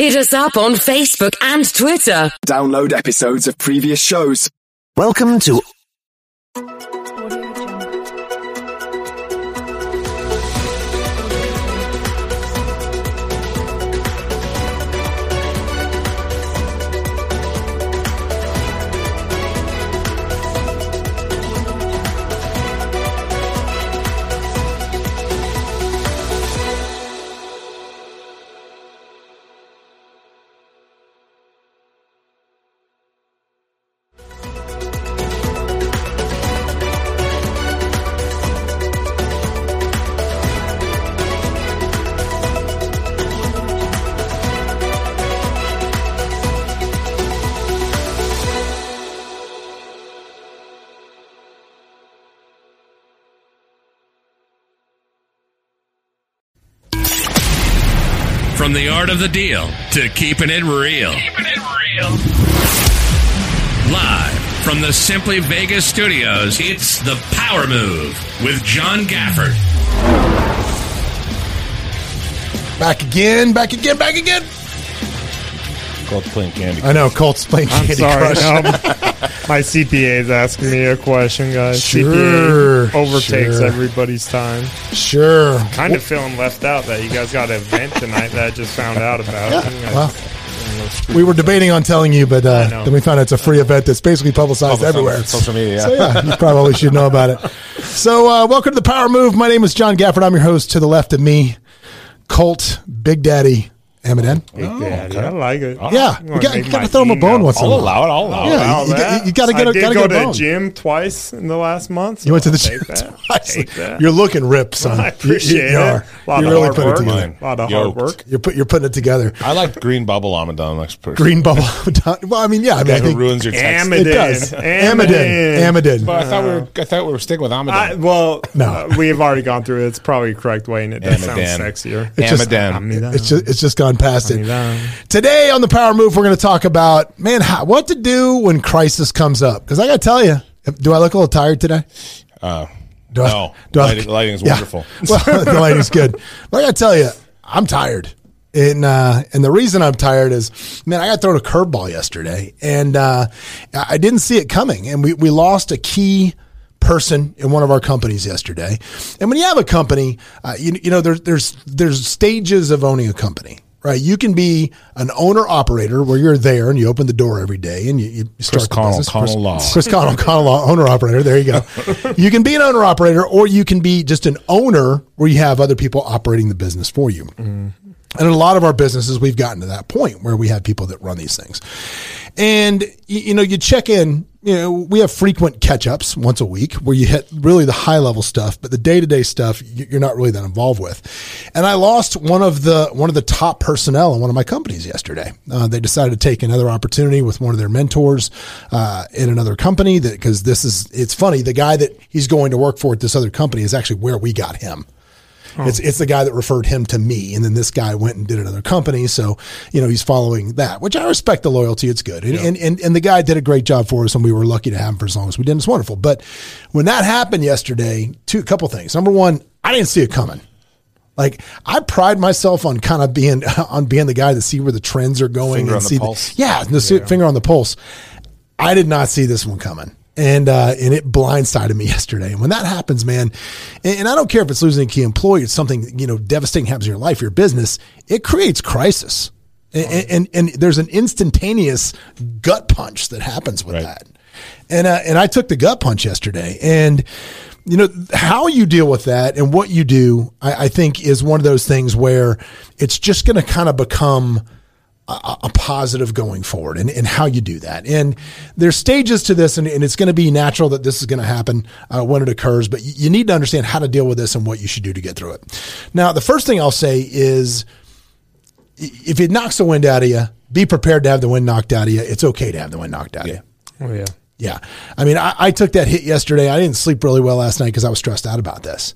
Hit us up on Facebook and Twitter. Download episodes of previous shows. Welcome to From the art of the deal to keeping it real. Keeping it real. Live from the Simply Vegas studios, it's The Power Move with John Gafford. Back again, back again, back again. Colt's playing Candy. I know Colt's playing I'm Candy sorry. Crush. no, my CPA is asking me a question, guys. Sure, CPA overtakes sure. everybody's time. Sure. Kind of feeling left out that you guys got an event tonight that I just found out about. You guys- well, you know, screw- We were debating on telling you, but uh, then we found out it's a free event that's basically publicized Publicized everywhere. social media, So yeah. yeah, you probably should know about it. So uh, welcome to the Power Move. My name is John Gafford. I'm your host. To the left of me, Colt Big Daddy Amaden. Big Daddy. I like it. Yeah, You you got, you got to throw him a bone once in a I'll while. allow it. I'll allow Yeah, it. you- you got, you got to get I a- did gotta go get a to the bone. gym twice in the last month. You went to the gym twice. You're looking ripped, son. I appreciate you, you it. are. A lot you of really hard put it work. together. A lot of Yoked. hard work. You're put, you're putting it together. I like green bubble Amadon. Looks pretty. Green bubble. well, I mean, yeah. I mean, Guy I who think ruins your text. it does. Amadin. Amadin. Amadin. But I thought we were. I thought we were sticking with Amadon. Well, No. uh, we've already gone through it. It's probably the correct way, and it does sound sexier. It's just- Amadon. It's just it's just past it. Today on the Power Move, we're going to talk about man, how, what to do when crisis comes up. Because I got to tell you, do I look a little tired today? Uh, Do I, no, do I lighting, lighting's Yeah. wonderful. Well, the lighting's good. But I got to tell you, I'm tired. And uh, and the reason I'm tired is, man, I got thrown a curveball yesterday, and uh, I didn't see it coming, and we we lost a key person in one of our companies yesterday. And when you have a company, uh, you you know there's there's there's stages of owning a company. Right, you can be an owner operator where you're there and you open the door every day and you, you start the Connell, business. Connell Chris, Law. Chris Connell, Connell Law, owner operator. There you go. you can be an owner operator, or you can be just an owner where you have other people operating the business for you. Mm-hmm. And in a lot of our businesses, we've gotten to that point where we have people that run these things. And, you, you know, you check in, you know, we have frequent catch ups once a week where you hit really the high level stuff, but the day to day stuff you- you're not really that involved with. And I lost one of the, one of the top personnel in one of my companies yesterday. Uh, they decided to take another opportunity with one of their mentors, uh, in another company that, cause this is, it's funny. The guy that he's going to work for at this other company is actually where we got him. Oh. It's it's the guy that referred him to me, and then this guy went and did another company. So you know he's following that, which I respect the loyalty. It's good, and, and and and the guy did a great job for us, and we were lucky to have him for as long as we did. It's wonderful. But when that happened yesterday, two couple things. Number one, I didn't see it coming. Like I pride myself on kind of being on being the guy to see where the trends are going Finger and on the see pulse. yeah, the see- finger on the pulse. I did not see this one coming. And uh, and it blindsided me yesterday. And when that happens, man, and, and I don't care if it's losing a key employee, it's something you know devastating happens in your life, your business. It creates crisis, and and, and there's an instantaneous gut punch that happens with Right. that. And uh, and I took the gut punch yesterday, and you know how you deal with that and what you do, I, I think is one of those things where it's just going to kind of become a, a positive going forward and, and how you do that. And there's stages to this, and, and it's going to be natural that this is going to happen uh, when it occurs, but you, you need to understand how to deal with this and what you should do to get through it. Now, the first thing I'll say is if it knocks the wind out of you, be prepared to have the wind knocked out of you. It's okay to have the wind knocked out of you. Oh yeah. Yeah. I mean, I, I took that hit yesterday. I didn't sleep really well last night because I was stressed out about this.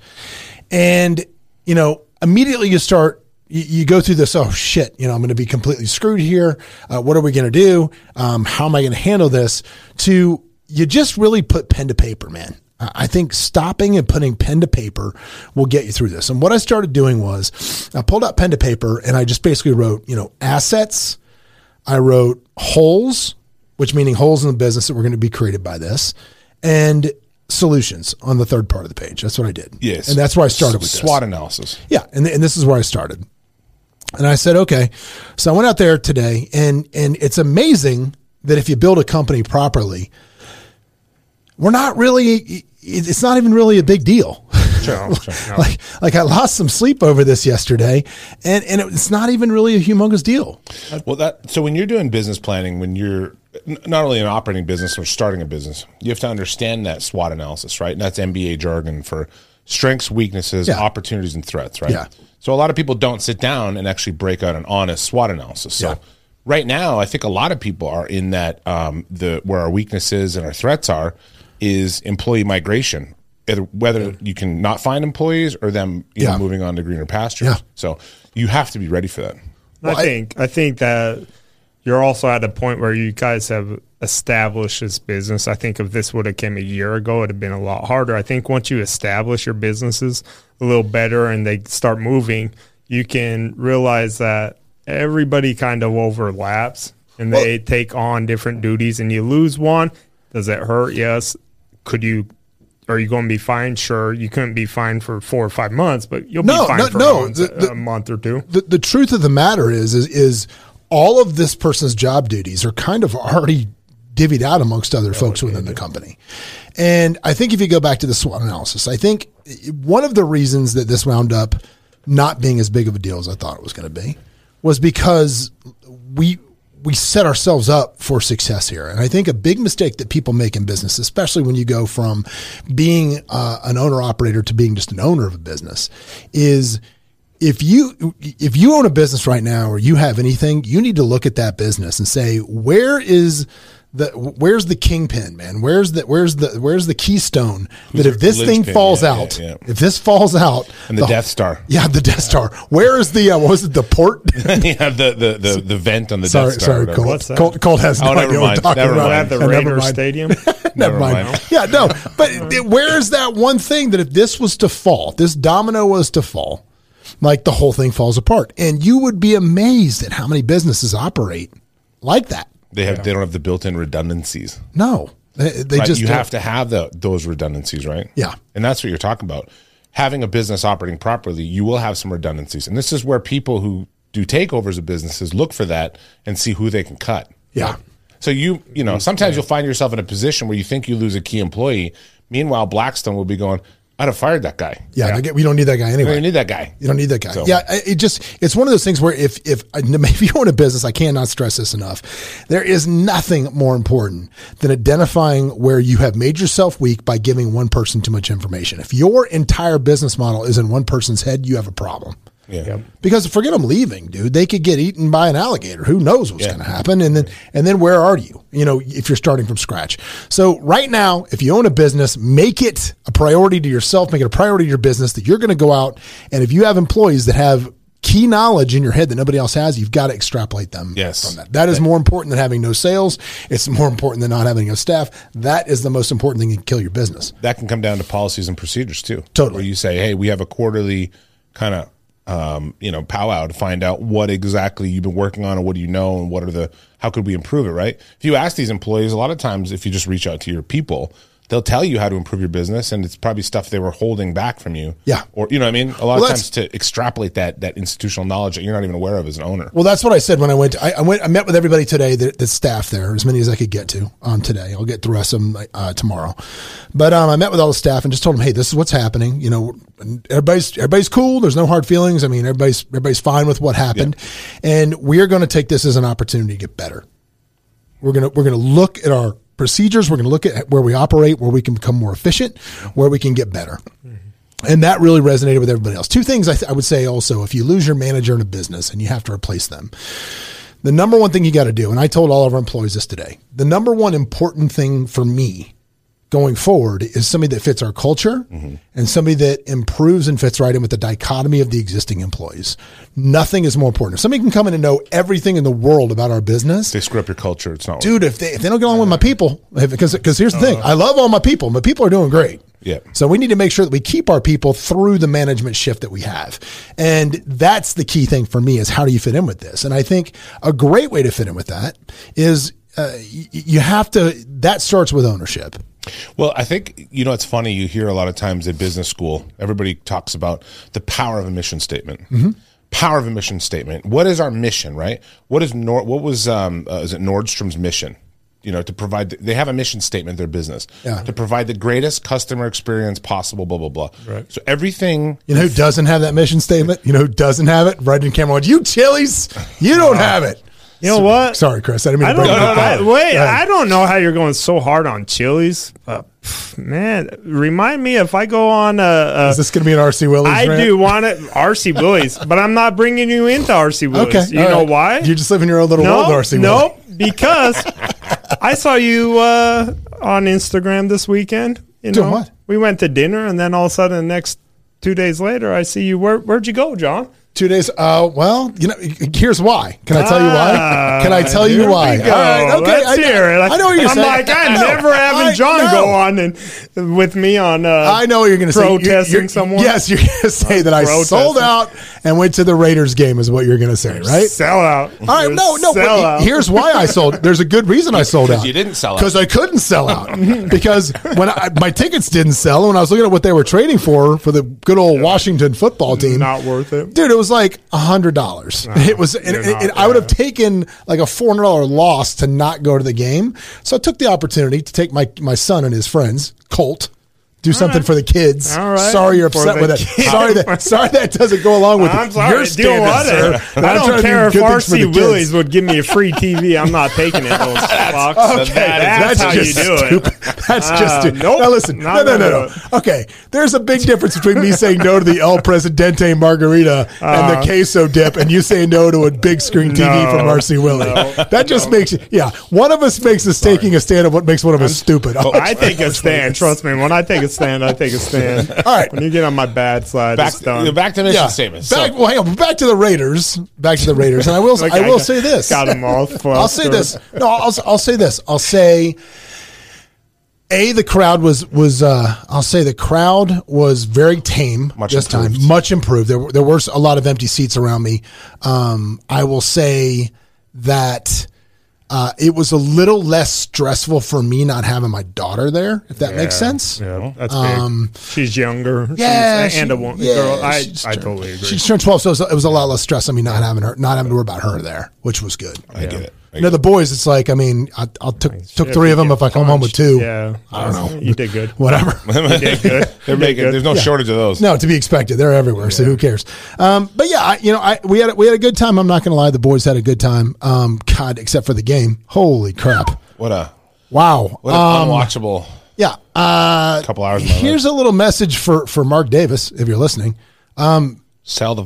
And, you know, immediately you start, you, you go through this, oh shit, you know, I'm going to be completely screwed here. Uh, what are we going to do? Um, how am I going to handle this? To you just really put pen to paper, man. I think stopping and putting pen to paper will get you through this. And what I started doing was I pulled out pen to paper and I just basically wrote, you know, assets. I wrote holes, which meaning holes in the business that were going to be created by this, and solutions on the third part of the page. That's what I did. Yes. And that's where I started with SWOT this. analysis. Yeah, and, and this is where I started. And I said, okay. So I went out there today, and and it's amazing that if you build a company properly, we're not really. It's not even really a big deal. Sure, sure. No. like like I lost some sleep over this yesterday, and and it's not even really a humongous deal. Well, that so when you're doing business planning, when you're not only an operating business or starting a business, you have to understand that SWOT analysis, right? And that's MBA jargon for strengths, weaknesses, Yeah. opportunities, and threats, right? Yeah. So a lot of people don't sit down and actually break out an honest SWOT analysis. So Yeah. right now, I think a lot of people are in that um, the where our weaknesses and our threats are is employee migration. Either whether you can not find employees or them you Yeah. know moving on to greener pastures. Yeah. So you have to be ready for that. Well, I- I think I think that you're also at a point where you guys have established this business. I think if this would have came a year ago, it'd have been a lot harder. I think once you establish your businesses a little better and they start moving, you can realize that everybody kind of overlaps and they take on different duties and you lose one. Does it hurt? Yes. Could you are you going to be fined? Sure. You couldn't be fined for four or five months, but you'll No, be fined no, for no. months- The- the- a month or two. the, the truth of the matter is, is is all of this person's job duties are kind of already divvied out amongst other folks within the company. And I think if you go back to the SWOT analysis, I think one of the reasons that this wound up not being as big of a deal as I thought it was going to be was because we we set ourselves up for success here. And I think a big mistake that people make in business, especially when you go from being uh, an owner operator to being just an owner of a business, is if you if you own a business right now or you have anything, you need to look at that business and say where is the where's the kingpin, man? Where's the where's the where's the keystone that if this thing linchpin? falls Yeah, out, yeah, yeah. if this falls out, And the Death Star. yeah, the Death Star. Where is the uh, what was it? The port. yeah, the, the, the, the vent on the sorry, Death Star. sorry, whatever. Colt. Colt, Colt has no Oh, never idea what mind. I'm talking Never about. mind. At the Yeah, never Raider mind. Stadium. Never Never mind. mind. Yeah, no. But where is that one thing that if this was to fall, this domino was to fall, like the whole thing falls apart, and you would be amazed at how many businesses operate like that. They have they don't have the built-in redundancies. No, they, they just you don't. have to have the, those redundancies, right? Yeah. and that's what you're talking about. Having a business operating properly, you will have some redundancies, and this is where people who do takeovers of businesses look for that and see who they can cut. Yeah. So you you know sometimes you'll find yourself in a position where you think you lose a key employee. Meanwhile, Blackstone will be going, "I'd have fired that guy. Yeah, get- we don't need that guy We anyway. don't need that guy." You don't need that guy. So- Yeah, it just it's one of those things where if if if you own a business, I cannot stress this enough. There is nothing more important than identifying where you have made yourself weak by giving one person too much information. If your entire business model is in one person's head, you have a problem. Yeah. Because forget them leaving, dude. They could get eaten by an alligator. Who knows what's Yeah. going to happen? And then, and then where are you? You know, if you're starting from scratch. So right now, if you own a business, make it a priority to yourself. Make it a priority to your business that you're going to go out and if you have employees that have key knowledge in your head that nobody else has, you've got to extrapolate them Yes. from that. That is more important than having no sales. It's more important than not having a staff. That is the most important thing that can kill your business. that can come down to policies and procedures too. Totally. Where you say, hey, we have a quarterly kind of um, you know powwow to find out what exactly you've been working on and what do you know and what are the how could we improve it. Right? If you ask these employees, a lot of times if you just reach out to your people. They'll tell you how to improve your business, and it's probably stuff they were holding back from you. Yeah. or you know, what I mean, a lot Well, of times to extrapolate that that institutional knowledge that you're not even aware of as an owner. Well, that's what I said when I went. To, I, I went. I met with everybody today. That the staff there, as many as I could get to um, today. I'll get the rest of them uh, tomorrow. But um, I met with all the staff and just told them, hey, this is what's happening. You know, everybody's everybody's cool. There's no hard feelings. I mean, everybody's everybody's fine with what happened, and we are going to take this as an opportunity to get better. We're gonna we're gonna look at our procedures. We're gonna look at where we operate, where we can become more efficient, where we can get better. And that really resonated with everybody else. Two things I, th- I would say also if you lose your manager in a business and you have to replace them, the number one thing you got to do, and I told all of our employees this today, the number one important thing for me going forward is somebody that fits our culture mm-hmm. and somebody that improves and fits right in with the dichotomy of the existing employees. Nothing is more important. If somebody can come in and know everything in the world about our business, They screw up your culture. It's not dude, if they, if they don't get along with my people, because because here's the thing, uh-huh. I love all my people. My people are doing great. Yeah. So we need to make sure that we keep our people through the management shift that we have. And that's the key thing for me is how do you fit in with this? And I think a great way to fit in with that is uh, you have to, that starts with ownership. Well, I think you know it's funny. You hear a lot of times at business school, everybody talks about the power of a mission statement. Mm-hmm. Power of a mission statement. What is our mission, right? What is Nord? What was um, uh, is it Nordstrom's mission? You know, to provide. They have a mission statement. Their business Yeah. to provide the greatest customer experience possible. Blah blah blah. Right. So everything. You know who doesn't have that mission statement? You know who doesn't have it? Right in camera. You Chili's, you don't have it. You know what? Sorry, Chris. I didn't mean I to don't bring know. it I, wait. I don't know how you're going so hard on Chili's. Pff, man, remind me if I go on a. a Is this going to be an RC Willey's I rant? do want it, RC Willey's, but I'm not bringing you into RC Willey's. Okay. You know right. why? You just live in your own little world, RC no, Willie. because I saw you uh, on Instagram this weekend. You Doing know, what? we went to dinner, and then all of a sudden, the next two days later, I see you. Where, where'd you go, John? Two days. Uh, well, you know, here's why. Can I tell you why? Can I tell Ah, you why? All right, okay. Let's I, hear it. I know what you're I'm saying. like, I'm No, never having I- John no. go on and with me on. Uh, I know what you're going to say. You're- you're- someone. Yes, you're going to say that I Protesting. sold out and went to the Raiders game, is what you're going to say, right? Sell out. All right, no, no. Sell But out. here's why I sold. There's a good reason I sold out. you didn't sell out. because I couldn't sell out because when I, my tickets didn't sell. When I was looking at what they were trading for for the good old Washington football team, Not worth it. dude. It was like a hundred dollars. it was, and, not, and I would have taken like a four hundred dollar loss to not go to the game. So I took the opportunity to take my my son and his friends, Colt. Do something for the kids. All right. Sorry you're upset with it. Sorry that sorry that doesn't go along with I'm sorry. your standards, sir. I don't care if RC. Willie's would give me a free TV. I'm not taking it. Those fucks. Okay, That's, how you just do stupid. it. That's Uh, just stupid. nope. Now listen, no, no, no, no. Okay, there's a big difference between me saying no to the El Presidente margarita and the queso dip, and you saying no to a big screen TV Uh, No, from RC Willey. no, that just makes you, yeah. One of us makes us taking a stand of what makes one of us stupid. I take a stand. Trust me. When I take a stand, I take a stand. All right. When you get on my bad side, Back, it's done. back to mission yeah. statements. Back, So- well, hang on, back to the Raiders. Back to the Raiders, and I will, Like, I will got- say this. Got them all. I'll say this. No, I'll, I'll say this. I'll say, a the crowd was was uh, I'll say the crowd was very tame Much this time, improved. much improved. There were, there were a lot of empty seats around me. Um, I will say that. Uh, it was a little less stressful for me not having my daughter there, if that makes sense. Yeah, that's big. She's younger. Um, Yeah, She's, and a woman. yeah, girl. I, she's I turned- totally agree. She's turned twelve, so it was, it was a lot less stress on me not having her, not having to worry about her there, which was good. I get it. I You know, the boys, it's like, I mean, I, I'll took took Shit, three of them get if I come home with two. Yeah, I don't know. You did good. Whatever. You did good. They're You did making. good. There's no shortage of those. no, to be expected. They're everywhere, so who cares? Um, but yeah, I, you know, I we had a- we had a good time. I'm not going to lie, the boys had a good time. Um, God, except for the game. Holy crap! What a Wow. what an Um, unwatchable. yeah. Uh, Couple hours of my Here's a little message for for Mark Davis, if you're listening. Sell the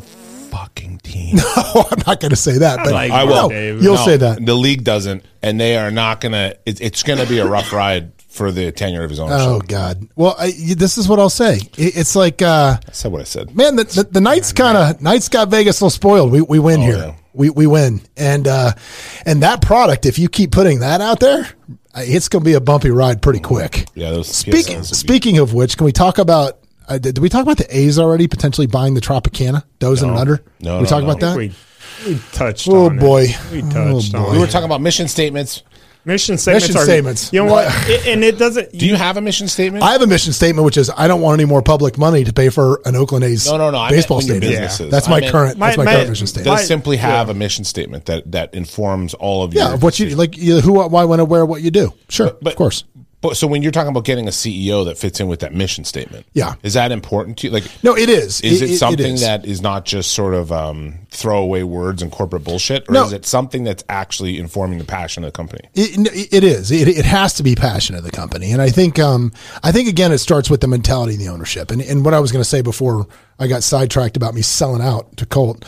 fucking team. Oh, I'm not going to say that, but like I will. No, you'll No, say that. The league doesn't, and they are not gonna. It, it's gonna be a rough ride for the tenure of his ownership. Oh God. Well, I, this is what I'll say. It, it's like, uh, I said what I said. man, the, the, the Knights kind of Knights got Vegas a little spoiled. We we win here. yeah. We we win, and uh, and that product, if you keep putting that out there, it's going to be a bumpy ride pretty quick. Yeah, those Speaking PSLs would be- speaking of which, can we talk about? Uh, did, did we talk about the A's already potentially buying the Tropicana dozen and under? No, we no, talk no. about that. We, we touched Oh, on it. boy. We Oh, touched boy. on We were talking about mission statements. Mission statements Mission are statements. You know what? It- and it doesn't. Do you have a mission statement? I have a mission statement, which is I don't want any more public money to pay for an Oakland A's no, no, no. Baseball meant stadium. business is. That's I my meant- current. That's my, My- current mission statement. My- simply have yeah. a mission statement that that informs all of you. yeah, your of what you like. You, who, why, when, and where, what you do. Sure, But of course. But so when you're talking about getting a CEO that fits in with that mission statement, Yeah. is that important to you? Like, No, it is. Is it, It- it- it something is. that is not just sort of um, throwaway words and corporate bullshit, or No. is it something that's actually informing the passion of the company? It, it is. It, it has to be passion of the company, and I think. Um, I think again, it starts with the mentality and the ownership. And, and what I was going to say before I got sidetracked about me selling out to Colt,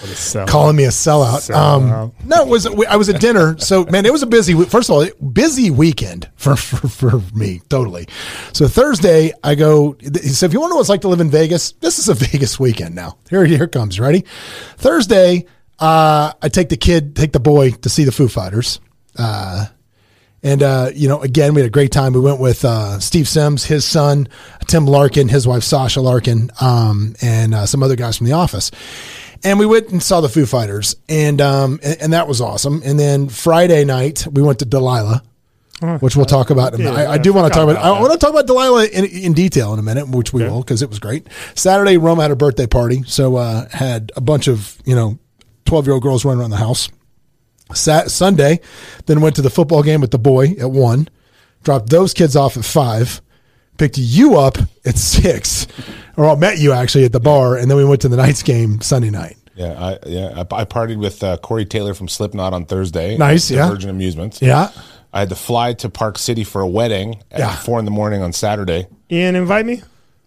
calling me a sellout. Sellout. Um, no, it was I was at dinner. So man, it was a busy. First of all, busy weekend for for, for me totally. So Thursday, I go. So if you want to know what it's like to live in Vegas, this is a Vegas weekend now. Here, here it comes. Ready? Thursday, uh, I take the kid, take the boy to see the Foo Fighters. Uh, And uh, you know, again, we had a great time. We went with uh, Steve Sims, his son, Tim Larkin, his wife Sasha Larkin, um, and uh, some other guys from the office. And we went and saw the Foo Fighters, and um, and, and that was awesome. And then Friday night we went to Delilah, which we'll talk about. in yeah. I, I do want to talk forgot about. I want to talk about Delilah in, in detail in a minute, which we will because it was great. Saturday, Roma had a birthday party, so uh, had a bunch of you know twelve year old girls running around the house. Sat Sunday, then went to the football game with the boy at one. Dropped those kids off at five. Picked you up at six, or I met you actually at the bar, and then we went to the Knights game Sunday night. Yeah, I yeah I, I partied with uh, Corey Taylor from Slipknot on Thursday. Nice, yeah. Virgin Amusements. Yeah. I had to fly to Park City for a wedding at Yeah. four in the morning on Saturday. Ian, invite me.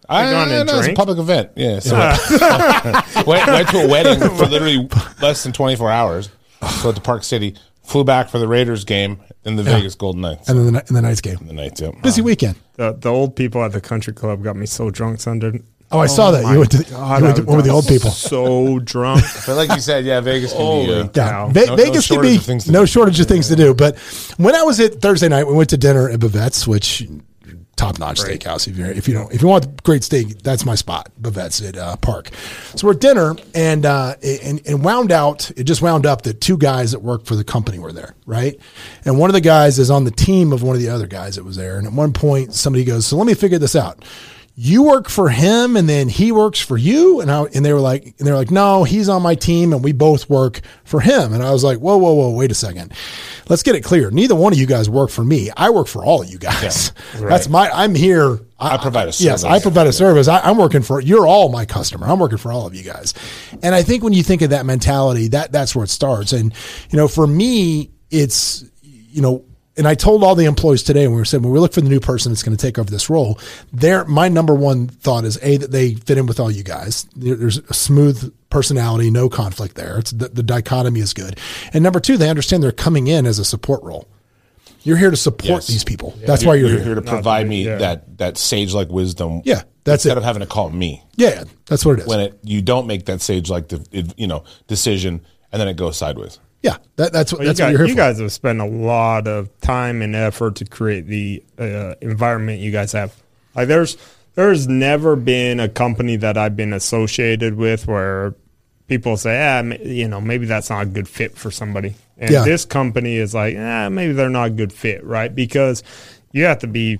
I gone and know, it's a public event. Yeah, so went, went to a wedding for literally less than 24 hours. So went to Park City, flew back for the Raiders game in the Vegas Golden Knights. And then the, Kni- and the Knights game. the Knights, yeah. Busy weekend. The the old people at the country club got me so drunk Sunday. Oh, I saw that. You my went to the- God, you went to- went with the old people. So drunk. But like you said, yeah, Vegas can be. Holy Uh, Yeah, Cow. Ve- No- no Vegas can shortage be of things to no do. shortage of things to do. But when I was at Thursday night, we went to dinner at Bavette's, which top notch steakhouse. If you if you don't if you want great steak, that's my spot. Bavette's at uh, Park. So we're at dinner and uh, and and wound out. It just wound up that two guys that work for the company were there, right? And one of the guys is on the team of one of the other guys that was there. And at one point, somebody goes, "So let me figure this out." You work for him and then he works for you? And I, and they were like and they were like no he's on my team and we both work for him. And I was like whoa whoa whoa wait a second. Let's get it clear. Neither one of you guys work for me. I work for all of you guys. That's my I'm here. I provide a service. yes. I provide a service. I, I'm working for you're all my customer. I'm working for all of you guys. And I think when you think of that mentality that that's where it starts. And you know for me it's you know and I told all the employees today when we were saying when we look for the new person that's going to take over this role, there my number one thought is a that they fit in with all you guys. There's a smooth personality, no conflict there. It's the, the dichotomy is good, and number two, they understand they're coming in as a support role. You're here to support Yes. these people. That's why you're, you're here. here to provide me yeah. that that sage like wisdom. Yeah, that's it. instead it. of having to call me Yeah, that's what it is. when it you don't make that sage like the you know decision and then it goes sideways. Yeah, that, that's what Well, that's you, what guys, you're here you for. guys have spent a lot of time and effort to create the uh, environment you guys have. Like there's there's never been a company that I've been associated with where people say, ah, you know, maybe that's not a good fit for somebody. And Yeah. this company is like, ah, maybe they're not a good fit, right? Because you have to be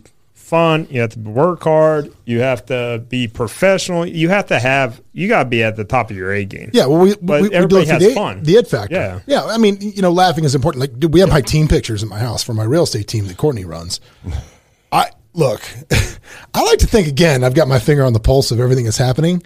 fun, you have to work hard, you have to be professional, you have to have, you got to be at the top of your A game. Yeah, well, we, But we, we everybody has the, fun. the it factor. Yeah. yeah. I mean, you know, laughing is important. Like, dude, we have my team pictures in my house for my real estate team that Courtney runs. I look, I like to think again. I've got my finger on the pulse of everything that's happening.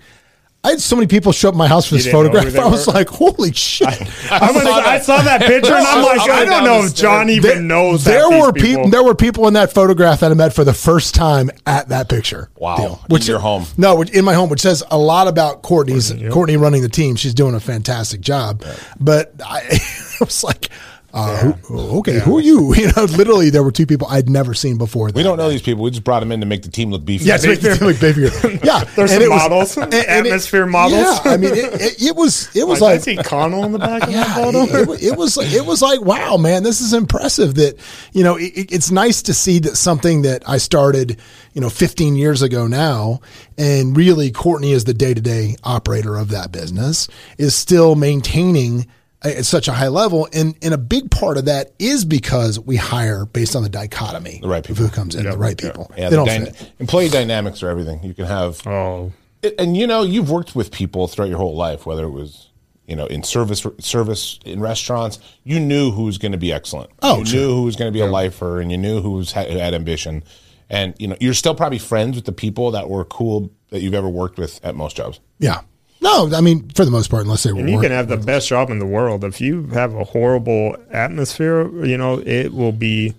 I had so many people show up at my house for this didn't know who photograph. I was were? like, holy shit! I, was, I saw that picture and I'm like, I don't know if John even There- knows there that were people. people. There were people in that photograph that I met for the first time at that picture. Wow. In your home. No, which- in my home, which says a lot about Courtney's Courtney running the team. She's doing a fantastic job. But I, I was like, uh, who, okay, who are you? You know, literally, there were two people I'd never seen before. We don't know these people. We just brought them in to make the team look beefy. Yes, make the team look bigger. Yeah, There's and some it was- models, and- and it- atmosphere models. Yeah, I mean, it, it, it was it was Like, I see Connell in the back of yeah, that photo. it, it, it was it was like wow, man, this is impressive. That you know, it, it's nice to see that something that I started, you know, 15 years ago now, and really Courtney is the day to day operator of that business, is still maintaining at such a high level, and and a big part of that is because we hire based on the dichotomy The right of people. who comes in, the right people. Yeah, they the don't dyna- fit. employee dynamics are everything. You can have Oh, and you know you've worked with people throughout your whole life whether it was you know in service service in restaurants you knew who was going to be excellent Oh, you sure. knew who was going to be a lifer and you knew who was had, had ambition and you know you're still probably friends with the people that were cool that you've ever worked with at most jobs Yeah. No, I mean for the most part, unless they were. and you can have the best job in the world if you have a horrible atmosphere. You know, it will be,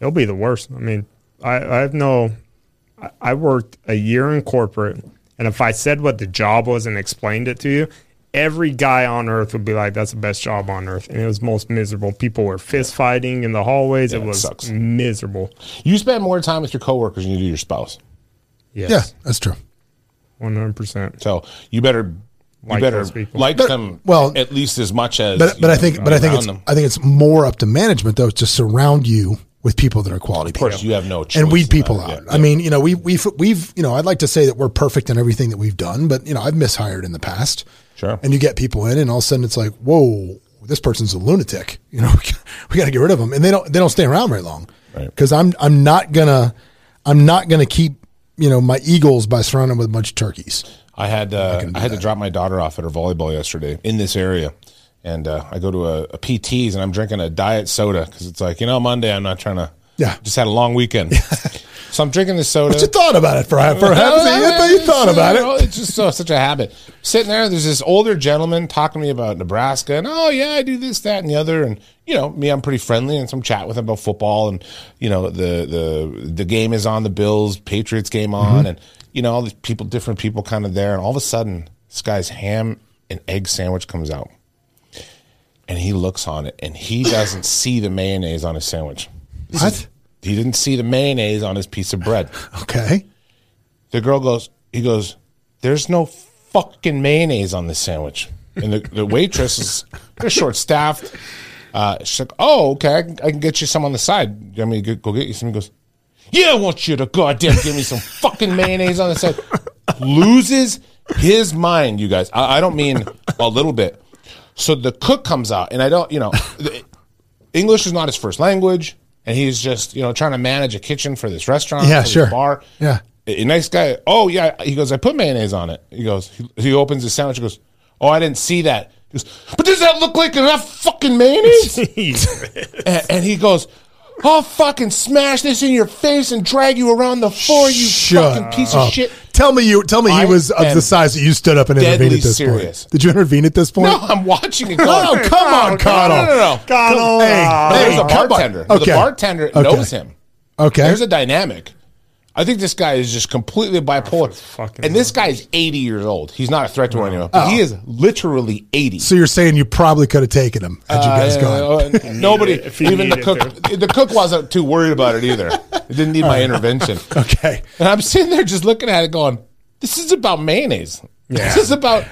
it'll be the worst. I mean, I, I have no. I- I worked a year in corporate, and if I said what the job was and explained it to you, every guy on earth would be like, "That's the best job on earth," and it was most miserable. People were fist fighting in the hallways. Yeah, it it was sucks. miserable. you spend more time with your coworkers than you do your spouse Yes. Yeah, that's true. One hundred percent. so you better you better those like But- them well- at least as much as but but I know, think but I think it's them. I think it's more up to management though to surround you with people that are quality people. Of course, you have no choice and weed people that, out. yeah, I mean, you know, we, we've we've you know, I'd like to say that we're perfect in everything that we've done, but you know, I've mishired in the past. Sure. And you get people in, and all of a sudden it's like, whoa, this person's a lunatic. You know, we got to get rid of them, and they don't they don't stay around very long. Right. Because I'm I'm not gonna I'm not gonna keep you know my eagles by surrounding them with a bunch of turkeys. I had uh, I had to drop my daughter off at her volleyball yesterday in this area, and uh, I go to a, a PT's and I'm drinking a diet soda because it's like you know Monday I'm not trying to Yeah. just had a long weekend, so I'm drinking the soda. But you thought about it for for a half a second. You thought about You know, it. It's just so, such a habit. Sitting there, there's this older gentleman talking to me about Nebraska, and oh yeah, I do this, that, and the other, and you know me, I'm pretty friendly, and some chat with him about football, and you know the the the game is on, the Bills Patriots game on, Mm-hmm. and you know all these people, different people, kind of there, and all of a sudden, this guy's ham and egg sandwich comes out, and he looks on it, and he doesn't see the mayonnaise on his sandwich. What? He didn't see the mayonnaise on his piece of bread. Okay. The girl goes, he goes, there's no fucking mayonnaise on this sandwich. And the, the waitress is, they're short staffed. Uh, she's like, oh, okay, I can, I can get you some on the side. You want me to go get you some? He goes, yeah, I want you to goddamn give me some fucking mayonnaise on the side. Loses his mind, you guys. I, I don't mean a little bit. So the cook comes out, and I don't, you know, the, English is not his first language, and he's just, you know, trying to manage a kitchen for this restaurant, Yeah, sure. bar. Yeah. A a nice guy. Oh yeah, he goes. I put mayonnaise on it. He goes. He, he opens his sandwich. He goes. Oh, I didn't see that. He goes. But does that look like enough fucking mayonnaise? and, and he goes. I'll fucking smash this in your face and drag you around the floor, you Shut fucking piece of shit. Tell me you. Tell me he I was of am the size that you stood up and intervened deadly at this serious. point. Did you intervene at this point? No, I'm watching it. Going, Oh, come on, Connell. No, no, no. Connell, Hey, But there's a come on. bartender. Okay. The bartender Okay. knows him. Okay. There's a dynamic. I think this guy is just completely bipolar. fucking and this guy is 80 years old. He's not a threat to anyone. But He is literally 80. so you're saying you probably could have taken him had you guys Uh, gone. uh, nobody, even the needed cook, the cook wasn't too worried about it either. It didn't need my intervention. Okay. And I'm sitting there just looking at it, going, "This is about mayonnaise. Yeah. This is about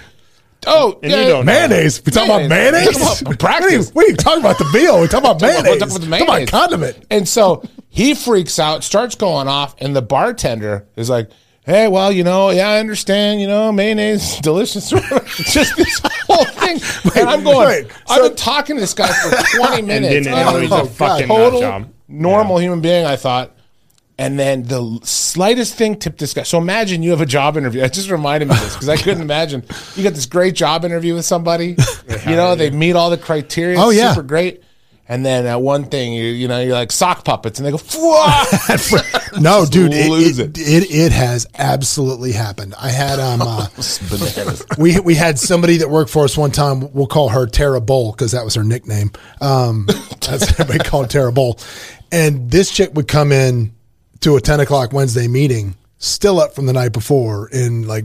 oh, And yeah, you don't know. Mayonnaise. We talking about Mayonnaise. mayonnaise? Talking What are you, practice. what are you talking about the meal? We talking about Talking about- mayonnaise. talking about the Come on, mayonnaise. condiment. And so he freaks out, starts going off, and the bartender is like, "Hey, well, you know, yeah, I understand. You know, mayonnaise delicious. Just this whole thing." and I'm going. wait, I've been talking to this guy for 20 minutes. didn't know oh, he's a Oh, fucking total normal human being. I thought. And then the slightest thing tipped this guy. So imagine you have a job interview. It just reminded me of this because I couldn't imagine. You get this great job interview with somebody. You know, they meet all the criteria. Oh, yeah. super great. And then uh, one thing, you you know, you're like sock puppets, and they go! No, dude, it, lose it, it. it it has absolutely happened. I had um uh, we we had somebody that worked for us one time. We'll call her Tara Bowl because that was her nickname. Um, that's everybody called Tara Bowl. And this chick would come in to a ten o'clock Wednesday meeting, still up from the night before in like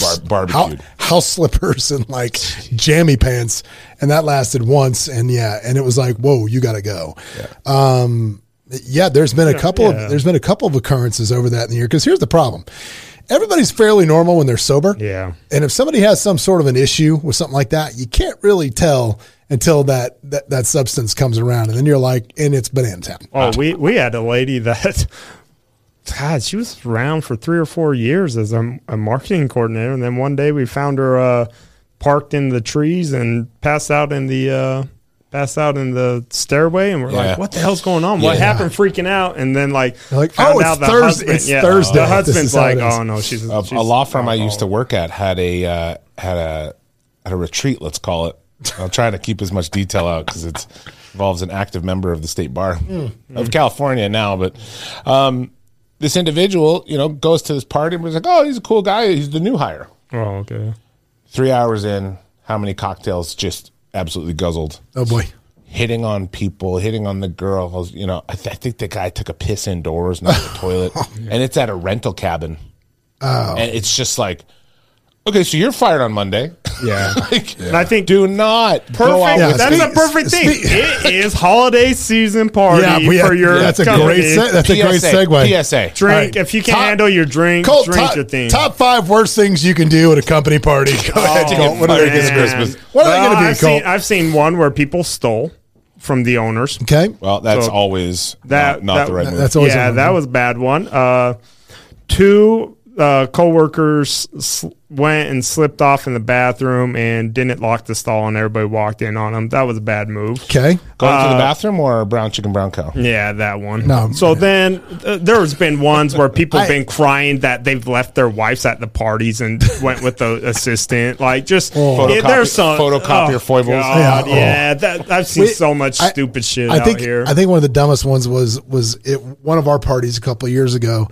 Bar- barbecued. house slippers and like jammy pants, and that lasted once. And yeah, and it was like, whoa, you got to go. Um, yeah, there's been a couple yeah. of there's been a couple of occurrences over that in the year. Because here's the problem: everybody's fairly normal when they're sober. Yeah. and if somebody has some sort of an issue with something like that, you can't really tell until that that, that substance comes around, and then you're like, and it's banana town. Oh, we we had a lady that, God, she was around for three or four years as a, a marketing coordinator, and then one day we found her uh, parked in the trees and passed out in the uh, passed out in the stairway, and we're Yeah. like, "What the hell's going on? What happened?" Freaking out, and then like, They're like, found "Oh, it's out the Thursday- husband- it's yeah, Thursday. The husband's like, "Oh no, she's a, she's a law firm I used to work at had a uh, had a had a retreat. Let's call it. I'll try to keep as much detail out because it involves an active member of the state bar of California now. But um, this individual, you know, goes to this party and was like, "Oh, he's a cool guy. He's the new hire." Oh, okay. Three hours in, how many cocktails just absolutely guzzled? Oh boy, hitting on people, hitting on the girls. You know, I, th- I think the guy took a piss indoors, not the toilet, and it's at a rental cabin. Oh, and it's just like, okay, so you're fired on Monday. Yeah. like, And I think do not go out Perfect. Yeah, with That's speak- a perfect thing. speak- it is holiday season party yeah, we for your. that's a company. great se- that's a great PSA, segue. PSA. drink. All right. If you can't Top- handle your drink, Colt, drink top, your thing. top five worst things you can do at a company party. Go ahead, to Colt. What are they this gonna? Christmas. What are they going to be, I've Colt? seen, I've seen one where people stole from the owners. Okay. Well, that's So always That not, not that- the right move. That's always yeah, a- that was a bad one. Uh, two uh, coworkers s- went and slipped off in the bathroom and didn't lock the stall, and everybody walked in on them. That was a bad move. Okay. Going to the uh, bathroom or brown chicken, brown cow? Yeah, that one. No. So then uh, there's been ones where people have been crying that they've left their wives at the parties and went with the assistant. Like just Oh. yeah, Photocopy- there's some photocopy your foibles. God, Yeah, yeah, oh. that, I've seen We- so much I- stupid shit I out think here. I think one of the dumbest ones was was it one of our parties a couple of years ago.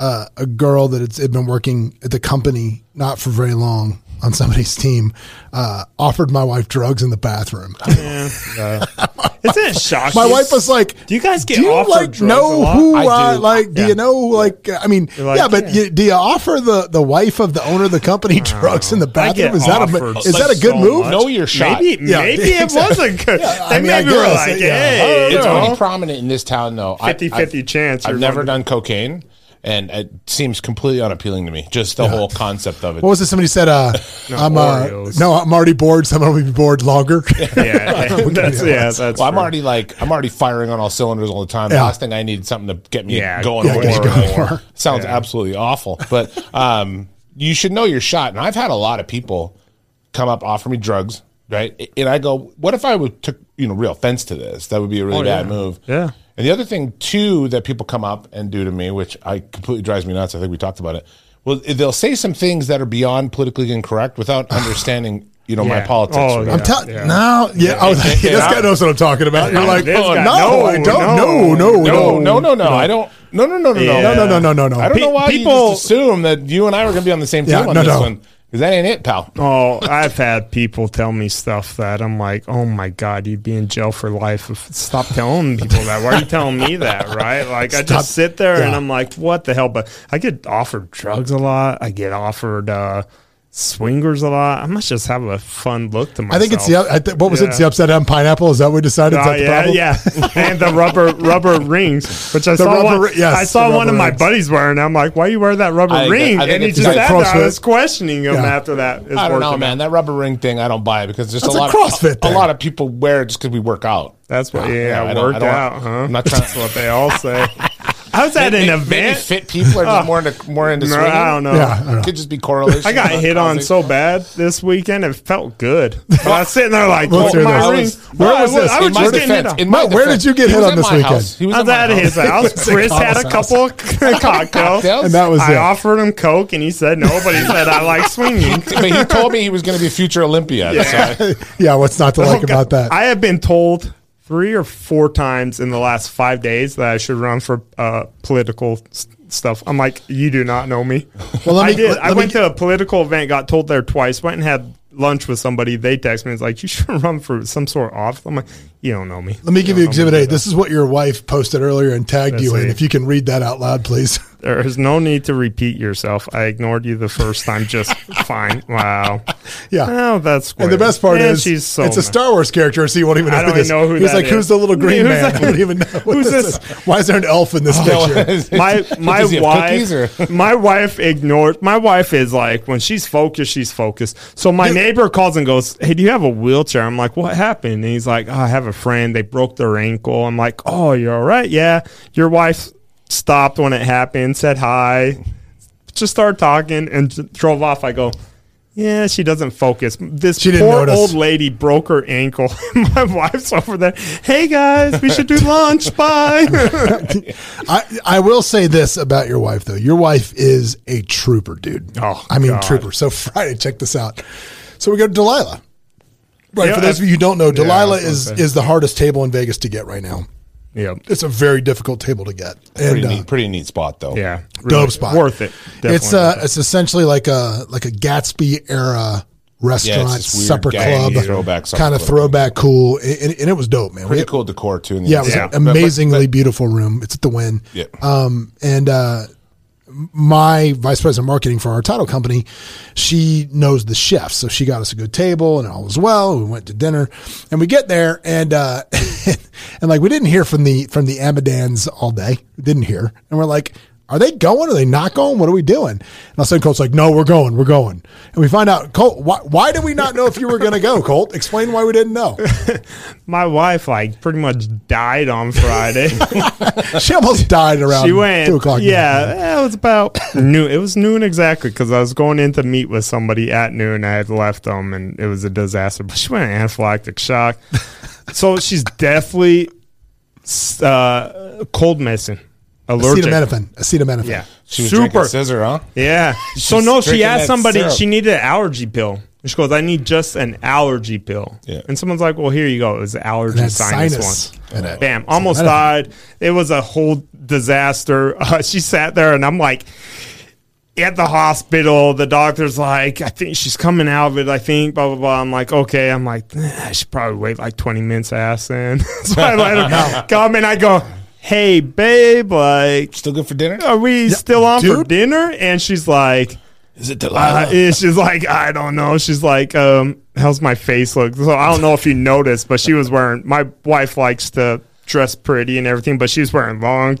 Uh, a girl that had, had been working at the company not for very long on somebody's team uh, offered my wife drugs in the bathroom. Isn't it shocking? my wife was like, Do you guys get do you offered like drugs a know lot?" who I uh, do. like do you know like I mean like, yeah but yeah. You, do you offer the the wife of the owner of the company drugs in the bathroom is that a offered is that a good so move much. Know your shot. Maybe, Yeah, maybe it was a good. I they mean, I maybe were guess, like, yeah. hey, It's you know, pretty prominent in this town, though. I- 50-50 I- chance I've never done cocaine, and it seems completely unappealing to me. Just the whole concept of it. what was it somebody said uh I'm uh, no I'm already bored so I'm gonna be bored longer yeah, that's yeah, that's. well, I'm already like I'm already firing on all cylinders all the time. Yeah. The last thing I need is something to get me Yeah, going yeah, more. get and going more. more. Sounds absolutely awful, but um, you should know your shot. And I've had a lot of people come up offer me drugs, right? And I go, what if I would took you know real offense to this? That would be a really Oh, bad yeah. move. Yeah. And the other thing too that people come up and do to me, which I completely drives me nuts. I think we talked about it. Well, they'll say some things that are beyond politically incorrect without understanding, you know, my politics. Oh, right? I'm telling yeah. no yeah I was like yeah, this yeah. guy knows what I'm talking about you're like oh, no, no, I don't no, no no No, no, no, no. I don't. No, no, no, no, Yeah. no, no no no no no I don't Pe- know why people- you just assume that you and I were going to be on the same team Yeah, on no, this no. one. Because that ain't it, pal. Oh, I've had people tell me stuff that I'm like, oh my god, you'd be in jail for life. If, stop telling people that. Why are you telling me that? Right? Like I just sit there and I'm like, what the hell? But I get offered drugs a lot. I get offered uh, swingers a lot. I must just have a fun look to myself. I think it's the I th- what was it it's the upside down pineapple is that what we decided is Oh that uh, the yeah, problem yeah, and the rubber rubber rings, which I saw rubber one. yes, I saw the one of rubber my buddies wearing. I'm like, why you wear that rubber I ring? that- I and he it's just like sat there. I was questioning him Yeah. after that. It's I don't know, working man. out. That rubber ring thing, I don't buy it because just That's a a lot CrossFit of a, thing. lot of people wear it just because we work out. That's what. Yeah, Yeah, I don't- worked out, huh? I'm not trying- That's what they all say. I was at an Maybe- maybe event. fit people are just oh. more into more into No, swinging. I don't know. Yeah, I don't know. It could just be correlation. I got not hit on so bad this weekend. It felt good. But I was sitting there like, Let's oh, my this. I ring. was, Where was this? I was my just getting hit on. my Where- where did you get hit on this weekend? He was, I was at at my his house. house. Chris had a couple of cocktails. Cocktails? And that was it. I offered him coke, and he said no, but he said I like swinging. but he told me he was going to be a future Olympiad. Yeah. So yeah what's not to like oh, about that I have been told three or four times in the last five days that I should run for uh, political s- stuff. I'm like, you do not know me. Well, let I did. I went me- to a political event, got told there twice, went and had lunch with somebody. They text me, it's like, you should run for some sort of office. I'm like, you don't know me. let me give you exhibit A this is what your wife posted earlier and tagged Let's you in see. if you can read that out loud please There is no need to repeat yourself. I ignored you the first time just fine. Wow. yeah Oh, that's and the best part Man, is she's so it's a. Star Wars character, so you won't even know I don't who this. even know who He's that like, is. who's the little green Who's man? that? I don't even know. What Who's this this? is. Why is there an elf in this oh, picture? my my Does he have cookies wife my wife ignored my wife is like when she's focused she's focused so my neighbor calls and goes hey do you have a wheelchair i'm like what happened and he's like oh, i have a friend they broke their ankle i'm like oh you're all right yeah your wife stopped when it happened said hi just started talking and drove off i go yeah, she doesn't focus. This She poor old lady broke her ankle. My wife's over there. Hey guys, we should do lunch. Bye. I, I will say this about your wife though. Your wife is a trooper, dude. Oh, I mean God. trooper. So Friday, check this out. So we go to Delilah. Right. Yeah, for those I- of you who don't know, Delilah was gonna is is the hardest table in Vegas to get right now. Yeah, It's a very difficult table to get. pretty And, uh, neat, pretty neat spot though. Yeah, dope spot. Worth it. It's Definitely uh, worth it. it's essentially like a like a Gatsby era restaurant this weird supper club, throwback supper kind of club. throwback, cool, and, and it was dope, man. Pretty We- cool decor too. in the Yeah, it was inside. an But- but- amazingly but- beautiful room. It's at the Wynn. Yeah. Um, and uh, my vice president of marketing for our title company, she knows the chef. so she got us a good table, and all was well. We went to dinner, and we get there, and uh, and like we didn't hear from the from the Amadans all day. We didn't hear, and we're like. Are they going? Are they not going? What are we doing? And all of a sudden, Colt's like, no, we're going, we're going. And we find out, Colt, why, why did we not know if you were going to go, Colt? Explain why we didn't know. My wife like pretty much died on Friday. She almost died around she went. two o'clock. Yeah, it was about noon. It was noon exactly because I was going in to meet with somebody at noon. I had left them, and it was a disaster. But she went anaphylactic shock, so she's definitely uh, cold medicine, allergic. Acetaminophen. Acetaminophen. Yeah, She was super. drinking scissor, huh? Yeah. So She's no, she drinking asked that somebody. syrup. She needed an allergy pill. She goes, "I need just an allergy pill." Yeah. And someone's like, "Well, here you go. It was an allergy And that's sinus, sinus one." in it. Bam! Almost died. It was a whole disaster. Uh, she sat there, and I'm like. At the hospital, the doctor's like, I think she's coming out of it. I think, blah blah blah. I'm like, okay. I'm like, eh, I should probably wait like 20 minutes. Ass in. so I let her come, and I go, Hey, babe, like, Still good for dinner? are we still on for dinner? And she's like, Is it uh, Delilah? yeah, she's like, I don't know. She's like, um, how's my face look? So I don't know if you noticed, but she was wearing. My wife likes to dress pretty and everything, but she was wearing long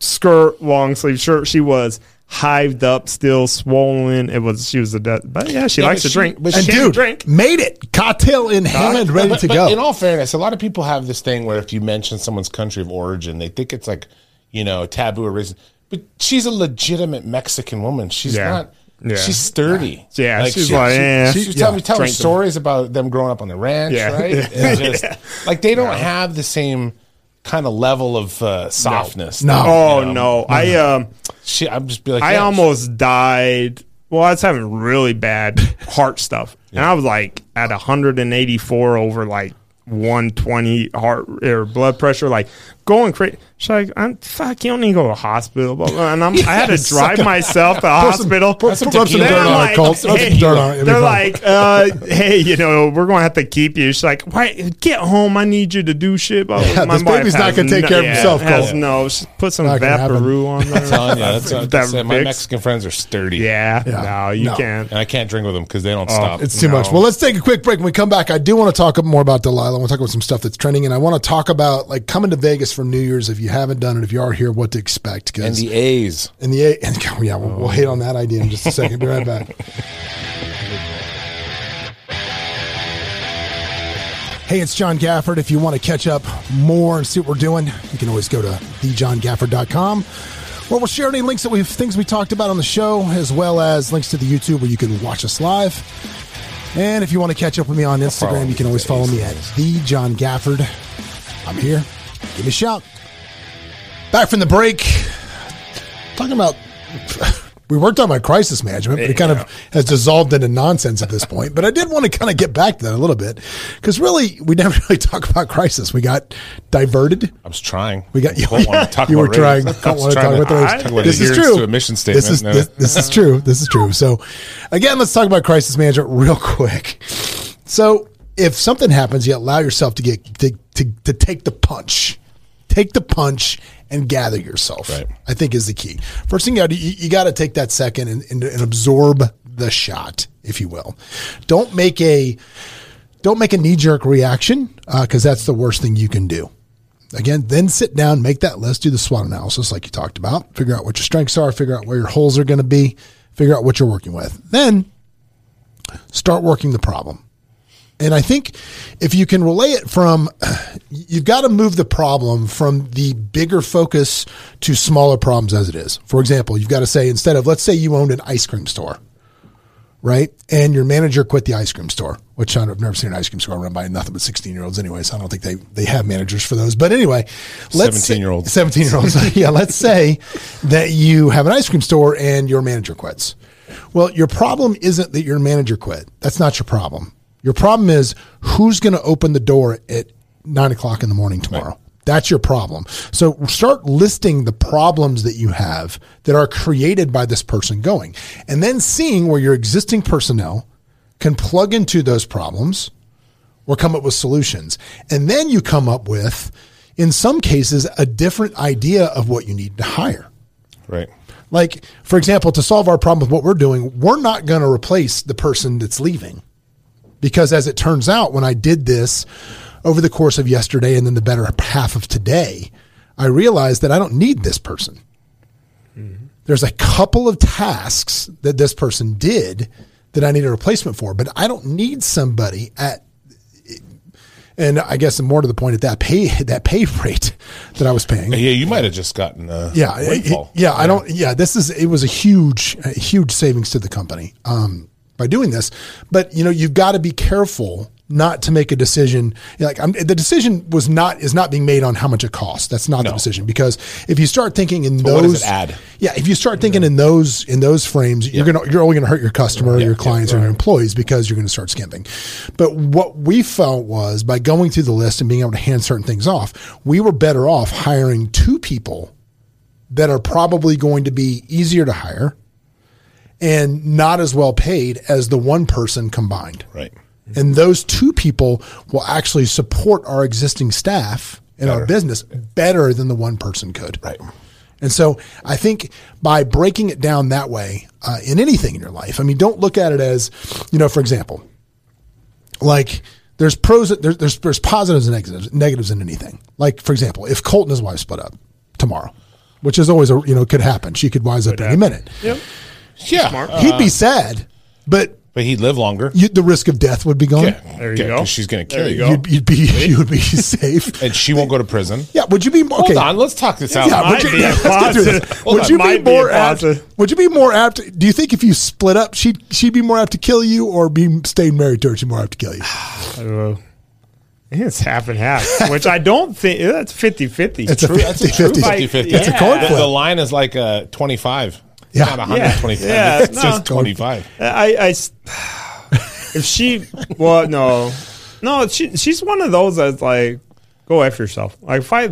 skirt, long sleeve shirt. She was hived up, still swollen. It was she was a de- but yeah, she Yeah, likes to she- drink. but And she dude, drink. made it. Cocktail in hand, ready But- to but go. In all fairness, a lot of people have this thing where if you mention someone's country of origin, they think it's like, you know, taboo or racist. But she's a legitimate Mexican woman. She's Yeah. not. Yeah. She's sturdy. Yeah, she's she, like, she, eh. she was Yeah. telling me telling me Drink them. stories about them growing up on the ranch, Yeah. right? And just like they don't have the same kind of level of uh, softness. No. Oh know? no, I um. She, I'm just be like, I yeah, almost died. Well, I was having really bad heart stuff, and I was like at 184 over like 120 heart or blood pressure, like going crazy. She's like, I'm, "Fuck, you don't need to go to the hospital." Blah, blah. And I'm, I had to drive myself to the hospital. pour- some pour some dirt They're on it, like, Colt. Hey, dirt on it. They're like, uh, hey, you know, we're going to have to keep you. She's like, why? Get home. I need you to do shit. Blah, blah. Yeah, My this wife baby's not gonna take no- care of yeah, himself, Has Colt. no. She Put some Not gonna happen. VapoRub on there. telling you, that's, what- That that's- my Mexican friends are sturdy. Yeah, Yeah. no, you No. can't. And I can't drink with them because they don't stop. It's too No. much. Well, let's take a quick break. When we come back, I do want to talk more about Delilah. I want to talk about some stuff that's trending, and I want to talk about like coming to Vegas for New Year's. If you haven't done it, if you are here, what to expect? and Because the A's. in the A, and yeah, we'll, we'll hit on that idea in just a second. Be right back. Hey, it's John Gafford. If you want to catch up more and see what we're doing, you can always go to thejohngafford.com where we'll share any links that we've things we talked about on the show, as well as links to the YouTube where you can watch us live. And if you want to catch up with me on Instagram, you can always follow me at the John Gafford. I'm here. Give me a shout. Back from the break. Talking about we worked on my crisis management, but it kind of has dissolved into nonsense at this point. But I did want to kind of get back to that a little bit because really we never really talk about crisis. We got diverted. I was trying. We got you. Colt wanted to talk you were trying. race. I Colt was wanted to talk about race. talk about This is true. mission This is statement. this, this is true. This is true. So, again, let's talk about crisis management real quick. So, if something happens, you allow yourself to get to, to, to take the punch, take the punch, and gather yourself. Right. I think is the key. First thing you got to you, you got to take that second and, and, and absorb the shot, if you will. Don't make a don't make a knee jerk reaction uh, because that's the worst thing you can do. Again, then sit down, make that list, do the SWOT analysis like you talked about, figure out what your strengths are, figure out where your holes are going to be, figure out what you're working with. Then start working the problem. And I think if you can relay it from, you've got to move the problem from the bigger focus to smaller problems as it is. For example, you've got to say, instead of, let's say you owned an ice cream store, right? And your manager quit the ice cream store, which I've never seen an ice cream store run by nothing but 16 year olds anyway. So I don't think they, they have managers for those. But anyway, let's 17-year-olds. 17 year olds. yeah. Let's say that you have an ice cream store and your manager quits. Well, your problem isn't that your manager quit. That's not your problem. Your problem is who's going to open the door at nine o'clock in the morning tomorrow. That's your problem. So start listing the problems that you have that are created by this person going, and then seeing where your existing personnel can plug into those problems or come up with solutions. And then you come up with, in some cases, a different idea of what you need to hire. Right. Like, for example, to solve our problem with what we're doing, we're not going to replace the person that's leaving. Because as it turns out, when I did this over the course of yesterday and then the better half of today, I realized that I don't need this person. there's a couple of tasks that this person did that I need a replacement for, but I don't need somebody at and I guess more to the point at that pay that pay rate that I was paying. Yeah, you might have just gotten a Yeah, it- windfall. yeah, I don't. Yeah, this is it was a huge, a huge savings to the company um, by doing this. But you know, you've got to be careful not to make a decision. Like I'm, the decision was not is not being made on how much it costs. That's not the decision because if you start thinking in But those, what does it add? Yeah, if you start thinking in those in those frames, you're gonna you're only gonna hurt your customer, your clients, or your employees because you're gonna start skimping. But what we felt was by going through the list and being able to hand certain things off, we were better off hiring two people that are probably going to be easier to hire and not as well paid as the one person combined. Right. And those two people will actually support our existing staff in our business better than the one person could. Right. And so I think by breaking it down that way uh, in anything in your life, I mean, don't look at it as, you know, for example, like there's pros, there's, there's, there's positives and negatives, negatives in anything. Like, for example, if Colt and his wife split up tomorrow, which is always, a, you know, could happen. She could wise up any minute. Yep. Yeah. He'd be sad, but But he'd live longer. you, the risk of death would be gone. Yeah. There you Yeah, go. 'cause She's going to There kill you you. go. You'd, you'd be, you would be safe. And she won't go to prison. Yeah. Would you be okay? Hold on. Let's talk this out. Yeah, Might would you, be a let's get through this. Hold Would on. you be Might be a more apt? positive. Would you be more apt? Do you think if you split up, she'd she'd be more apt to kill you, or be staying married to her, she'd more apt to kill you? Uh, it's half and half, which I don't think that's 50 50. It's a True, that's a 50-50. 50-50. It's a coin The, flip. the line is like uh, 25. Yeah. It's not 125. Yeah, it's no. just 25. I, I s- if she, well, no, no, she, she's one of those that's like, go F yourself. Like, if I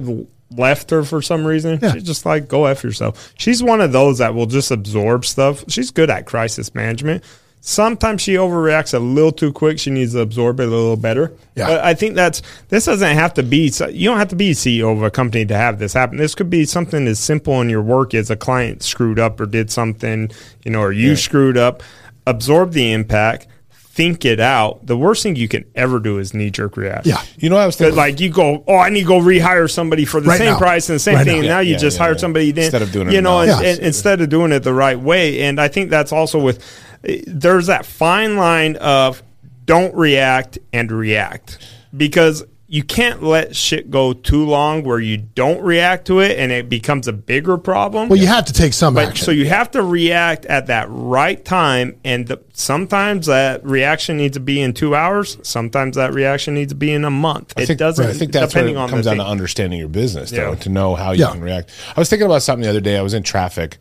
left her for some reason, Yeah. she's just like, go F yourself. She's one of those that will just absorb stuff. She's good at crisis management. Sometimes she overreacts a little too quick. She needs to absorb it a little better. Yeah. But I think that's this doesn't have to be. You don't have to be CEO of a company to have this happen. This could be something as simple in your work as a client screwed up or did something, you know, or you screwed up. Absorb the impact, think it out. The worst thing you can ever do is knee jerk react. Yeah. You know, I was thinking. like you go, oh, I need to go rehire somebody for the Right same now. price and the same Right thing. now. And now you yeah, just yeah, hired yeah. somebody then, Instead of doing it you know, now. and, Yeah. and instead of doing it the right way. And I think that's also with there's that fine line of don't react and react because you can't let shit go too long where you don't react to it and it becomes a bigger problem. Well, you have to take some But action. so you have to react at that right time, and the, sometimes that reaction needs to be in two hours. Sometimes that reaction needs to be in a month. I it think, doesn't. I think that's depending it on comes down to understanding your business, though, Yeah. to know how you Yeah. can react. I was thinking about something the other day. I was in traffic,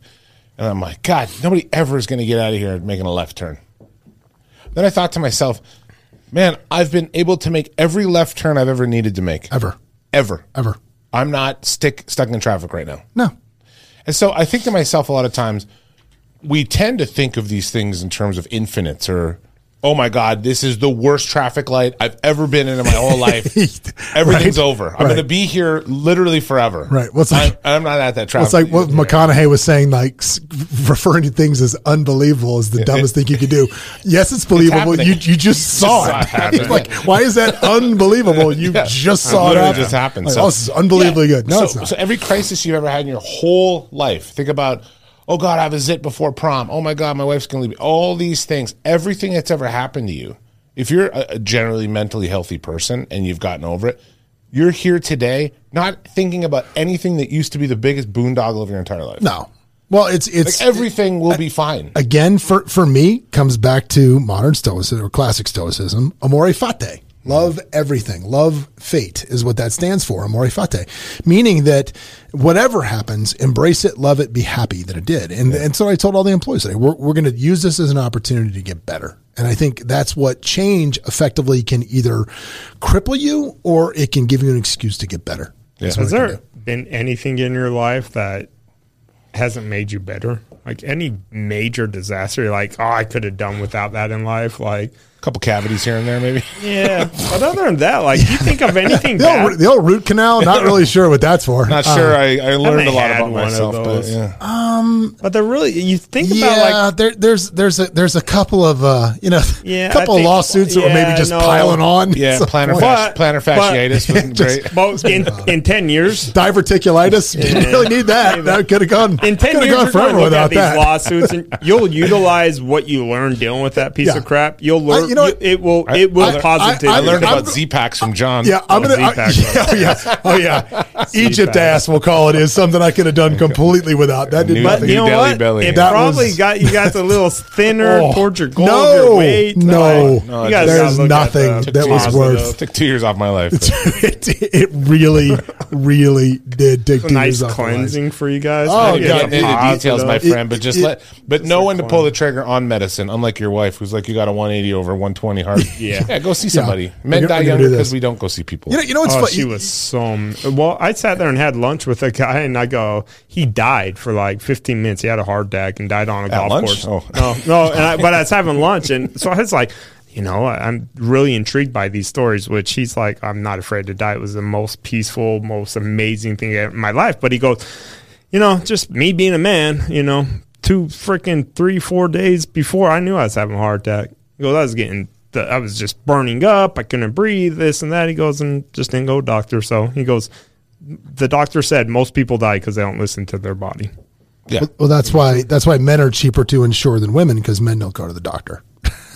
and I'm like, God, nobody ever is going to get out of here making a left turn. Then I thought to myself, man, I've been able to make every left turn I've ever needed to make. ever, Ever. ever. I'm not stick stuck in traffic right now. No. And so I think to myself a lot of times, we tend to think of these things in terms of infinites or, oh my God, this is the worst traffic light I've ever been in in my whole life. Everything's Right. over. I'm Right. going to be here literally forever. Right. What's like- I'm, I'm not at that traffic. It's like what McConaughey was saying, like referring to things as unbelievable is the dumbest thing you could do. Yes, it's believable. happening. you you just saw saw it. it happen. It's like, why is that unbelievable? You Yeah. just saw it happen. just happened. Like, So- oh, this is unbelievably Yeah. good. No, so, it's not. So every crisis you've ever had in your whole life, think about, oh God, I have a zit before prom. Oh my God, my wife's going to leave me. All these things, everything that's ever happened to you. If you're a, generally mentally healthy person and you've gotten over it, you're here today not thinking about anything that used to be the biggest boondoggle of your entire life. no. Well, it's it's Like everything will be fine. again for for me comes back to modern stoicism or classic stoicism amor fati love everything. Love fate is what that stands for amor fati. Meaning that whatever happens embrace it love it be happy that it did. And and so i told all the employees today we're, we're going to use this as an opportunity to get better. And i think that's what change effectively can either cripple you or it can give you an excuse to get better. That's what Has there been anything in your life that hasn't made you better? Like any major disaster, you're like, oh, I could have done without that in life. Like, couple cavities here and there, maybe. yeah. but other than that, like, you think of anything The old, the old root canal, not really sure what that's for. Not Uh, sure. I, I learned a lot about myself, but those. yeah. but they're really, you think yeah, about like, there, there's there's a there's a couple of uh you know Yeah, couple I of think- lawsuits that were maybe just no. piling on. Yeah, It's like, plantar, what? fasci- plantar fasciitis wasn't great. Well, in, in 10 years, diverticulitis. Didn't really need that. That could have gone. in 10 years, gone you're going to forever look without at these that. lawsuits and you'll utilize what you learned dealing with that piece of crap. You'll learn, you know what? it will, I- it will I- positively. I- I learned I'm- about Z packs from John. Yeah, I'm gonna. I, Z-Pack. Uh, yeah, oh yeah, oh yeah. Egypt ass, we'll call it, is something I could have done completely without. That did New- nothing. But you know Delhi what? belly. It That probably was- got you guys a little thinner Oh, towards your goal no, of your weight. no. Like, No, you guys there's gotta look at nothing the that was positive. worth- Took two years off my life. it, it really, really did take A two nice years off cleansing for you guys. Oh, Maybe God. a the details, my friend, but just let, but no one to pull the trigger on medicine. Unlike your wife, who's like, you got a 180 over 120 heart. Yeah. yeah, go see somebody. We're Men die we're younger because we don't go see people. You know, you know what's Oh, funny? she was so. Well, I sat there and had lunch with a guy, and I go, he died for like 15 minutes. He had a heart attack and died on a golf lunch? course. Oh. No, no. And I, but I was having lunch, and so I was like, you know, I'm really intrigued by these stories. Which he's like, I'm not afraid to die. It was the most peaceful, most amazing thing in my life. But he goes, you know, just me being a man, you know, two freaking three, four days before I knew I was having a heart attack. He goes, I was getting, the, I was just burning up. I couldn't breathe, this and that. He goes, and just didn't go to doctor. So he goes, the doctor said most people die because they don't listen to their body. yeah. Well, that's why that's why men are cheaper to insure than women because men don't go to the doctor.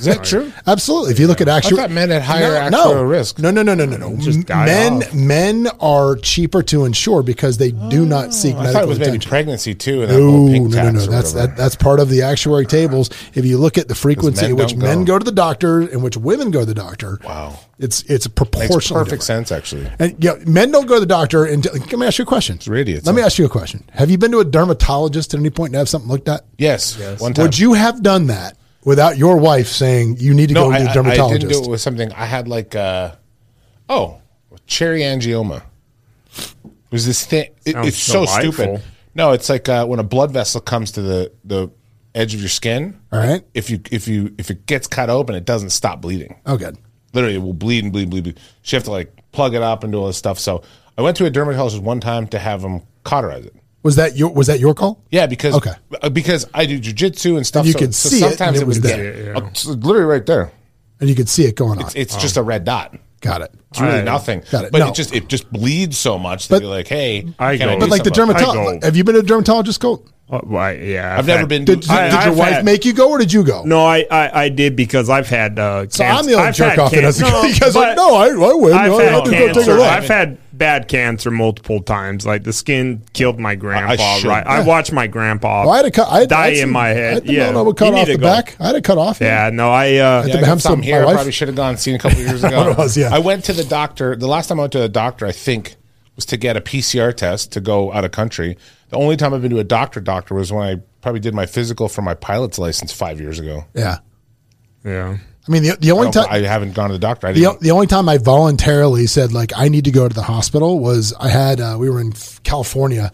Is that true? Absolutely. If you look at actual, thought men at higher no, actual no. risk. No, no, no, no, no, no. Just die men off. men are cheaper to insure because they do not oh, seek I medical thought it was maybe pregnancy too. And that No, whole no, pink no, tax no. or That's whatever. that, that's part of the actuary tables. If you look at the frequency men in which don't men go. go to the doctor and which women go to the doctor, Wow. it's it's Makes perfect different. sense, actually. And yeah, men don't go to the doctor. And let me ask you a question. We're idiots, Let me ask you a question. Have you been to a dermatologist at any point point to have something looked at? Yes. One time. Would you have done that without your wife saying you need to No, go I, to a dermatologist? I didn't do it with something. I had like, uh, oh, cherry angioma. It was this thing? It, Sounds it's so delightful. stupid. No, it's like uh, when a blood vessel comes to the the edge of your skin. All right. If you if you if it gets cut open, it doesn't stop bleeding. Oh, good. Literally, it will bleed and bleed, bleed, bleed. So you have to like plug it up and do all this stuff. So I went to a dermatologist one time to have him cauterize it. Was that your was that your call? Yeah, because Okay. uh, because I do jujitsu and stuff. And you so, could so see it, and sometimes it it was was there. there. Uh, it's literally right there. And you could see it going on. It's, it's just a red dot. Got it. It's really I- nothing. Got it. But No. it just it just bleeds so much that But- you're like, hey, I can go- do But like the dermatologist, go. have you been a dermatologist, Colt? Uh, why, yeah, I've never been. Did, did, I- did your I've wife had- make you go or did you go? No, I, I, I did because I've had. Uh, So I'm the only I've jerk off that doesn't go. You guys are like, no, I, I win. I've No, I had had to go take a cancer. I've had bad cancer multiple times. Like the skin killed my grandpa. should. right, I watched my grandpa Well, I had to cut. I had, die I had in some- my I head. had the yeah, I would cut off the go. back. I had to cut off. Yeah, no, I. Uh, to Yeah, I have got some- here. I probably should have gone seen a couple years ago. What it was, yeah. I went to the doctor. The last time I went to the doctor, I think, was to get a PCR test to go out of country. The only time I've been to a doctor doctor was when I probably did my physical for my pilot's license five years ago. Yeah. yeah. I mean, the, the only time I haven't gone to the doctor. I the, didn't, the only time I voluntarily said like I need to go to the hospital was I had uh, we were in California,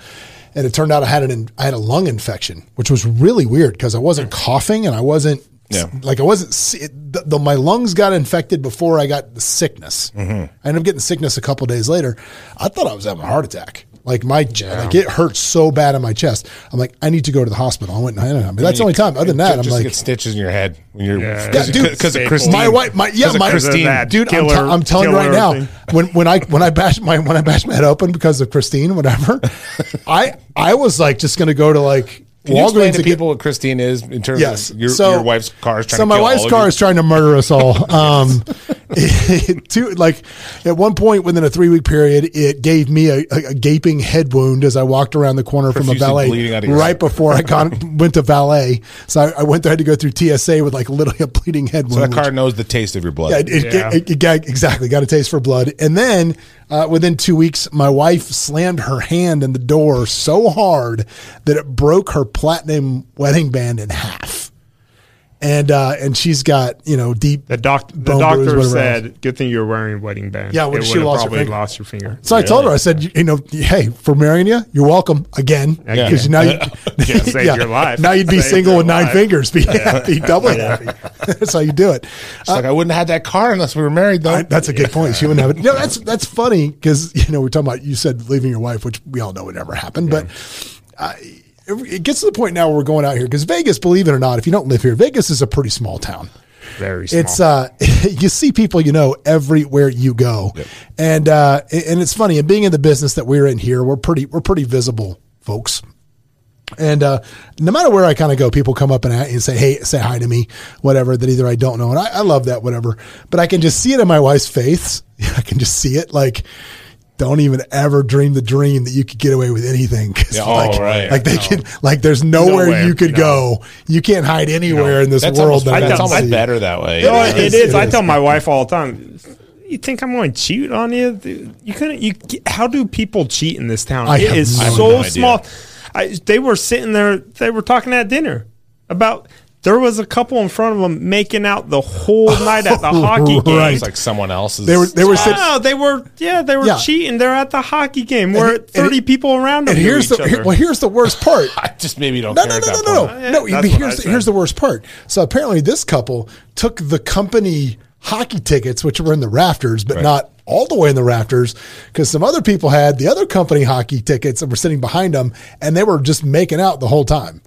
and it turned out I had an I had a lung infection, which was really weird because I wasn't coughing and I wasn't Yeah. like I wasn't si- the, the, my lungs got infected before I got the sickness. Mm-hmm. I ended up getting sickness a couple days later. I thought I was having a heart attack. Like my like it hurts so bad in my chest. I'm like I need to go to the hospital. I went and I had it. But that's the only time. Other than that, just I'm to like get stitches in your head when you're Yeah. because Yeah, dude, because of. Christine. my wife, my yeah, 'Cause of my Christine. that dude. I'm, t- I'm telling you right now, thing. when when I when I bash my when I bash my head open because of Christine, whatever, I I was like just gonna go to like Can you explain Walgreens to to get people what Christine is in terms Yes. of your, so, your wife's car is trying so to my kill wife's all car is trying to murder us all. Um, it, two, like at one point within a three week period, it gave me a, a, a gaping head wound as I walked around the corner from a Profusely valet bleeding out of your right head. before I got, went to valet. So I, I went there, I had to go through TSA with like literally a bleeding head So wound. that car knows the taste of your blood. Yeah, it, it, Yeah. it- it got- exactly. Got a taste for blood. And then uh, within two weeks, my wife slammed her hand in the door so hard that it broke her platinum wedding band in half. And uh, and she's got you know deep. The doc, the bone bruise, doctor whatever else. said, "Good thing you're wearing a wedding band." Yeah, when it she lost probably finger. lost your finger. So I told her, I said, you know, hey, for marrying you, you're welcome again Yeah. because now you Yeah, saved your life. Now you'd be Saved single your with nine fingers, be happy, doubly happy. That's how you do it. It's like I wouldn't have had that car unless we were married, though. I- that's a good point. She wouldn't have it. No, that's that's funny because you know we're talking about you said leaving your wife, which we all know would never happen. But uh, it gets to the point now where we're going out here because Vegas, believe it or not, if you don't live here, Vegas is a pretty small town. Very small. It's uh, you see people you know everywhere you go, and uh, and it's funny. And being in the business that we're in here, we're pretty we're pretty visible folks. And uh, no matter where I kind of go, people come up and, and say, "Hey, say hi to me," whatever. That either I don't know, and I, I love that, whatever. But I can just see it in my wife's face. I can just see it, like, don't even ever dream the dream that you could get away with anything. 'Cause, Yeah, oh, like, right. like they could, like, there's nowhere, Nowhere, you could no. go. You can't hide anywhere in this that's world. almost, that I that's don't almost see. better that way. You know, It it is, is. it I is. tell my wife all the time. You think I'm going to cheat on you? You couldn't. You how do people cheat in this town? I it have is no- so no small. I, they were sitting there. They were talking at dinner about. There was a couple in front of them making out the whole night at the hockey game. Right. It's like someone else's. They were they were sitting. No, they were. Yeah, they were Yeah. cheating. They're at the hockey game where And it- thirty and people around them. And here's each the here- other. well, here's the worst part. I just maybe don't No, care no, at no, that no, no. Yeah, no. that's but what here's the, here's the worst part. So apparently, this couple took the company hockey tickets, which were in the rafters, but not all the way in the rafters, because some other people had the other company hockey tickets and were sitting behind them, and they were just making out the whole time.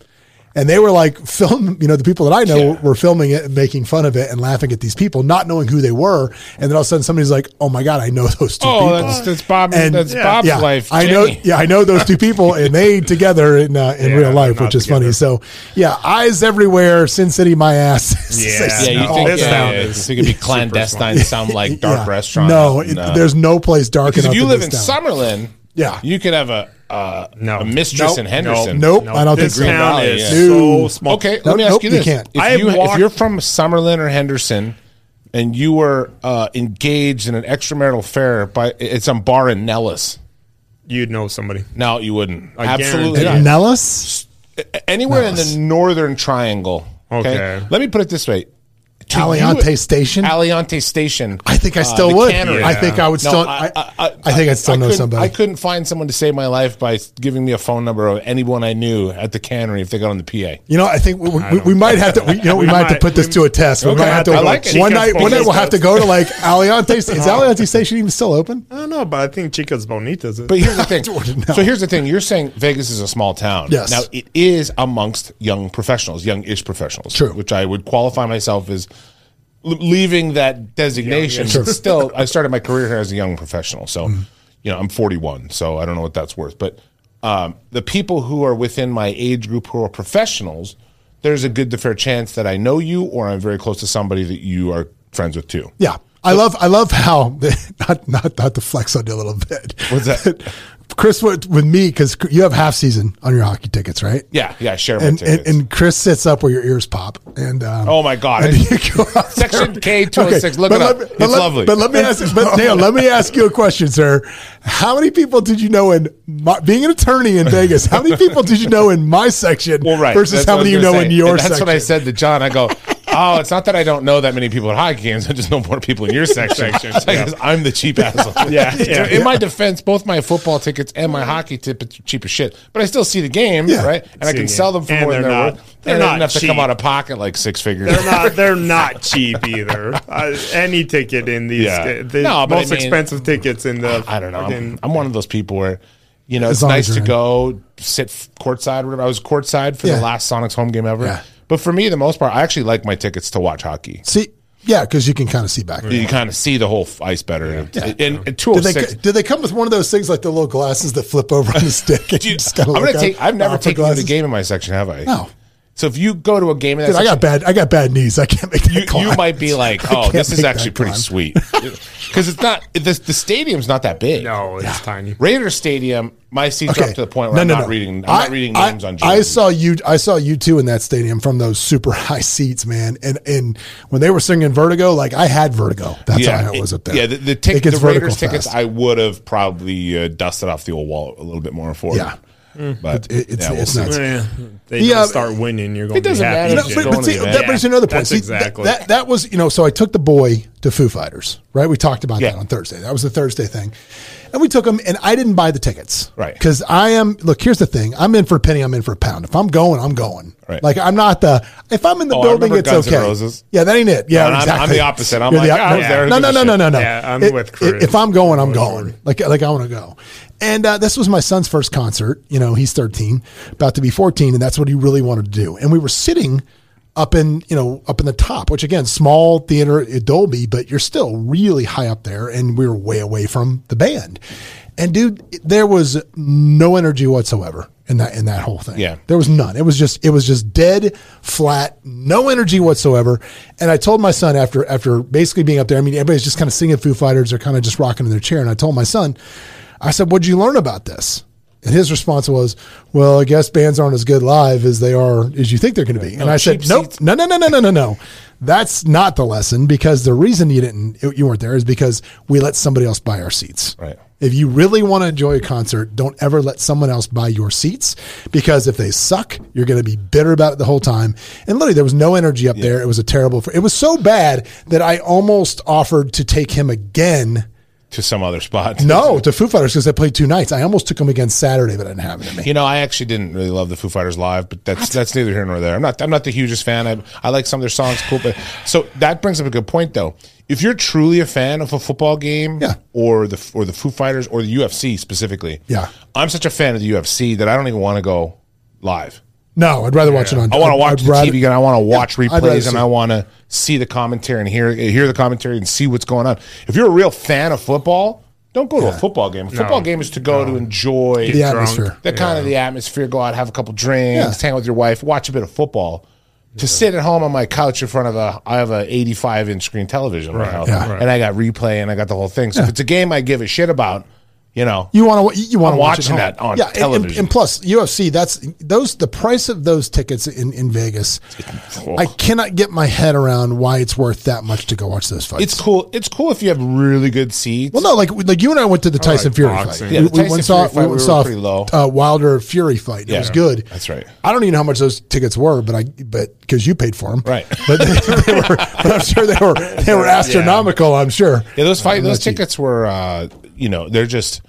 And they were like film, you know, the people that I know Yeah. were filming it and making fun of it and laughing at these people, not knowing who they were. And then all of a sudden, somebody's like, "Oh my god, I know those two Oh, people." that's that's Bob. And- that's Yeah. Bob's yeah, wife. I know. Yeah, I know those two people, and they together in uh, in Yeah, real life, which not is funny. So, yeah, eyes everywhere. Sin City, my ass. Yeah. Yeah, you No, think, this yeah, town yeah, is it'd be clandestine, sound like dark Yeah. restaurant? No, it- there's no place dark because enough. if you in live in town. Summerlin, Yeah. you could have a uh, No. a mistress Nope. in Henderson. Nope, I don't this think so. town Valley, is yeah. so small. Okay, Nope, let me ask nope, you you this: can't. If, I have you, if walked- you're from Summerlin or Henderson, and you were uh, engaged in an extramarital affair by it's some bar in Nellis, You'd know somebody. no, you wouldn't. I Absolutely not. Nellis, Anywhere Nellis. in the northern triangle. Okay? Okay. Let me put it this way: To Aliante you- Station. Aliante Station. I think I uh, still the would. cannery. I think I would No, still. I, I, think I'd still know couldn't- somebody. I couldn't find someone to save my life by giving me a phone number of anyone I knew at the cannery if they got on the PA. You know, I think we, we, we might have to. We, you know, we, We might have to put this to a test. We Okay, might have to. I like it. One Chica's night, one night we'll have to go to like Aliante. Is Aliante Station even still open? I don't know, but I think Chicas Bonitas. Is. But here's the thing. No. So here's the thing. You're saying Vegas is a small town. Yes. Now it is amongst young professionals, young-ish professionals. True. Which I would qualify myself as l- leaving that designation. Sure. Still, I started my career here as a young professional. So, Mm-hmm. you know, I'm 41. So I don't know what that's worth. But um, the people who are within my age group who are professionals, there's a good to fair chance that I know you or I'm very close to somebody that you are friends with too. Yeah, I love. I love how not not not to flex on you a little bit. What's that? Chris with, with me because you have half season on your hockey tickets, right? Yeah, yeah, share my And, and tickets. and Chris sits up where your ears pop, and um, Oh my God. and you go Section. K 206, look but it up. let- It's but let- lovely. But let me ask, but Dale, let me ask you a question, sir. How many people did you know in my, being an attorney in Vegas? How many people did you know in my section Well, right. versus That's how many you know gonna in say. your And that's section? what I said to John. I go, oh, it's not that I don't know that many people at hockey games. I just know more people in your section. It's like, 'cause I'm the cheap asshole. Yeah, yeah, In my defense, both my football tickets and my hockey tickets are cheap as shit. But I still see the game, Yeah. right? And I can the sell them for And more than they're they're not- worth. they're and not don't have to come cheap. out of pocket like six figures. They're not. They're not cheap either. Uh, any ticket in these, Yeah. the No, but I most mean- expensive tickets in the. I don't know. I'm, fucking- I'm one of those people where, you know, As it's long as nice you're to in. go sit f- courtside. or Whatever. I was courtside for Yeah. the last Sonics home game ever. Yeah. But for me, the most part, I actually like my tickets to watch hockey. see, yeah, because you can kind of see back. You kind of see the whole ice better. And, and, and 206. they, oh did they come with one of those things like the little glasses that flip over on the stick? And you just I'm gonna take. I've never taken you to glasses? the game in my section, have I? No. So if you go to a game in that Dude, I got bad. I got bad knees. I can't make that you, climb. you might be like, "Oh, this is actually pretty climb. sweet," because it's not. The, the stadium's not that big. no, it's tiny. Raider Stadium. My seats are up to the point where I'm not reading. I'm I- not reading I- names on. I saw you. I saw you two in that stadium from those super high seats, man. And and when they were singing Vertigo, like I had vertigo. That's how it was up there. Yeah, the, the, tic- the Raiders tickets, fast. I would have probably uh, dusted off the old wall a little bit more for. Yeah. But It- it's- yeah, we'll it's see. nuts. Eh, they Yeah, don't start winning. You're going to be doesn't happy. matter. No, but, going but see, that brings me another point. That's See, exactly. that, that that was you know. So I took the boy to Foo Fighters, right? We talked about Yeah. that on Thursday. That was the Thursday thing, and we took him. And I didn't buy the tickets, Right. Because I am. Look, here's the thing. I'm in for a penny. I'm in for a pound. If I'm going, I'm going. Right. Like I'm not the. If I'm in the Oh, building, it's Guns okay. Yeah, that ain't it. Yeah, No, I'm- I'm the opposite. I'm You're the like, op- I was there. No, no, no, no, no, no. Yeah, I'm It- with Chris. If I'm going, I'm going. Like like I want to go. And uh, this was my son's first concert. You know, he's 13, about to be 14, and that's what he really wanted to do. And we were sitting up in you know up in the top, which again, small theater at Dolby, but you're still really high up there, and we were way away from the band. And dude, there was no energy whatsoever in that in that whole thing. Yeah. there was none. It was just it was just dead, flat, no energy whatsoever. And I told my son after after basically being up there, I mean, everybody's just kind of singing Foo Fighters, they're kind of just rocking in their chair. And I told my son, I said, "What'd you learn about this?" And his response was, "Well, I guess bands aren't as good live as they are as you think they're going to be." And I oh, said, "Nope, seats. no, no, no, no, no, no, no. That's not the lesson because the reason you didn't, you weren't there is because we let somebody else buy our seats. Right. If you really want to enjoy a concert, don't ever let someone else buy your seats because if they suck, you're going to be bitter about it the whole time. And literally, there was no energy up there. It was a terrible. It was so bad that I almost offered to take him again. To some other spot. No, to Foo Fighters because they played two nights. I almost took them against Saturday, but I didn't have it in me. You know, I actually didn't really love the Foo Fighters live, but that's that's neither here nor there. I'm not I'm not the hugest fan. I I like some of their songs, cool. But so that brings up a good point, though. If you're truly a fan of a football game, Yeah. or the or the Foo Fighters or the UFC specifically, Yeah. I'm such a fan of the UFC that I don't even want to go live. No, I'd rather watch it on. I want to watch I'd the rather- TV and I want to watch Yeah, replays and I want to see the commentary and hear hear the commentary and see what's going on. If you're a real fan of football, don't go to a football game. A football game is to go to enjoy the atmosphere. the kind of the atmosphere. Go out, have a couple drinks, Yeah. hang with your wife, watch a bit of football. To sit at home on my couch in front of a, I have a 85 inch screen television right, now, Yeah. and I got replay and I got the whole thing. So if it's a game I give a shit about, you know, You want to you want to watch watching that on yeah, and- and- And, plus UFC. That's those the price of those tickets in, in Vegas. I cannot get my head around why it's worth that much to go watch those fights. it's cool. It's cool if you have really good seats. well, no, like like you and I went to the Tyson like Fury boxing. fight. Yeah, we, we went saw fight, we we went saw uh, Wilder Fury fight. It Yeah. was good. That's right. I don't even know how much those tickets were, but I but because you paid for them, Right. But they, they were, but I'm sure they were they were astronomical. I'm sure. Yeah, those fight those cheap. tickets were uh, you know, they're just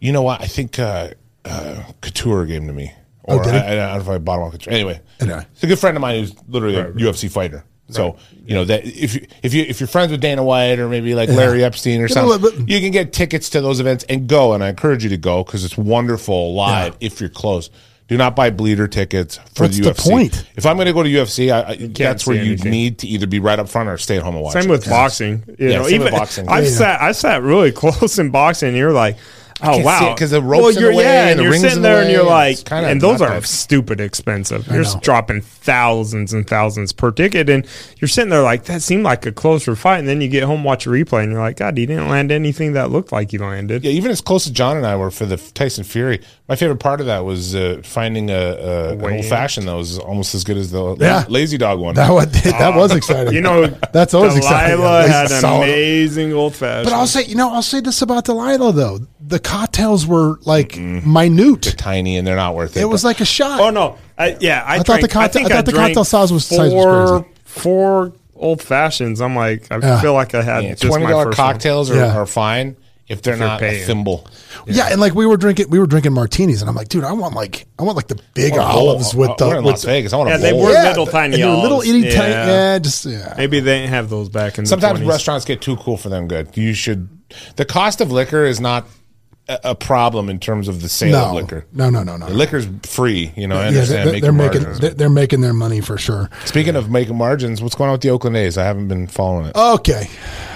you know what? I think uh uh Couture gave to me. Or Oh? I, I don't know if I bought them on Couture. Anyway. Anyway. It's a good friend of mine who's literally a UFC fighter. So you know that if you if you if you're friends with Dana White or maybe like Larry Epstein or something, you can get tickets to those events and go. And I encourage you to go because it's wonderful live if you're close. Do not buy bleeder tickets for What's the the UFC. point? If I'm going to go to UFC, I, I, that's where you anything. need to either be right up front or stay at home and watch. Same it. with boxing. You Yeah, know, same with even boxing. I've Yeah, yeah. sat I sat really close in boxing. and You're like, oh wow, see it 'cause the ropes in the you're, way yeah, and and the you're rings sitting in the there and you're like, kinda and those not are bad. stupid expensive. You're just dropping thousands and thousands per ticket, and you're sitting there like that seemed like a closer fight, and then you get home watch a replay, and you're like, God, he didn't land anything that looked like he landed. Yeah, even as close as John and I were for the Tyson Fury, my favorite part of that was uh, finding a, a an Weigh-in. old fashioned that was almost as good as the Yeah. Lazy Dog one. That was that was exciting. You know, That's always exciting. Delilah Yeah, had an solid. amazing old fashioned. But I'll say, you know, I'll say this about Delilah though. The cocktails were like mm-hmm. minute. They're tiny and they're not worth it. It was but- like a shot. Oh no! I, yeah, I, thought drank, the cocktail- think I thought the drank cocktail size was- size was four, crazy. four old fashions. I'm like, I Yeah. feel like I had yeah, just twenty my dollar first one. cocktails are, Yeah. are fine if they're you're not a paying. thimble. yeah. and like we were drinking, we were drinking martinis, and I'm like, dude, I want like, I want like the big want olives with the we're in with Las the- Vegas. I want a Yeah, they bowl. were Yeah, little the- tiny and they were little olives. itty tiny. Yeah. Yeah, just yeah. Maybe they didn't have those back in Sometimes the 20s. restaurants get too cool for them good. You should. The cost of liquor is not a, problem in terms of the sale of liquor. no, no, no, no. The liquor's free. You know, I Yeah, they're, making they're making they're, making their money for sure. Speaking of making margins, what's going on with the Oakland A's? I haven't been following it. Okay,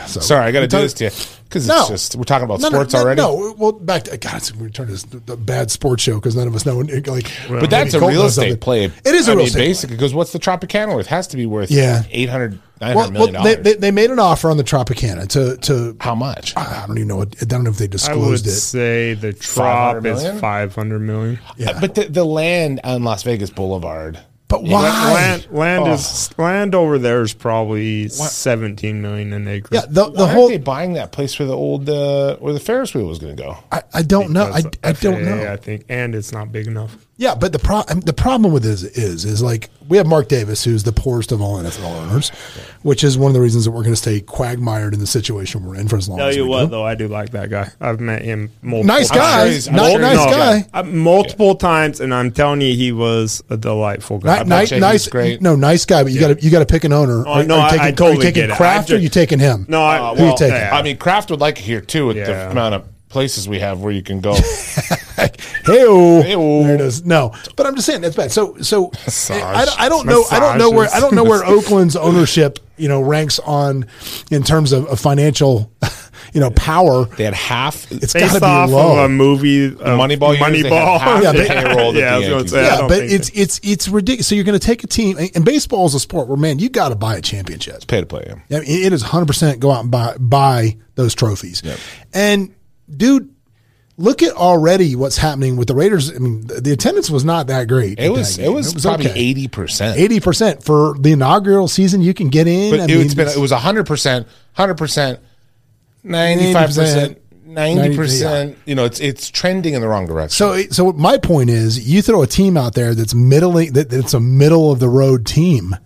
so Sorry, I got to do this to you because No. just we're talking about No, no, sports no, already. No, well, back to God. We turned this the, the bad sports show because none of us know. Like, But that's a Colton real estate play. It is a I real mean, estate basically, because what's the Tropicana worth? Has to be worth Yeah. 800 Well, well they, dollars. they, they made an offer on the Tropicana to to How much? I don't even know what I don't know if they disclosed it. I would it. say the 500 trop is 500 million. Yeah. Uh, but the, the land on Las Vegas Boulevard But why? Land, land Oh. is land over there is probably seventeen million an acre. Yeah, the, the Why whole. aren't they buying that place where the old uh, where the Ferris wheel was going to go? I, I don't know. I, Because I don't know. I think, and it's not big enough. Yeah, but the pro- the problem with this is is like we have Mark Davis, who's the poorest of all NFL owners, which is one of the reasons that we're going to stay quagmired in the situation we're in for as long Tell as you we what, do. though, I do like that guy. I've met him multiple Nice times. guy, he's- I'm sure nice he's- guy. Uh, multiple times, and I'm telling you, he was a delightful guy. Ni- I'm not saying nice, great. no, nice guy, but you got to you got to pick an owner. Oh, Are- no, are you I- taking, I are you totally taking get it. Kraft I or you taking him? no, I, Uh, Who you taking? I mean, Kraft would like it here too with Yeah. the amount of places we have where you can go. Hey, Hey-o. there it is. No, but I'm just saying that's bad. So, so I, I don't know. I don't know where I don't know where Oakland's ownership, you know, ranks on in terms of, of financial, you know, power. they had half. It's got to based be off low. of a movie, uh, Moneyball years, they had Moneyball. yeah, payroll that yeah, the was gonna Yankees say, yeah, but think it's that- it's it's ridiculous. So you're going to take a team, and- and baseball is a sport where man, you got to buy a championship. It's pay to play. Yeah. I mean, it is 100 percent go out and buy buy those trophies. And dude, look at already what's happening with the Raiders. I mean, the, the attendance was not that great. It was it was, probably eighty percent. Eighty percent for the inaugural season. You can get in. But I it, mean, been it was hundred percent, hundred percent, ninety five percent, ninety percent. You know, it's it's trending in the wrong direction. So, so my point is, you throw a team out there that's middling, that that's a middle of the road team,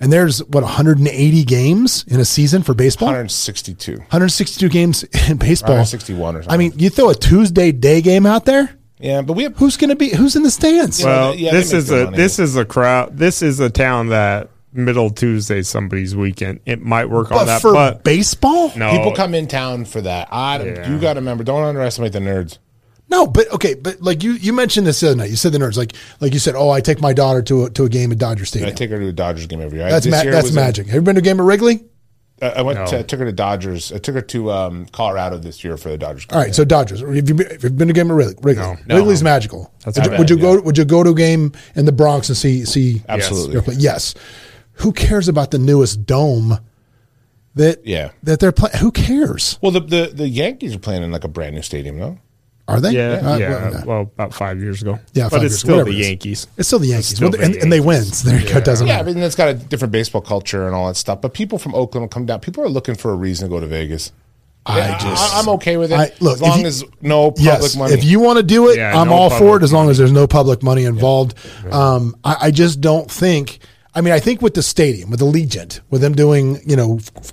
and there's what 180 games in a season for baseball. one hundred sixty two. 162 games in baseball. 161 or I mean, you throw a Tuesday day game out there. Yeah, but we have Who's going to be? Who's in the stands? Well, Yeah, they this is a money. this is a crowd. This is a town that middle Tuesday somebody's weekend. It might work on that, for but baseball, no. people come in town for that. I Yeah. you got to remember, don't underestimate the nerds. No. But okay, but like you, you mentioned this the other night. You said the nerds, like like you said. Oh, I take my daughter to a, to a game at Dodger Stadium. I take her to a Dodgers game every year. that's ma- year that's was in- magic. Have you been to a game at Wrigley? I I went. No. To, I took her to Dodgers. I took her to um, Colorado this year for the Dodgers. Game. All right, so Dodgers. Have you, been- have you been to a game at Wrigley? Wrigley. No. Wrigley's magical. would you, I would you bet, go? Would you go to a game in the Bronx and see see? Absolutely. your play? Yes. Who cares about the newest dome? That Yeah. that they're playing. Who cares? Well, the, the the Yankees are playing in like a brand new stadium, though. Are they? yeah, Uh, yeah. well, Well, about five years ago. Yeah, but five it's years, still the it is. Yankees. It's still the Yankees, still Well, the and, and they win. So there you go. It doesn't Yeah, I mean, it's got a different baseball culture and all that stuff. But people from Oakland will come down. People are looking for a reason to go to Vegas. I just- I, am okay with it. I- look, as long you- as no public yes, money. if you want to do it, Yeah, I'm no all for it as long as there's no public money involved. Um, I, I just don't think. I mean, I think with the stadium, with the Allegiant, with them doing, you know, f-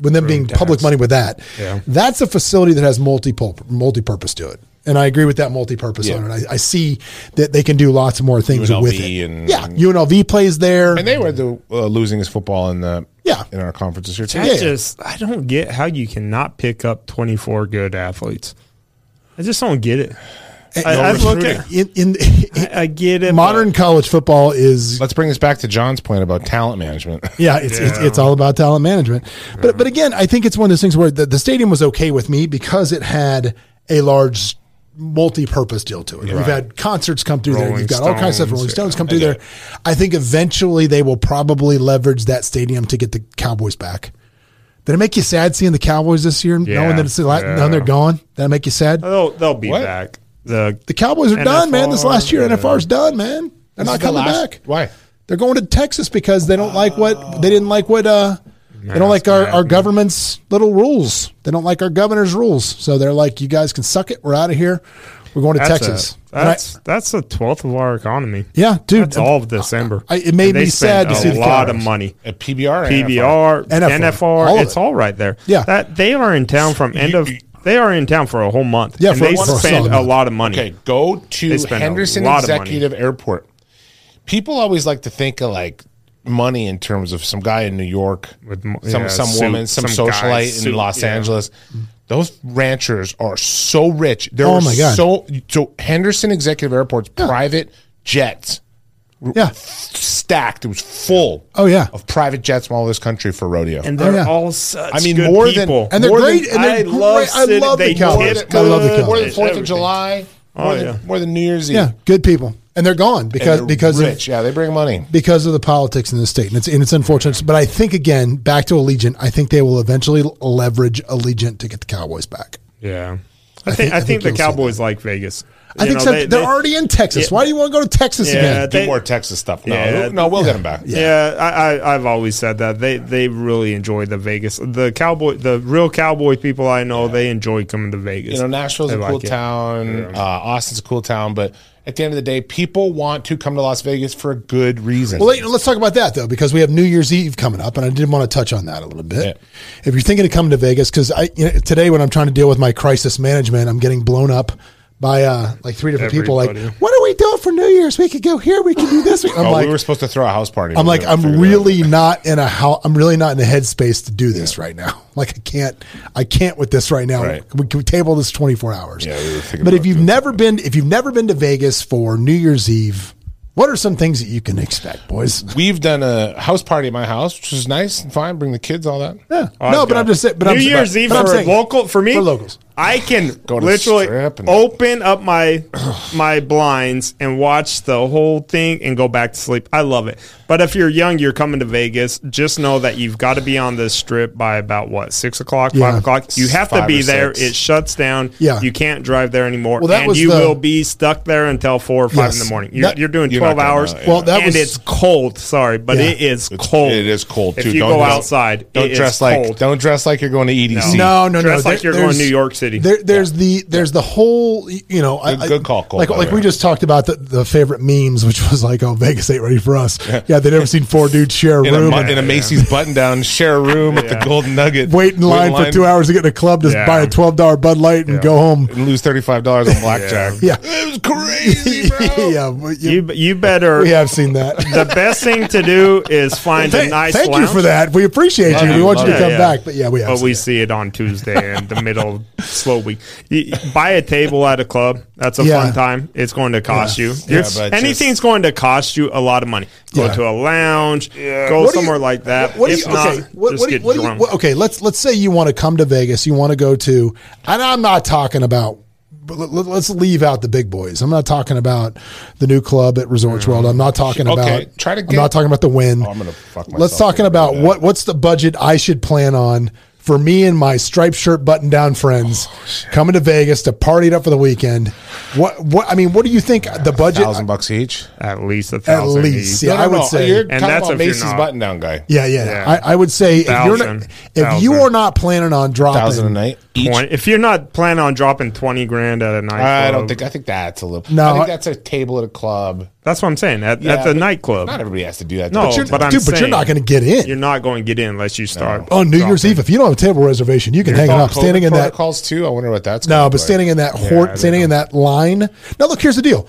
with them being public money with that, Yeah. that's a facility that has multi multi-purpose to it. And I agree with that multi-purpose Yeah. on it. I, I see that they can do lots more things UNLV with it. and- yeah, UNLV plays there. and they were the uh, losing his football in the Yeah. in our conference this year too. I Yeah. just I don't get how you cannot pick up 24 good athletes. I just don't get it. I, No I look recruiting. at in, in, I, I get it. modern but- college football is Let's bring this back to John's point about talent management. Yeah, it's, It's, Yeah. it's all about talent management. But but again, I think it's one of those things where the, the stadium was okay with me because it had a large multi-purpose deal to it. We've had concerts come through there. Rolling You've got all kinds of stuff. Stones, Rolling Stones yeah. come through there. I think eventually they will probably leverage that stadium to get the Cowboys back. Did it make you sad seeing the Cowboys this year, knowing Yeah, that it's the la- yeah. now they're gone? Did that make you sad? They'll they'll be What? back. The The Cowboys are done, man. This last year, NFR, NFR's done, man. They're This not is the coming last- back. Why? They're going to Texas because they don't like what they didn't like what uh they don't like our, our government's little rules. They don't like our governor's rules. So they're like, you guys can suck it. We're out of here. We're going to That's Texas. A, And I- that's that's a twelfth of our economy. yeah, dude. That's all of December. I- it made And they me sad to spent see a lot of money. At PBR, PBR, NFR, NFR, all of it's all right there. Yeah. that they are in town from end of. They are in town for a whole month. Yeah, and for- they for a solid spend a lot of money. Okay, go to Henderson lot of money. Executive Airport. People always like to think of like money in terms of some guy in New York, With some yeah, some suit, woman, some, some guy, socialite in suit, Los yeah. Angeles. Those ranchers are so rich. They're Oh, my God. so so Henderson Executive Airport's private jets yeah. stacked. It was full. Oh, yeah. of private jets from all this country for rodeo. and Oh, they're yeah. all such I mean, good more than- people. And they're More great. than- and they're I great. love I City- love they the Cowboys. I love the good. more than Cowboys. Fourth of Everything. July, oh, more, Oh, than, yeah. more than New Year's Eve. Yeah, good people. And they're gone because And they're because rich. of, yeah, they bring money. because of the politics in the state, and it's and it's unfortunate. But I think again, back to Allegiant, I think they will eventually leverage Allegiant to get the Cowboys back. yeah, I I think- think I I think think the Cowboys like Vegas. I You think know, so. they- They're they- already in Texas. Yeah. Why do you want to go to Texas Yeah, again? Do they- more Texas stuff. No, Yeah. no, we'll get them back. Yeah, I, I, I've always said that they they really enjoy the Vegas. The cowboy, the real cowboy people I know, they enjoy coming to Vegas. You know, Nashville's They a cool it. town. Uh, Austin's a cool town, but at the end of the day, people want to come to Las Vegas for a good reason. Well, let- let's talk about that though, because we have New Year's Eve coming up, and I did want to touch on that a little bit. Yeah. If you're thinking of coming to Vegas, because I you know, today when I'm trying to deal with my crisis management, I'm getting blown up by uh, like three different people. Like, what are we doing for New Year's? We could go here. We could do this. I'm oh, like, we were supposed to throw a house party. I'm like, I'm really not in a how I'm really not in the headspace to do this right now. Like I can't, I can't with this right now. Right. We can table this 24 hours. Yeah, we but if you've never been, if you've never been to Vegas for New Year's Eve, what are some things that you can expect, boys? We've done a house party at my house, which is nice and fine. Bring the kids, all that. Yeah. Oh, no, but I'm just saying. But New I'm, Year's but, Eve but for saying- local for me. For locals. I can Go literally open up my my blinds and watch the whole thing and go back to sleep. I love it. But if you're young, you're coming to Vegas. Just know that you've got to be on the strip by about what six o'clock, Yeah. five o'clock. You have to be there. six. It shuts down. Yeah. you can't drive there anymore, Well, that and was you the- will be stuck there until four or five in the morning. You're, That- you're doing You're twelve gonna hours. know, yeah. Well, that and was- it's cold. Sorry, but Yeah. it is cold. It is cold too. If you don't go dress- outside, don't it is dress like cold. don't dress like you're going to EDC. No, no, no. Dress like There- you're going there's- New York City. There, there's the there's the whole you know Good- I- good call, Cole, like by the like we just talked about the, the favorite memes, which was like oh Vegas ain't ready for us. Yeah, they never seen four dudes share a In room, mu- and in a Macy's button down, share a room at the Golden Nugget. wait in line for two hours to get in a club to Yeah. buy a twelve dollar Bud Light and go home. and lose thirty five dollars on blackjack. Yeah. it was crazy, bro. yeah, but you, You you better. we have seen that. the best thing to do is find a Thank, nice. thank you for that. We appreciate Love you. We want you to come back. But yeah, we have. But we see it on Tuesday in the middle slow week. You, buy a table at a club. That's a Yeah. fun time. It's going to cost Yeah. you. Yeah, but anything's just- going to cost you a lot of money. Go Yeah. to a lounge. Go What do you- somewhere like that. What do if you, not, okay, what, just what do get what you- drunk. okay, let's let's say you want to come to Vegas. You want to go to, and I'm not talking about. but let- let- Let's leave out the big boys. I'm not talking about the new club at Resorts World. I'm not talking Okay, about. try to I'm not talking about the Wynn. Oh, I'm gonna fuck Let's myself talking about what what's the budget I should plan on for me and my striped shirt button down friends Oh, coming to Vegas to party it up for the weekend. What what I mean, what do you think the budget? thousand bucks each. At least a thousand. At thousand. least, each. yeah, I would say. you're And that's about if Macy's button down guy. yeah, yeah. Yeah. I, I would say if you're not, Thousand. if you are not planning on dropping Thousand a night each. 20 if you're not planning on dropping twenty grand at a night, I don't think. I think that's a little. No, I think that's a table at a club. that's what I'm saying. At, Yeah, at the nightclub, Not everybody has to do that. No, But you're- but I'm dude, but you're not going to get in. you're not going to get in unless you start on New Year's. Eve, if you don't have a table reservation, you can hang it All up. Standing COVID in that protocols too. I wonder what that's. no, gonna but like. standing in that hort, they standing in that line. Now, look, here's the deal: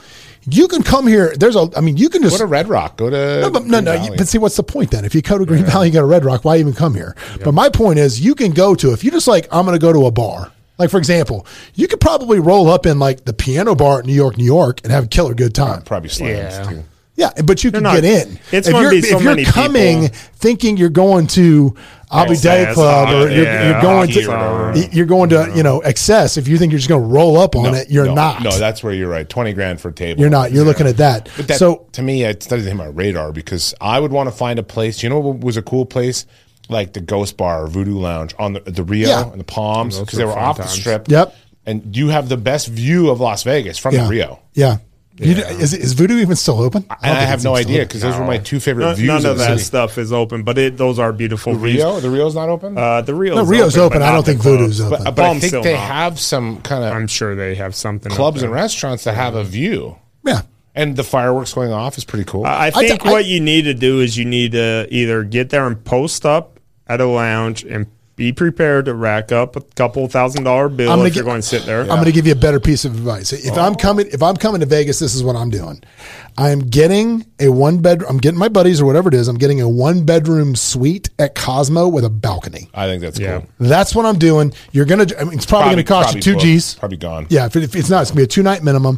you can come here. There's a. I mean, you can just Go to Red Rock. Go to No, but no, no. You- But see, what's the point then? If you go to Green Valley, you go to Red Rock. Why even come here? But my point is, you can go to if you just like, I'm going to go to a bar. Like for example, you could probably roll up in like the piano bar at New York, New York, and have a killer good time. probably slams Yeah. too. Yeah, but you can not- get in. it's if gonna you're, be so if you're many coming people. thinking you're going to Abu Excess, Dhabi Club or you're, yeah, you're going to or you're going to you know XS. If you think you're just going to roll up on No, it, you're no, not. No, that's where you're right. Twenty grand for a table. you're not. You're looking at that. But that, so to me, it doesn't hit my radar because I would want to find a place. You know what was a cool place? Like the Ghost Bar or Voodoo Lounge on the, the Rio Yeah. and the Palms because they were off times. the strip. Yep. And you have the best view of Las Vegas from yeah, the Rio. Yeah. You- is, is Voodoo even still open? don't I have no idea because those were my two favorite No- views None of of that city. stuff is open, but it, those are beautiful The views. Rio, the Rio's not open. Uh, the Rio's No, Rio's but open. I don't think. Voodoo's open. but but I think they not. have some kind of I'm sure they have something. clubs and restaurants that have a view, Yeah. and the fireworks going off is pretty cool. I I I think I- what you need to do is you need to either get there and post up at a lounge and be prepared to rack up a couple thousand dollar bill I'm if gonna you're going to sit there. I'm going to give you a better piece of advice. If oh. I'm coming, if I'm coming to Vegas, this is what I'm doing. I'm getting a one bed. I'm getting my buddies or whatever it is. I'm getting a one bedroom suite at Cosmo with a balcony. I think that's Yeah. cool. That's what I'm doing. You're gonna. I mean, it's probably, going to cost you two booked, G's. Probably gone. Yeah, if, it, if it's not, it's gonna be a two night minimum.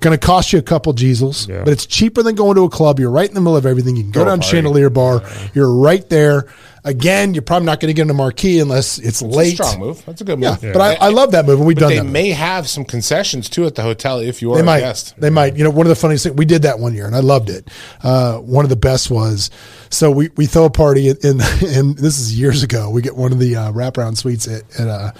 Going to cost you a couple G's, Yeah. but it's cheaper than going to a club. You're right in the middle of everything. You can go Go down party. Chandelier Bar. You're right there. Again, you're probably not going to get in a marquee unless it's It's a late. strong move. That's a good move. Yeah, move. but I, I love that move, and we've But done they move. may have some concessions too at the hotel if you are They a might. guest. They might. You know, one of the funniest things we did that one year, and I loved it. Uh, one of the best was so we, we throw a party in, in, and this is years ago. We get one of the uh, wraparound suites at at, uh,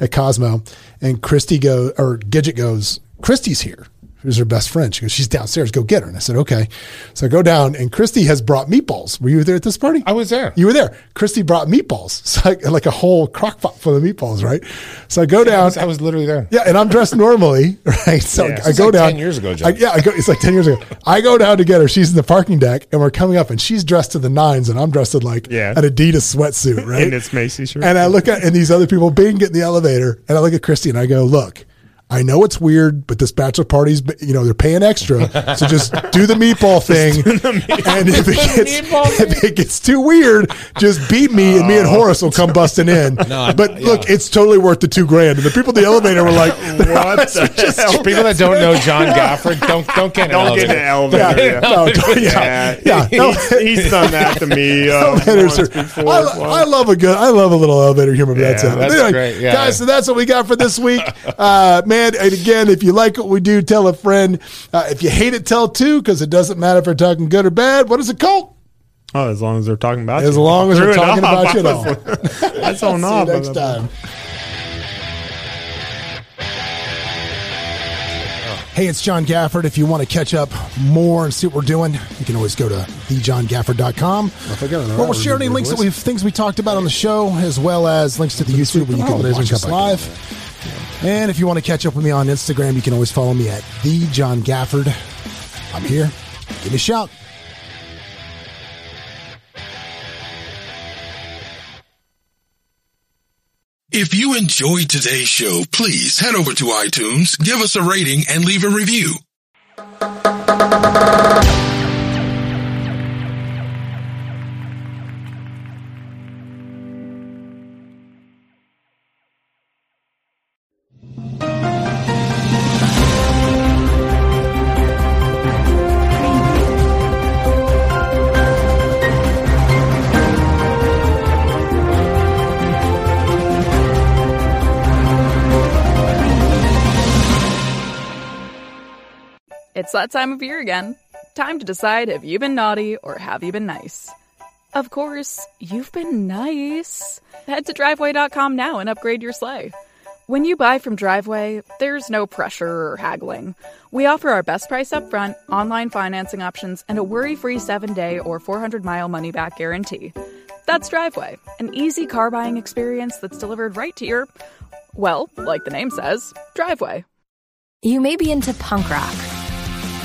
at Cosmo, and Christy goes or Gidget goes. Christy's here. Who's her best friend? She goes, she's downstairs. Go get her. And I said, okay. So I go down, and Christy has brought meatballs. Were you there at this party? I was there. You were there. Christy brought meatballs, so I, like a whole crock pot full of meatballs, right? So I go I down. was, I was literally there. Yeah, and I'm dressed normally, right? So Yeah. I go like down 10 years ago, I, yeah, I go, it's like ten years ago. I go down to get her. She's in the parking deck, and we're coming up, and she's dressed to the nines, and I'm dressed in like Yeah. an Adidas sweatsuit, right? And it's Macy's shirt. And I look at and these other people being get in the elevator, and I look at Christy and I go, look. I know it's weird, but this bachelor party's, you know, they're paying extra. So just do the meatball thing. And if it, gets, if it gets too weird, just beat me and me and Horace will come busting in. I- but yeah. look, it's totally worth the two grand. And the people in the elevator were like, what the hell? People that don't know John Gafford, don't don't get in an Don't get in the elevator. elevator. yeah, yeah. no, yeah, yeah, he- no. he's, he's done that to me. Uh, Elevators are- before. I, lo- I love a good. I love a little elevator humor. but that's it. that's great, yeah. guys. So that's what we got for this week, uh, man. And again, if you like what we do, tell a friend. Uh, if you hate it, tell two because it doesn't matter if we're talking good or bad. What is it called? oh, as long as they're talking about it. As you. long as Threw we're talking off. about you at all. That's on See you off. next time. Hey, it's John Gafford. If you want to catch up more and see what we're doing, you can always go to thejohngafford.com. Where we'll share any links that we've things we talked about on the show, as well as links to the YouTube where you can watch us live. And if you want to catch up with me on Instagram, you can always follow me at the John Gafford. I'm here. Give me a shout. If you enjoyed today's show, please head over to iTunes, give us a rating, and leave a review. It's that time of year again. Time to decide have you been naughty or have you been nice? Of course, you've been nice. Head to driveway.com now and upgrade your sleigh. When you buy from Driveway, there's no pressure or haggling. We offer our best price up front, online financing options, and a worry free 7 day or 400 mile money back guarantee. That's Driveway, an easy car buying experience that's delivered right to your, well, like the name says, driveway. You may be into punk rock,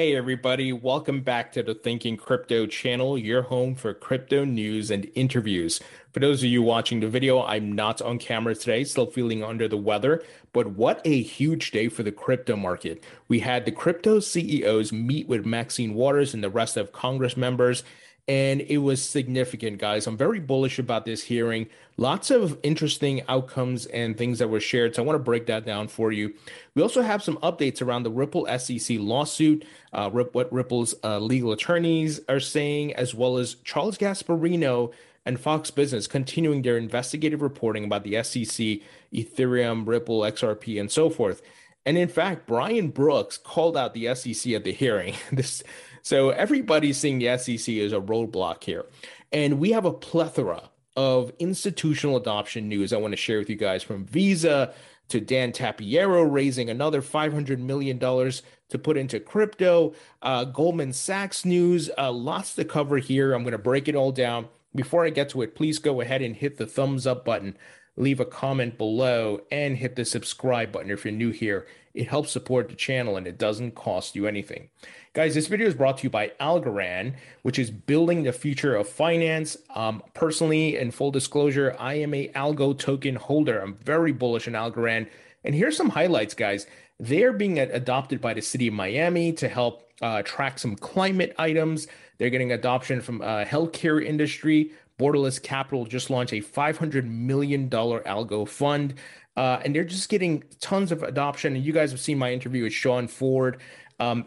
Hey, everybody, welcome back to the Thinking Crypto channel, your home for crypto news and interviews. For those of you watching the video, I'm not on camera today, still feeling under the weather, but what a huge day for the crypto market. We had the crypto CEOs meet with Maxine Waters and the rest of Congress members, and it was significant, guys. I'm very bullish about this hearing. Lots of interesting outcomes and things that were shared. So I want to break that down for you. We also have some updates around the Ripple SEC lawsuit, uh, what Ripple's uh, legal attorneys are saying, as well as Charles Gasparino and Fox Business continuing their investigative reporting about the SEC, Ethereum, Ripple, XRP, and so forth. And in fact, Brian Brooks called out the SEC at the hearing. this, so everybody's seeing the SEC as a roadblock here. And we have a plethora of institutional adoption news I want to share with you guys from Visa to Dan Tapiero raising another $500 million to put into crypto, uh, Goldman Sachs news, uh, lots to cover here. I'm going to break it all down. Before I get to it, please go ahead and hit the thumbs up button, leave a comment below, and hit the subscribe button if you're new here. It helps support the channel and it doesn't cost you anything. Guys, this video is brought to you by Algorand, which is building the future of finance. Um, personally, in full disclosure, I am a Algo token holder. I'm very bullish on Algorand. And here's some highlights, guys. They're being adopted by the city of Miami to help uh, track some climate items. They're getting adoption from uh, healthcare industry. Borderless Capital just launched a $500 million algo fund. uh, and they're just getting tons of adoption. And you guys have seen my interview with Sean Ford. Um,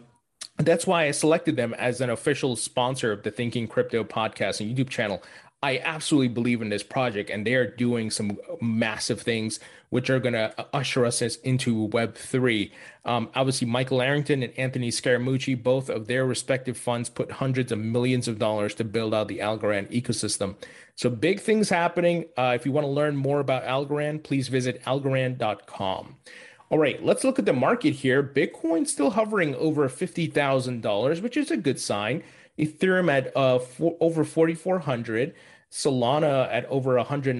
that's why I selected them as an official sponsor of the Thinking Crypto podcast and YouTube channel. I absolutely believe in this project, and they are doing some massive things which are going to usher us into Web three. Um, obviously, Michael Arrington and Anthony Scaramucci, both of their respective funds, put hundreds of millions of dollars to build out the Algorand ecosystem. So, big things happening. Uh, if you want to learn more about Algorand, please visit algorand.com. All right, let's look at the market here. Bitcoin still hovering over $50,000, which is a good sign. Ethereum at uh, for, over 4,400. Solana at over $193,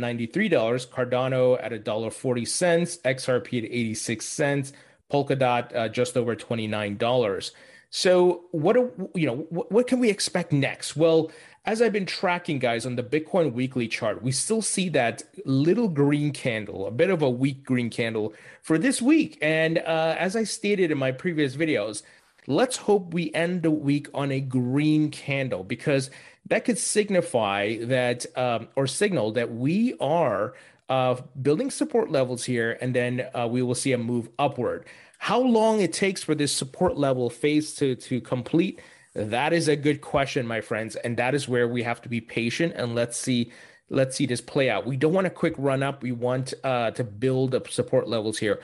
Cardano at $1.40, XRP at 86 cents, Polkadot uh, just over $29. So what are, you know what, what can we expect next? Well, as I've been tracking guys on the Bitcoin weekly chart, we still see that little green candle, a bit of a weak green candle for this week. And uh, as I stated in my previous videos, let's hope we end the week on a green candle because that could signify that um, or signal that we are uh, building support levels here and then uh, we will see a move upward how long it takes for this support level phase to to complete that is a good question my friends and that is where we have to be patient and let's see let's see this play out we don't want a quick run up we want uh, to build up support levels here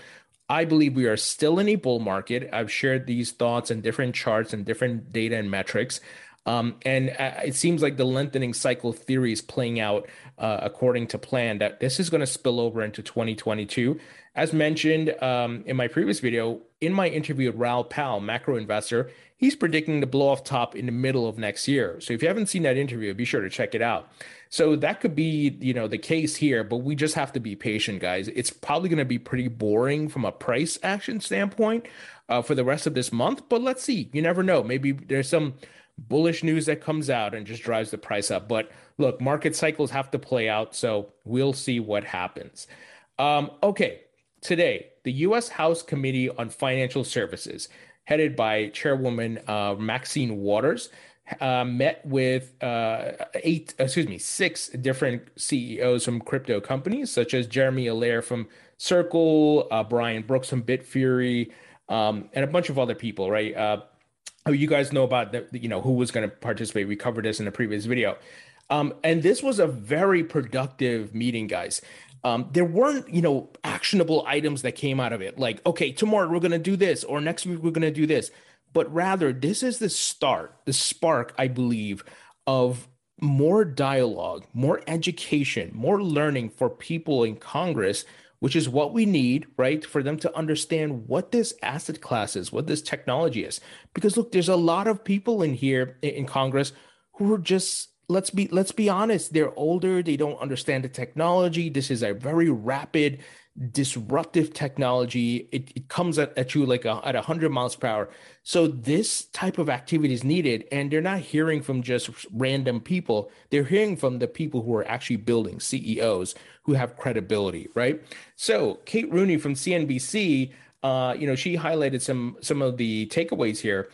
I believe we are still in a bull market. I've shared these thoughts and different charts and different data and metrics. Um, and uh, it seems like the lengthening cycle theory is playing out uh, according to plan, that this is going to spill over into 2022. As mentioned um, in my previous video, in my interview with Raoul Pal, macro investor, he's predicting the blow off top in the middle of next year. So if you haven't seen that interview, be sure to check it out. So that could be, you know, the case here, but we just have to be patient, guys. It's probably going to be pretty boring from a price action standpoint uh, for the rest of this month, but let's see. You never know. Maybe there's some bullish news that comes out and just drives the price up. But look, market cycles have to play out, so we'll see what happens. Um, okay, today, the U.S. House Committee on Financial Services, headed by Chairwoman uh, Maxine Waters, uh, met with uh, eight, excuse me, six different CEOs from crypto companies, such as Jeremy Allaire from Circle, uh, Brian Brooks from Bitfury, um, and a bunch of other people, right? Uh, you guys know about the, you know, who was going to participate. We covered this in a previous video. Um, and this was a very productive meeting, guys. Um, there weren't, you know, actionable items that came out of it. Like, okay, tomorrow we're going to do this, or next week we're going to do this but rather this is the start, the spark, I believe, of more dialogue, more education, more learning for people in Congress, which is what we need, right? For them to understand what this asset class is, what this technology is. Because look, there's a lot of people in here in Congress who are just let's be let's be honest they're older they don't understand the technology this is a very rapid disruptive technology. It, it comes at, at you like a, at 100 miles per hour. So this type of activity is needed. And they're not hearing from just random people. They're hearing from the people who are actually building CEOs who have credibility, right? So Kate Rooney from CNBC, uh, you know, she highlighted some some of the takeaways here.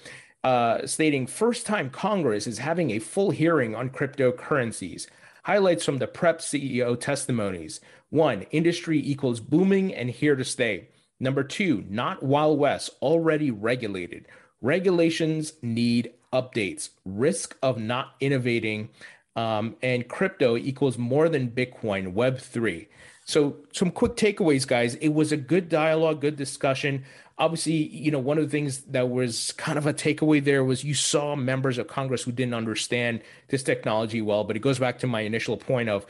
Uh, stating first time Congress is having a full hearing on cryptocurrencies. Highlights from the PREP CEO testimonies. One, industry equals booming and here to stay. Number two, not Wild West, already regulated. Regulations need updates. Risk of not innovating. Um, and crypto equals more than Bitcoin, Web3. So, some quick takeaways, guys. It was a good dialogue, good discussion. Obviously, you know, one of the things that was kind of a takeaway there was you saw members of Congress who didn't understand this technology well. But it goes back to my initial point of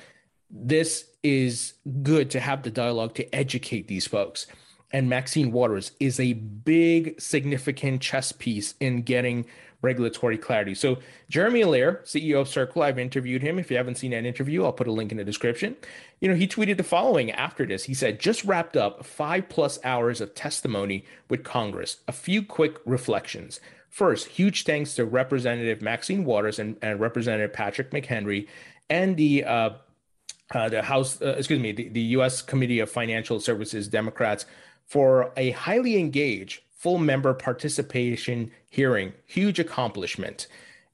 this is good to have the dialogue to educate these folks. And Maxine Waters is a big, significant chess piece in getting regulatory clarity. So, Jeremy Allaire, CEO of Circle, I've interviewed him. If you haven't seen that interview, I'll put a link in the description. You know, he tweeted the following after this. He said, just wrapped up five plus hours of testimony with Congress. A few quick reflections. First, huge thanks to Representative Maxine Waters and, and Representative Patrick McHenry and the uh, uh, the House, uh, excuse me, the, the U.S. Committee of Financial Services Democrats for a highly engaged, full member participation hearing. Huge accomplishment.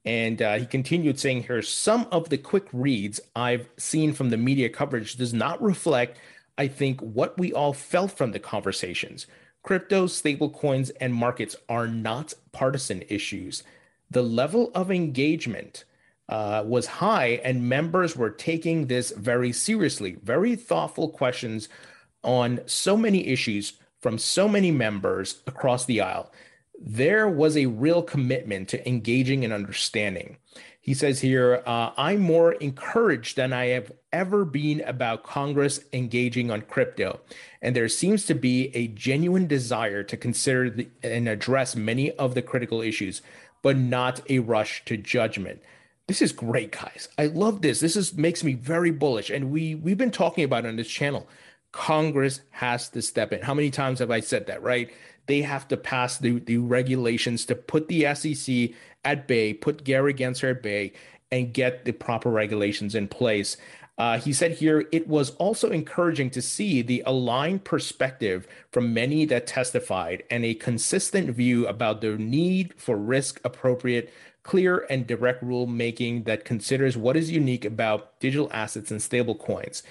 And uh, he continued saying here some of the quick reads I've seen from the media coverage does not reflect I think what we all felt from the conversations. Crypto, stablecoins, and markets are not partisan issues. The level of engagement uh, was high, and members were taking this very seriously. Very thoughtful questions on so many issues from so many members across the aisle. There was a real commitment to engaging and understanding. He says here, uh, I'm more encouraged than I have ever been about Congress engaging on crypto. And there seems to be a genuine desire to consider the, and address many of the critical issues, but not a rush to judgment. This is great, guys. I love this. This is makes me very bullish. And we we've been talking about on this channel. Congress has to step in. How many times have I said that, right? They have to pass the, the regulations to put the SEC at bay, put Gary Gensler at bay, and get the proper regulations in place. Uh, he said here it was also encouraging to see the aligned perspective from many that testified and a consistent view about the need for risk appropriate, clear, and direct rulemaking that considers what is unique about digital assets and stablecoins.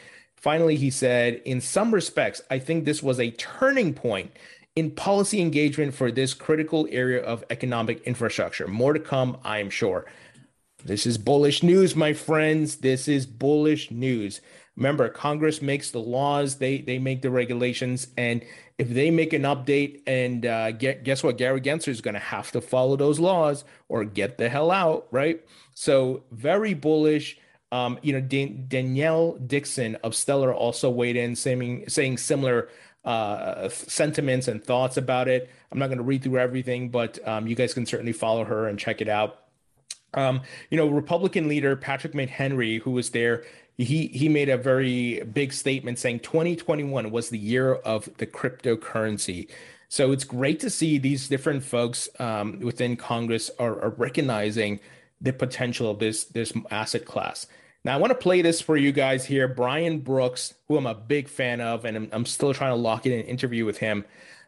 Finally, he said, in some respects, I think this was a turning point in policy engagement for this critical area of economic infrastructure. More to come, I am sure. This is bullish news, my friends. This is bullish news. Remember, Congress makes the laws, they they make the regulations, and if they make an update, and uh, get, guess what, Gary Gensler is going to have to follow those laws or get the hell out, right? So very bullish. Um, you know, Dan- Denelle Dixon of Stellar also weighed in, saying saying similar uh, sentiments and thoughts about it. I'm not going to read through everything, but um, you guys can certainly follow her and check it out. Um, you know, Republican leader Patrick McHenry, who was there, he he made a very big statement saying 2021 was the year of the cryptocurrency. So it's great to see these different folks um, within Congress are, are recognizing the potential of this this asset class. Now, I want to play this for you guys here. Brian Brooks, who I'm a big fan of, and I'm, I'm still trying to lock in an interview with him.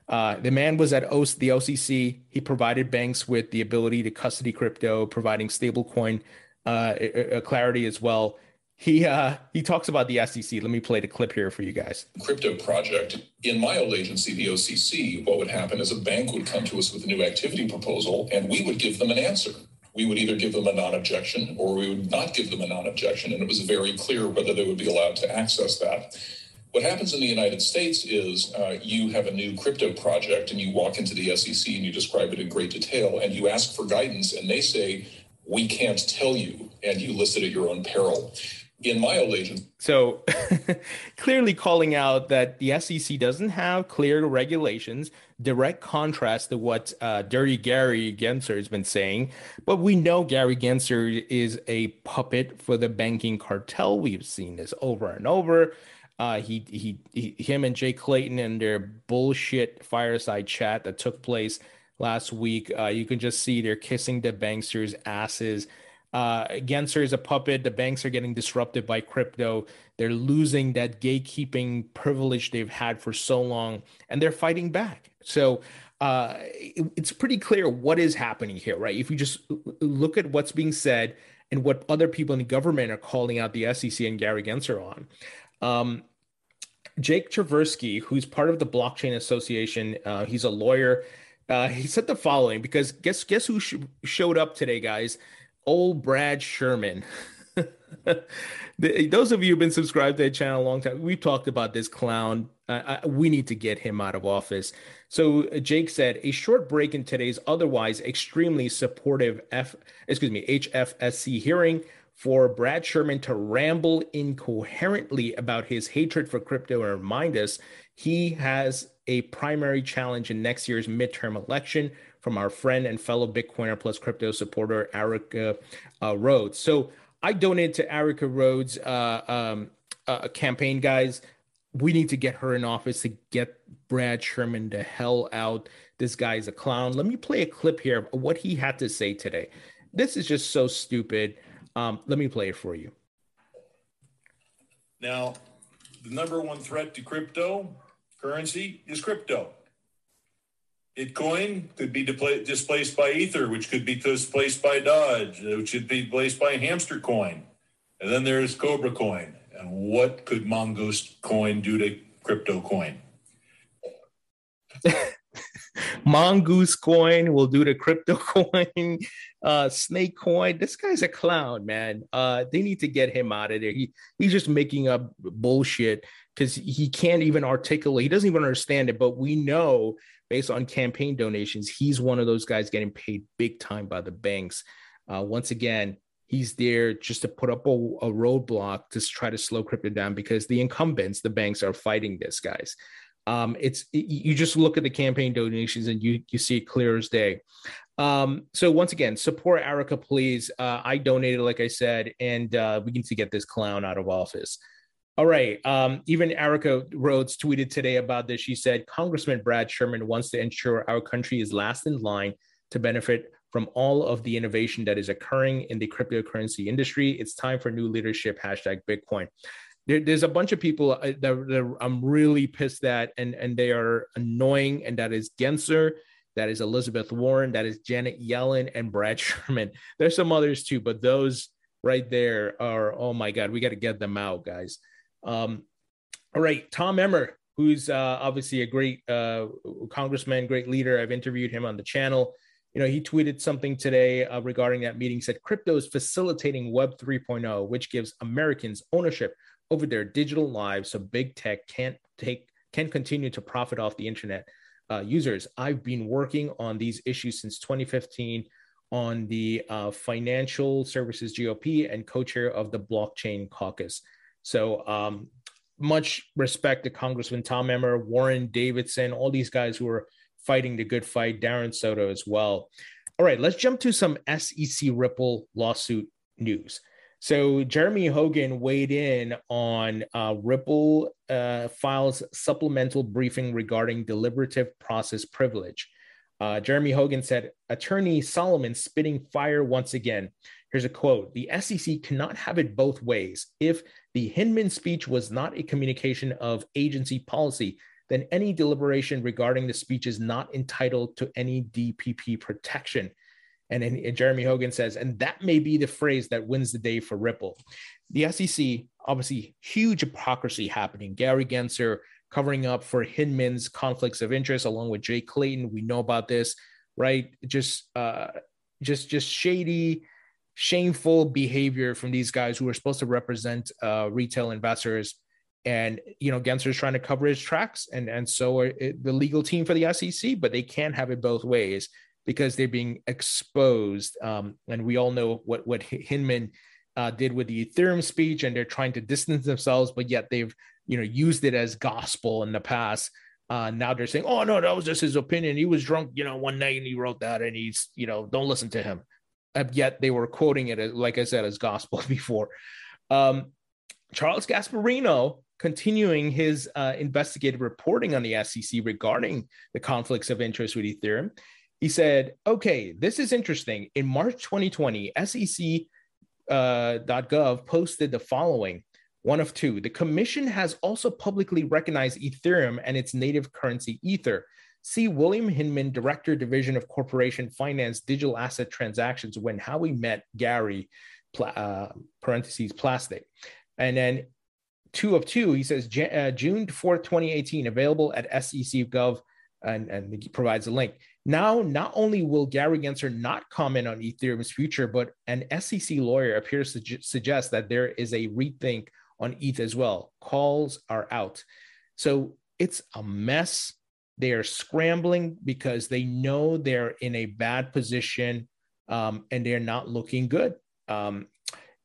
Uh, the man was at o- the OCC. He provided banks with the ability to custody crypto, providing stablecoin uh, clarity as well. He uh, he talks about the SEC. Let me play the clip here for you guys. Crypto project in my old agency, the OCC. What would happen is a bank would come to us with a new activity proposal, and we would give them an answer we would either give them a non objection or we would not give them a non objection. And it was very clear whether they would be allowed to access that. What happens in the United States is uh, you have a new crypto project and you walk into the SEC and you describe it in great detail and you ask for guidance and they say, we can't tell you, and you list it at your own peril in my old agency. So clearly calling out that the SEC doesn't have clear regulations, direct contrast to what uh, Dirty Gary Gensler has been saying. But we know Gary Gensler is a puppet for the banking cartel. We've seen this over and over. Uh, he, he, he, him and Jay Clayton and their bullshit fireside chat that took place last week. Uh, you can just see they're kissing the banksters' asses. Uh, Gensler is a puppet. The banks are getting disrupted by crypto. They're losing that gatekeeping privilege they've had for so long, and they're fighting back. So uh, it, it's pretty clear what is happening here, right? If you just look at what's being said and what other people in the government are calling out the SEC and Gary Gensler on. Um, Jake Chervinsky, who's part of the Blockchain Association, uh, he's a lawyer. Uh, he said the following because guess guess who sh- showed up today, guys? Old Brad Sherman. those of you who've been subscribed to the channel a long time, we've talked about this clown. Uh, I, we need to get him out of office. So uh, Jake said a short break in today's otherwise extremely supportive F, excuse me, HFSC hearing for Brad Sherman to ramble incoherently about his hatred for crypto and remind us he has a primary challenge in next year's midterm election from our friend and fellow Bitcoiner plus crypto supporter, Erica uh, Rhodes. So I donated to Erica Rhodes' uh, um, uh, campaign, guys. We need to get her in office to get Brad Sherman the hell out. This guy is a clown. Let me play a clip here of what he had to say today. This is just so stupid. Um, let me play it for you. Now, the number one threat to crypto currency is crypto. Bitcoin could be displaced by Ether, which could be displaced by Doge, which should be displaced by Hamster Coin. And then there's Cobra Coin. And what could Mongoose Coin do to crypto coin? Mongoose coin will do the crypto coin, uh, snake coin. This guy's a clown, man. Uh, they need to get him out of there. He he's just making up bullshit because he can't even articulate. He doesn't even understand it. But we know based on campaign donations, he's one of those guys getting paid big time by the banks. Uh, once again, he's there just to put up a, a roadblock to try to slow crypto down because the incumbents, the banks, are fighting this, guys. Um, it's it, you just look at the campaign donations and you you see it clear as day. Um, so once again, support Erica, please. Uh, I donated, like I said, and uh, we need to get this clown out of office. All right. Um, even Erica Rhodes tweeted today about this. She said, Congressman Brad Sherman wants to ensure our country is last in line to benefit from all of the innovation that is occurring in the cryptocurrency industry. It's time for new leadership. Hashtag Bitcoin there, there's a bunch of people uh, that, that, I'm really pissed at, and and they are annoying, and that is Gensler, that is Elizabeth Warren, that is Janet Yellen, and Brad Sherman. There's some others too, but those right there are oh my god, we got to get them out, guys. Um, all right, Tom Emmer, who's uh, obviously a great uh, congressman, great leader. I've interviewed him on the channel. You know, he tweeted something today uh, regarding that meeting. Said crypto is facilitating Web 3.0, which gives Americans ownership over their digital lives so big tech can't take can continue to profit off the internet uh, users. I've been working on these issues since 2015 on the uh, Financial Services GOP and co-chair of the Blockchain Caucus. So um, much respect to Congressman Tom Emmer, Warren Davidson, all these guys who are fighting the good fight, Darren Soto as well. All right, let's jump to some SEC Ripple lawsuit news. So Jeremy Hogan weighed in on uh, Ripple uh, files supplemental briefing regarding deliberative process privilege. Uh, Jeremy Hogan said, Attorney Solomon spitting fire once again. Here's a quote The SEC cannot have it both ways. If the Hinman speech was not a communication of agency policy, then any deliberation regarding the speech is not entitled to any DPP protection. And then Jeremy Hogan says, and that may be the phrase that wins the day for Ripple. The SEC, obviously, huge hypocrisy happening. Gary Gensler covering up for Hinman's conflicts of interest, along with Jay Clayton. We know about this, right? Just, uh, just, just shady, shameful behavior from these guys who are supposed to represent uh, retail investors. And you know, Gensler's trying to cover his tracks, and and so are the legal team for the SEC, but they can't have it both ways because they're being exposed. Um, and we all know what what Hinman uh, did with the Ethereum speech, and they're trying to distance themselves, but yet they've you know used it as gospel in the past. Uh, now they're saying, "Oh no, that was just his opinion. He was drunk, you know, one night and he wrote that, and he's you know, don't listen to him." Uh, yet they were quoting it, like I said, as gospel before. Um, Charles Gasparino continuing his uh, investigative reporting on the SEC regarding the conflicts of interest with Ethereum. He said, okay, this is interesting. In March 2020, SEC.gov uh, posted the following one of two. The commission has also publicly recognized Ethereum and its native currency, Ether. See William Hinman, Director, Division of Corporation Finance, Digital Asset Transactions, when Howey met Gary, uh, parentheses, plastic. And then two of two, he says uh, June 4th, 2018, available at SEC.gov, and, and he provides a link. Now, not only will Gary Gensler not comment on Ethereum's future, but an SEC lawyer appears to ju- suggest that there is a rethink on ETH as well. Calls are out. So it's a mess. They are scrambling because they know they're in a bad position um, and they're not looking good. Um,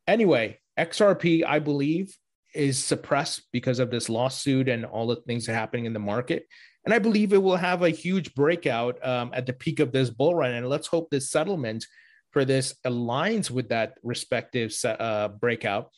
anyway, XRP, I believe, is suppressed because of this lawsuit and all the things that happening in the market. And I believe it will have a huge breakout um, at the peak of this bull run. And let's hope this settlement for this aligns with that respective uh, breakout.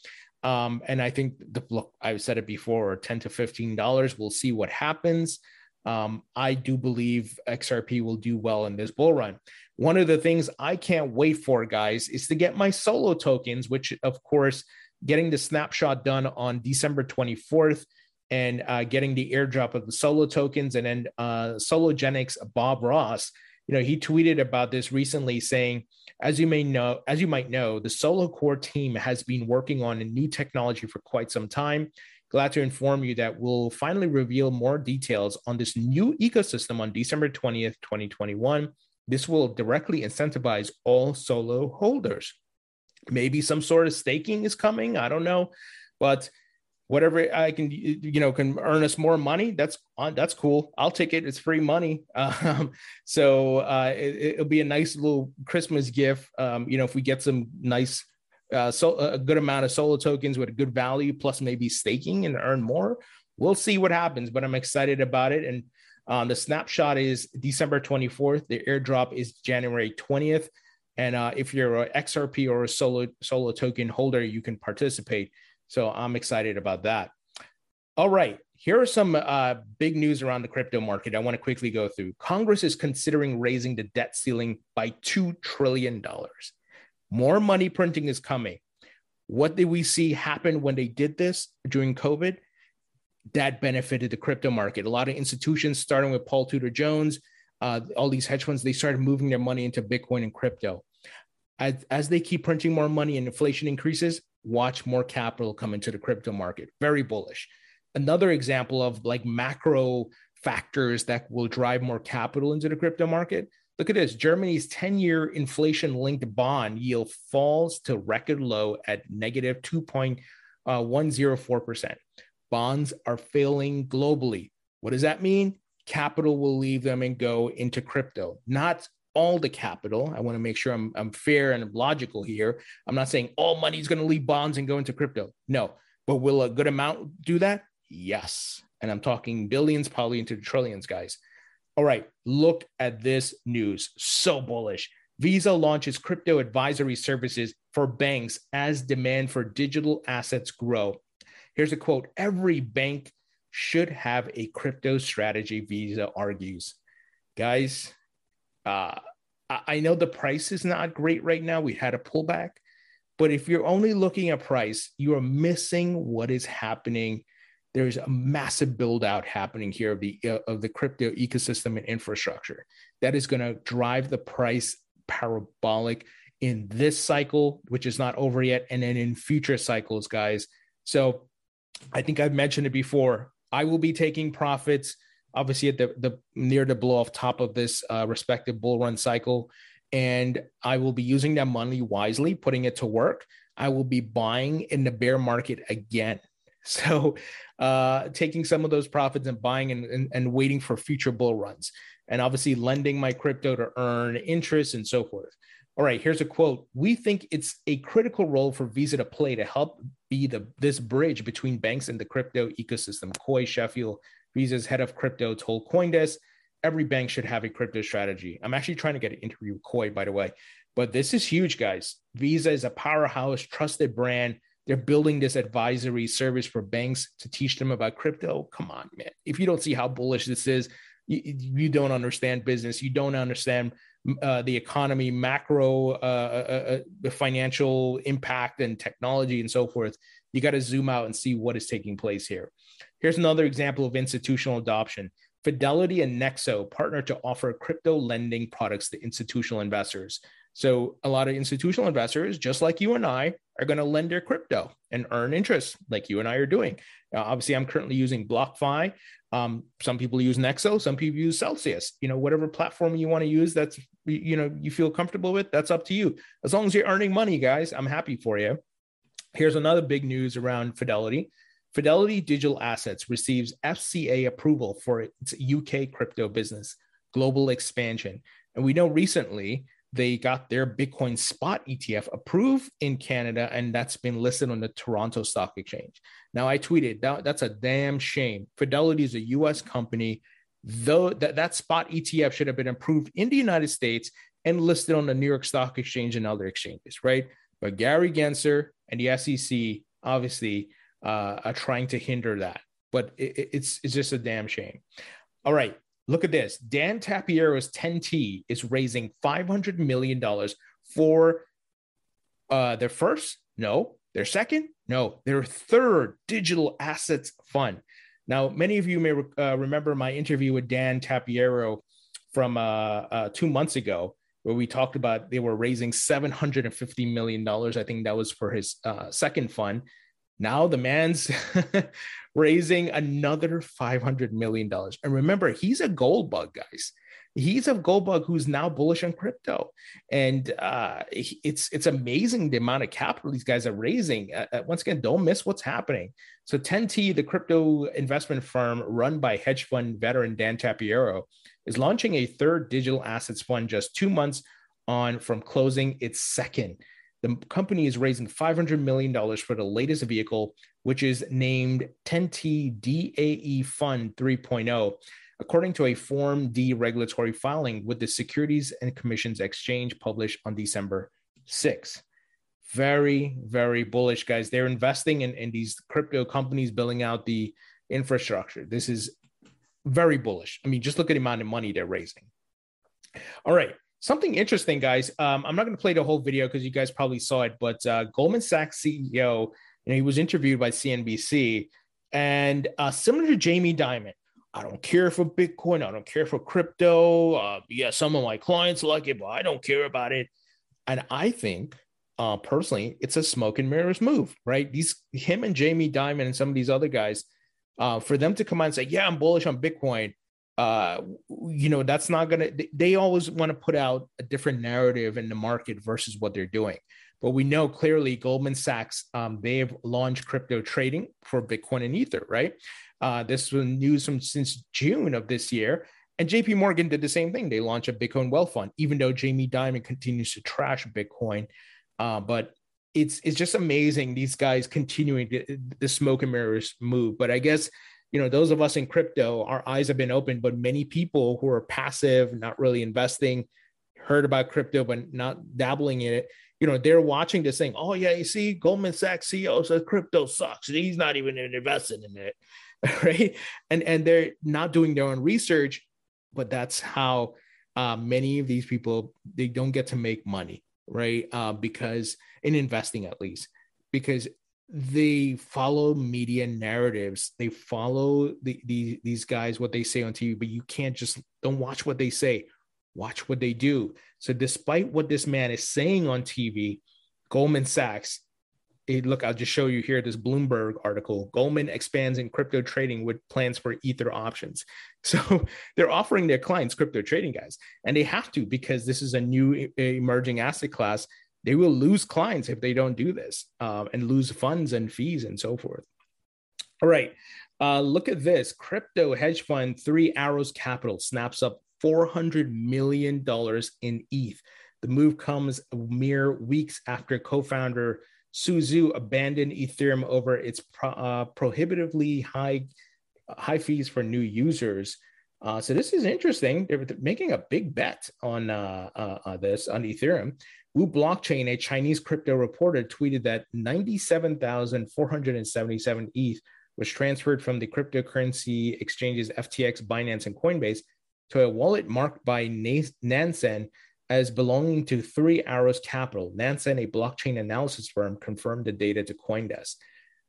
Um, and I think the look, I've said it before, 10 to $15. We'll see what happens. Um, I do believe XRP will do well in this bull run. One of the things I can't wait for, guys, is to get my solo tokens, which, of course, getting the snapshot done on December 24th and uh, getting the airdrop of the solo tokens and then uh, Sologenics Bob Ras you know, he tweeted about this recently saying, as you may know, as you might know, the Solo Core team has been working on a new technology for quite some time. Glad to inform you that we'll finally reveal more details on this new ecosystem on December 20th, 2021. This will directly incentivize all solo holders. Maybe some sort of staking is coming. I don't know. But whatever I can, you know, can earn us more money. That's on. That's cool. I'll take it. It's free money. Um, so uh, it, will be a nice little Christmas gift. Um, you know, if we get some nice, uh, so a good amount of solo tokens with a good value, plus maybe staking and earn more. We'll see what happens, but I'm excited about it. And um, the snapshot is December 24th. The airdrop is January 20th. And uh, if you're an XRP or a solo solo token holder, you can participate. So I'm excited about that. All right. Here are some uh, big news around the crypto market. I want to quickly go through. Congress is considering raising the debt ceiling by $2 trillion. More money printing is coming. What did we see happen when they did this during COVID? That benefited the crypto market. A lot of institutions, starting with Paul Tudor Jones, uh, all these hedge funds, they started moving their money into Bitcoin and crypto. As, as they keep printing more money and inflation increases, watch more capital come into the crypto market. Very bullish. Another example of like macro factors that will drive more capital into the crypto market. Look at this Germany's 10 year inflation linked bond yield falls to record low at negative 2.104%. Bonds are failing globally. What does that mean? Capital will leave them and go into crypto, not all the capital. I want to make sure I'm, I'm fair and logical here. I'm not saying all money is going to leave bonds and go into crypto. No, but will a good amount do that? Yes. And I'm talking billions, probably into trillions, guys. All right, look at this news. So bullish. Visa launches crypto advisory services for banks as demand for digital assets grow. Here's a quote Every bank should have a crypto strategy, Visa argues. Guys, uh, I know the price is not great right now. We had a pullback, but if you're only looking at price, you are missing what is happening. There's a massive build out happening here of the uh, of the crypto ecosystem and infrastructure that is going to drive the price parabolic in this cycle, which is not over yet, and then in future cycles, guys. So I think I've mentioned it before. I will be taking profits obviously at the, the near the blow off top of this uh, respective bull run cycle. And I will be using that money wisely, putting it to work. I will be buying in the bear market again. So, uh, taking some of those profits and buying and, and, and waiting for future bull runs, and obviously lending my crypto to earn interest and so forth. All right, here's a quote. We think it's a critical role for Visa to play to help be the this bridge between banks and the crypto ecosystem. Cuy Sheffield Visa's head of crypto told Coindesk every bank should have a crypto strategy. I'm actually trying to get an interview with Cuy, by the way. But this is huge, guys. Visa is a powerhouse, trusted brand. They're building this advisory service for banks to teach them about crypto. Come on, man. If you don't see how bullish this is, you, you don't understand business. You don't understand uh, the economy, macro, uh, uh, uh, financial impact, and technology, and so forth. You got to zoom out and see what is taking place here. Here's another example of institutional adoption. Fidelity and Nexo partner to offer crypto lending products to institutional investors. So, a lot of institutional investors, just like you and I, are going to lend their crypto and earn interest, like you and I are doing. Uh, obviously, I'm currently using BlockFi. Um, some people use Nexo, some people use Celsius. You know, whatever platform you want to use, that's you know you feel comfortable with. That's up to you. As long as you're earning money, guys, I'm happy for you. Here's another big news around Fidelity. Fidelity Digital Assets receives FCA approval for its UK crypto business, global expansion. And we know recently they got their Bitcoin spot ETF approved in Canada, and that's been listed on the Toronto Stock Exchange. Now, I tweeted that, that's a damn shame. Fidelity is a US company, though that, that spot ETF should have been approved in the United States and listed on the New York Stock Exchange and other exchanges, right? But Gary Gensler and the SEC obviously uh, are trying to hinder that. But it, it's it's just a damn shame. All right, look at this. Dan Tapiero's 10T is raising $500 million for uh, their first, no, their second, no, their third digital assets fund. Now, many of you may uh, remember my interview with Dan Tapiero from uh, uh, two months ago where we talked about they were raising $750 million. I think that was for his uh, second fund. Now the man's raising another $500 million. And remember, he's a gold bug, guys. He's a gold bug who's now bullish on crypto. And uh, it's it's amazing the amount of capital these guys are raising. Uh, uh once again, don't miss what's happening. So 10T, the crypto investment firm run by hedge fund veteran Dan Tapiero, is launching a third digital assets fund just two months on from closing its second. The company is raising $500 million for the latest vehicle, which is named 10T DAE Fund 3.0, according to a Form D regulatory filing with the Securities and Commissions Exchange published on December 6. Very, very bullish, guys. They're investing in, in these crypto companies building out the infrastructure. This is very bullish. I mean, just look at the amount of money they're raising. All right. Something interesting, guys. Um, I'm not going to play the whole video because you guys probably saw it, but uh, Goldman Sachs CEO, you know, he was interviewed by CNBC, and uh, similar to Jamie Dimon, I don't care for Bitcoin. I don't care for crypto. Uh, yeah, some of my clients like it, but I don't care about it. And I think, uh, personally, it's a smoke and mirrors move, right? These him and Jamie Dimon and some of these other guys, uh, for them to come out and say, "Yeah, I'm bullish on Bitcoin," uh, you know, that's not going to, they always want to put out a different narrative in the market versus what they're doing. But we know clearly Goldman Sachs, um, they've launched crypto trading for Bitcoin and Ether, right? Uh, this was news from since June of this year. And JP Morgan did the same thing. They launched a Bitcoin wealth fund, even though Jamie Dimon continues to trash Bitcoin. Uh, but it's it's just amazing these guys continuing to, the smoke and mirrors move. But I guess you know, those of us in crypto, our eyes have been opened, but many people who are passive, not really investing, heard about crypto, but not dabbling in it, you know, they're watching this thing. oh, yeah, you see, Goldman Sachs CEO says crypto sucks. He's not even investing in it. Right. And, and they're not doing their own research, but that's how uh, many of these people, they don't get to make money. Right. Uh, because in investing, at least, because they follow media narratives. They follow the, the, these guys what they say on TV, but you can't just don't watch what they say. Watch what they do. So, despite what this man is saying on TV, Goldman Sachs. It, look, I'll just show you here this Bloomberg article. Goldman expands in crypto trading with plans for Ether options. So they're offering their clients crypto trading, guys, and they have to because this is a new emerging asset class they will lose clients if they don't do this um, and lose funds and fees and so forth. All right. Uh, look at this crypto hedge fund Three Arrows Capital snaps up $400 million in ETH. The move comes mere weeks after co founder Su Zhu abandoned Ethereum over its pro- uh, prohibitively high, high fees for new users. Uh, so this is interesting. They're making a big bet on uh, uh, uh this on Ethereum. Wu Blockchain, a Chinese crypto reporter, tweeted that 97,477 ETH was transferred from the cryptocurrency exchanges FTX, Binance, and Coinbase to a wallet marked by Nansen as belonging to Three Arrows Capital. Nansen, a blockchain analysis firm, confirmed the data to Coindesk.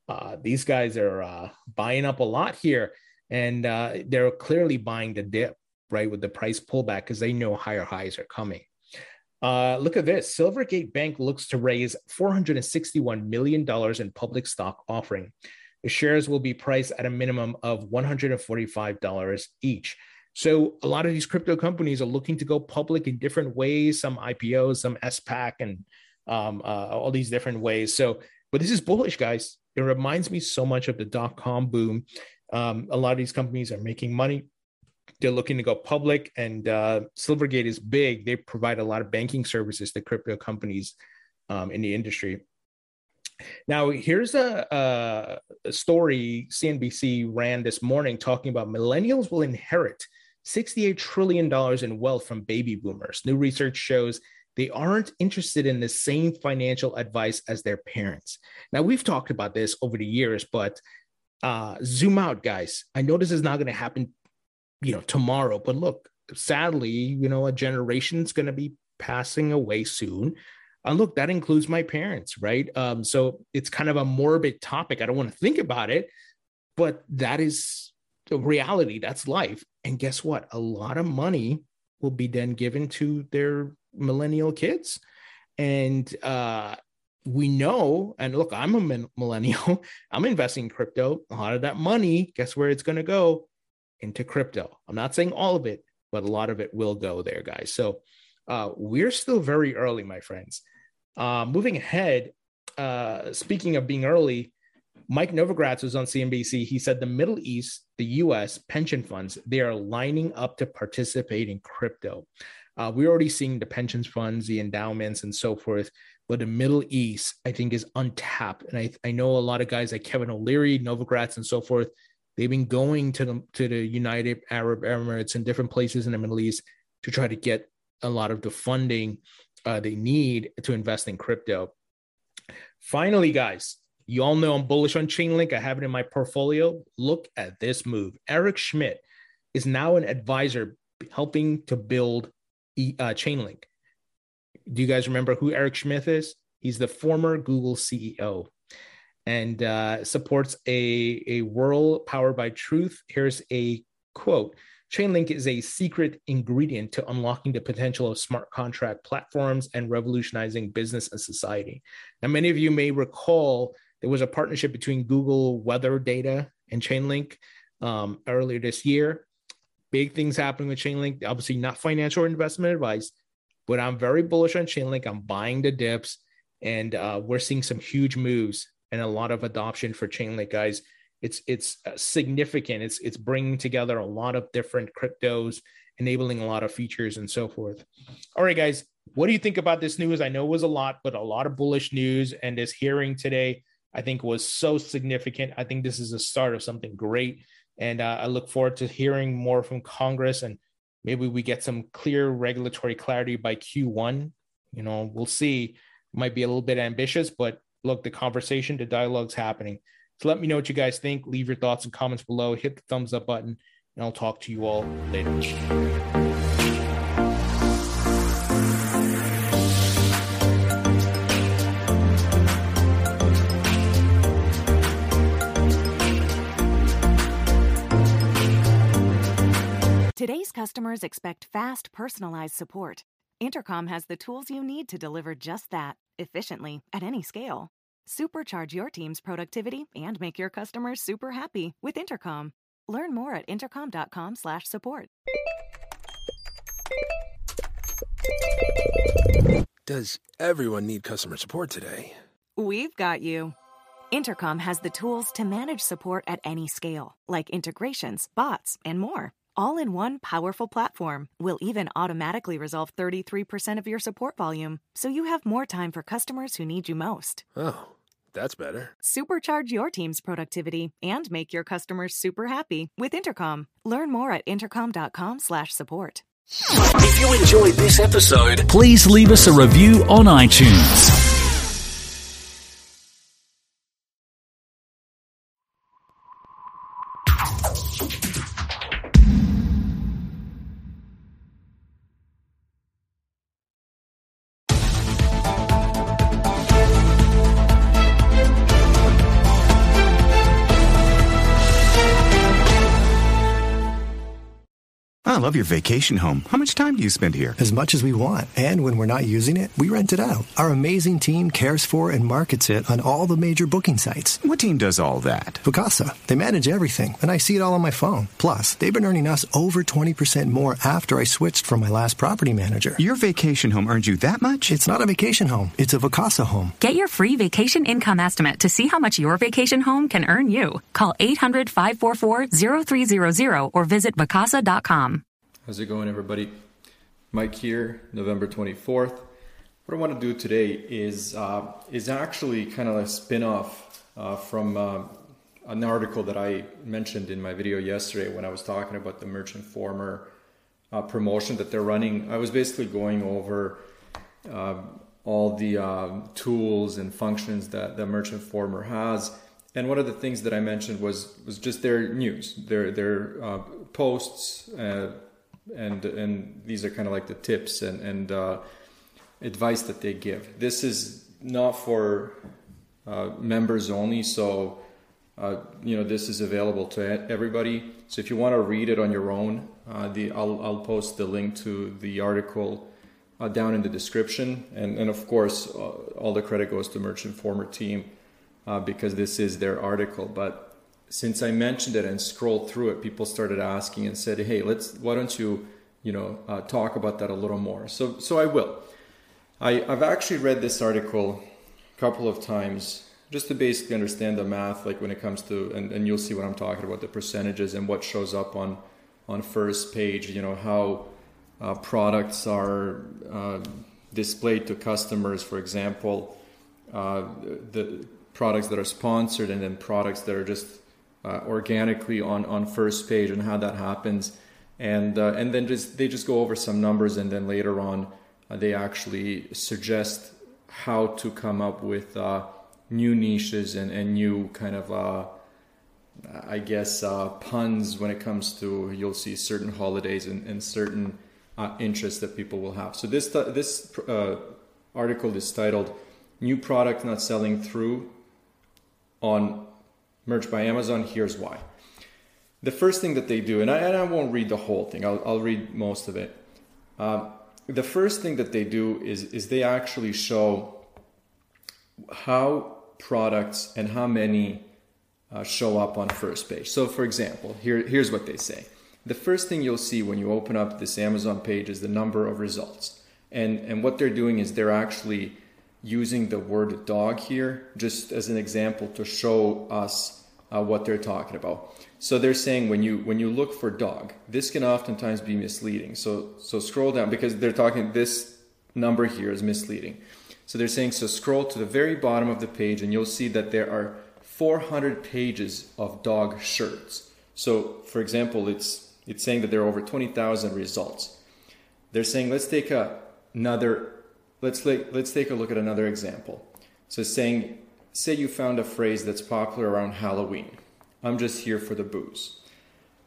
Uh, these guys are uh, buying up a lot here, and uh, they're clearly buying the dip, right, with the price pullback because they know higher highs are coming. Uh, look at this. Silvergate Bank looks to raise $461 million in public stock offering. The shares will be priced at a minimum of $145 each. So a lot of these crypto companies are looking to go public in different ways, some IPOs, some SPAC, and um, uh, all these different ways. So, but this is bullish, guys. It reminds me so much of the dot com boom. Um, a lot of these companies are making money they're looking to go public, and uh, Silvergate is big. They provide a lot of banking services to crypto companies um, in the industry. Now, here's a, a, story CNBC ran this morning talking about millennials will inherit $68 trillion in wealth from baby boomers. New research shows they aren't interested in the same financial advice as their parents. Now, we've talked about this over the years, but uh, zoom out, guys. I know this is not going to happen you know tomorrow. But look sadly you know a generation's going to be passing away soon. And look that includes my parents right? Um, so it's kind of a morbid topic. I don't want to think about it but that is the reality. That's life. And guess what? A lot of money will be then given to their millennial kids. And uh, we know, and look, I'm a millennial, I'm investing in crypto. A lot of that money, guess where it's going to go? Into crypto. I'm not saying all of it, but a lot of it will go there, guys. So uh, we're still very early, my friends. Uh, moving ahead, uh, speaking of being early, Mike Novogratz was on CNBC. He said the Middle East, the US pension funds, they are lining up to participate in crypto. Uh, we're already seeing the pensions funds, the endowments, and so forth. But the Middle East, I think, is untapped. And I, I know a lot of guys like Kevin O'Leary, Novogratz, and so forth. They've been going to the to the United Arab Emirates and different places in the Middle East to try to get a lot of the funding uh, they need to invest in crypto. Finally, guys, you all know I'm bullish on Chainlink. I have it in my portfolio. Look at this move. Eric Schmidt is now an advisor helping to build uh, Chainlink. Do you guys remember who Eric Schmidt is? He's the former Google CEO and uh, supports a, a world powered by truth. Here's a quote Chainlink is a secret ingredient to unlocking the potential of smart contract platforms and revolutionizing business and society. Now, many of you may recall there was a partnership between Google Weather Data and Chainlink um, earlier this year. Big things happening with Chainlink. Obviously, not financial or investment advice, but I'm very bullish on Chainlink. I'm buying the dips, and uh, we're seeing some huge moves and a lot of adoption for Chainlink, guys it's it's uh, significant. It's it's bringing together a lot of different cryptos, enabling a lot of features and so forth. All right, guys, what do you think about this news? I know it was a lot, but a lot of bullish news, and this hearing today, I think, was so significant. I think this is the start of something great, and uh, I look forward to hearing more from Congress and maybe we get some clear regulatory clarity by Q1. You know, we'll see. Might be a little bit ambitious, but look, the conversation, the dialogue's happening. So let me know what you guys think. Leave your thoughts and comments below. Hit the thumbs up button, and I'll talk to you all later. Today's customers expect fast, personalized support. Intercom has the tools you need to deliver just that, efficiently, at any scale. Supercharge your team's productivity and make your customers super happy with Intercom. Learn more at intercom.com/support. Does everyone need customer support today? We've got you. Intercom has the tools to manage support at any scale, like integrations, bots, and more. All in one powerful platform will even automatically resolve 33% of your support volume, so you have more time for customers who need you most. Oh. That's better. Supercharge your team's productivity and make your customers super happy with Intercom. Learn more at intercom.com/support. If you enjoyed this episode, please leave us a review on iTunes. Love your vacation home. How much time do you spend here? As much as we want. And when we're not using it, we rent it out. Our amazing team cares for and markets it on all the major booking sites. What team does all that? Vacasa. They manage everything, and I see it all on my phone. Plus, they've been earning us over 20% more after I switched from my last property manager. Your vacation home earned you that much? It's not a vacation home. It's a Vacasa home. Get your free vacation income estimate to see how much your vacation home can earn you. Call 800-544-0300 or visit vacasa.com. How's it going, everybody? Mike here, November 24th. What I want to do today is uh, is actually kind of a spin-off uh, from uh, an article that I mentioned in my video yesterday when I was talking about the Merch Informer uh, promotion that they're running. I was basically going over um, all the uh, tools and functions that the Merch Informer has. And one of the things that I mentioned was was just their news, their their uh, posts and and these are kind of like the tips and and uh, advice that they give. This is not for uh, members only, so uh, you know, this is available to everybody. So if you want to read it on your own, uh, the I'll, I'll post the link to the article uh, down in the description. And, and of course, uh, all the credit goes to Merch Informer team because this is their article. But since I mentioned it and scrolled through it, people started asking and said, "Hey, let's why don't you, you know, uh, talk about that a little more?" So so I will. I, I've actually read this article a couple of times just to basically understand the math, like when it comes to, and, and you'll see what I'm talking about, the percentages and what shows up on on first page. You know how uh, products are uh, displayed to customers. For example, uh, the products that are sponsored and then products that are just uh, organically on on first page and how that happens. And uh, and then just they just go over some numbers and then later on uh, they actually suggest how to come up with new niches and, and new kind of uh, I guess uh, puns when it comes to you'll see certain holidays and, and certain uh, interests that people will have. So this this uh, article is titled "New Product Not Selling Through on Merch by Amazon." Here's why. The first thing that they do, and I, and I won't read the whole thing. I'll, I'll read most of it. Uh, the first thing that they do is is they actually show how products and how many uh, show up on first page. So, for example, here, here's what they say. The first thing you'll see when you open up this Amazon page is the number of results. And, and what they're doing is they're actually using the word dog here just as an example to show us uh, what they're talking about. So they're saying when you when you look for dog, this can oftentimes be misleading. So so scroll down because they're talking this number here is misleading. So they're saying, so scroll to the very bottom of the page and you'll see that there are 400 pages of dog shirts. So for example, it's, it's saying that there are over 20,000 results. They're saying, let's take a, another, let's, let's take a look at another example. So saying, say you found a phrase that's popular around Halloween. I'm just here for the booze.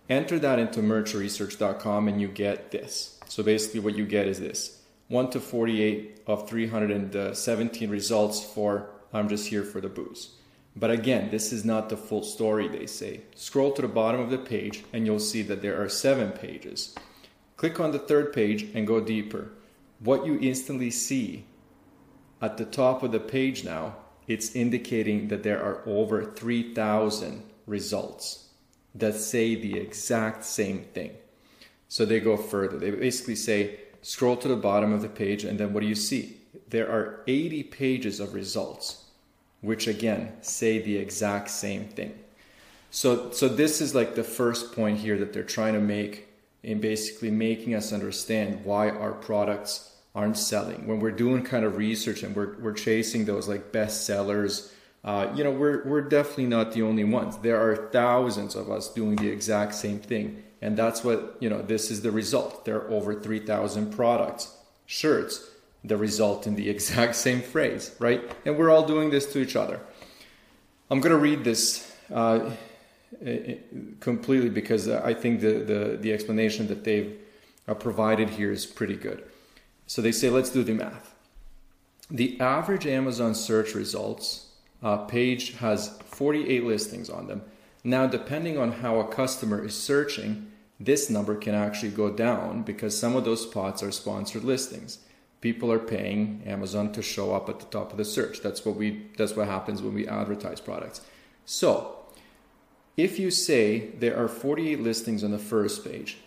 Enter that into merchresearch.com and you get this. So basically what you get is this. 1 to 48 of 317 results for I'm just here for the booze. But again, this is not the full story, they say. Scroll to the bottom of the page and you'll see that there are seven pages. Click on the third page and go deeper. What you instantly see at the top of the page now, it's indicating that there are over 3,000 results that say the exact same thing. So they go further. They basically say, Scroll to the bottom of the page, and then what do you see? There are 80 pages of results, which again say the exact same thing. So, so this is like the first point here that they're trying to make in basically making us understand why our products aren't selling. When we're doing kind of research and we're, we're chasing those like best sellers, uh, you know, we're, we're definitely not the only ones. There are thousands of us doing the exact same thing. And that's what, you know, this is the result. There are over 3,000 products, shirts, that result in the exact same phrase, right? And we're all doing this to each other. I'm going to read this uh, completely because I think the, the, the explanation that they've uh, provided here is pretty good. So they say, let's do the math. The average Amazon search results uh, page has 48 listings on them. Now, depending on how a customer is searching, this number can actually go down because some of those spots are sponsored listings. People are paying Amazon to show up at the top of the search. That's what we that's what happens when we advertise products. So, if you say there are 48 listings on the first page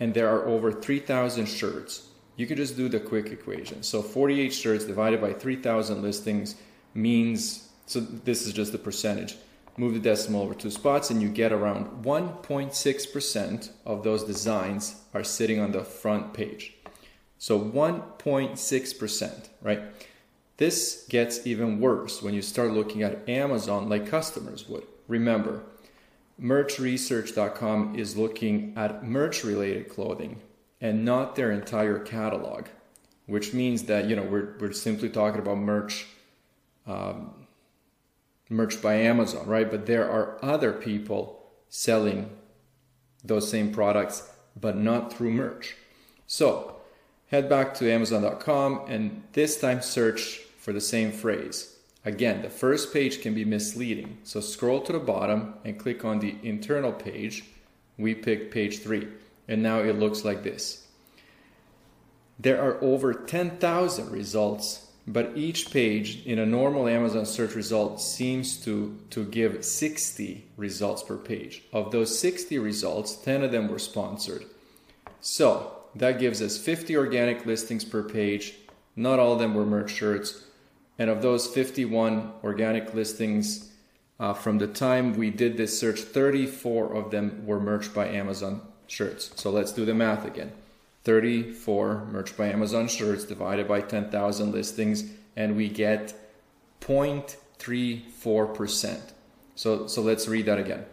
and there are over 3000 shirts, you can just do the quick equation. So 48 shirts divided by 3000 listings means so this is just the percentage move the decimal over two spots and you get around 1.6% of those designs are sitting on the front page. So 1.6%, right? This gets even worse when you start looking at Amazon like customers would. Remember, merchresearch.com is looking at merch related clothing and not their entire catalog, which means that, you know, we're, we're simply talking about merch um, merch by Amazon, right? But there are other people selling those same products, but not through merch. So head back to Amazon.com and this time search for the same phrase. Again, the first page can be misleading. So scroll to the bottom and click on the internal page. We pick page three, and now it looks like this. There are over 10,000 results, but each page in a normal Amazon search result seems to, to give 60 results per page. Of those 60 results, 10 of them were sponsored. So that gives us 50 organic listings per page. Not all of them were merch shirts. And of those 51 organic listings, uh, from the time we did this search, 34 of them were merch by Amazon shirts. So let's do the math again. 34 merch by Amazon shirts divided by 10,000 listings, and we get 0.34%. So, so let's read that again.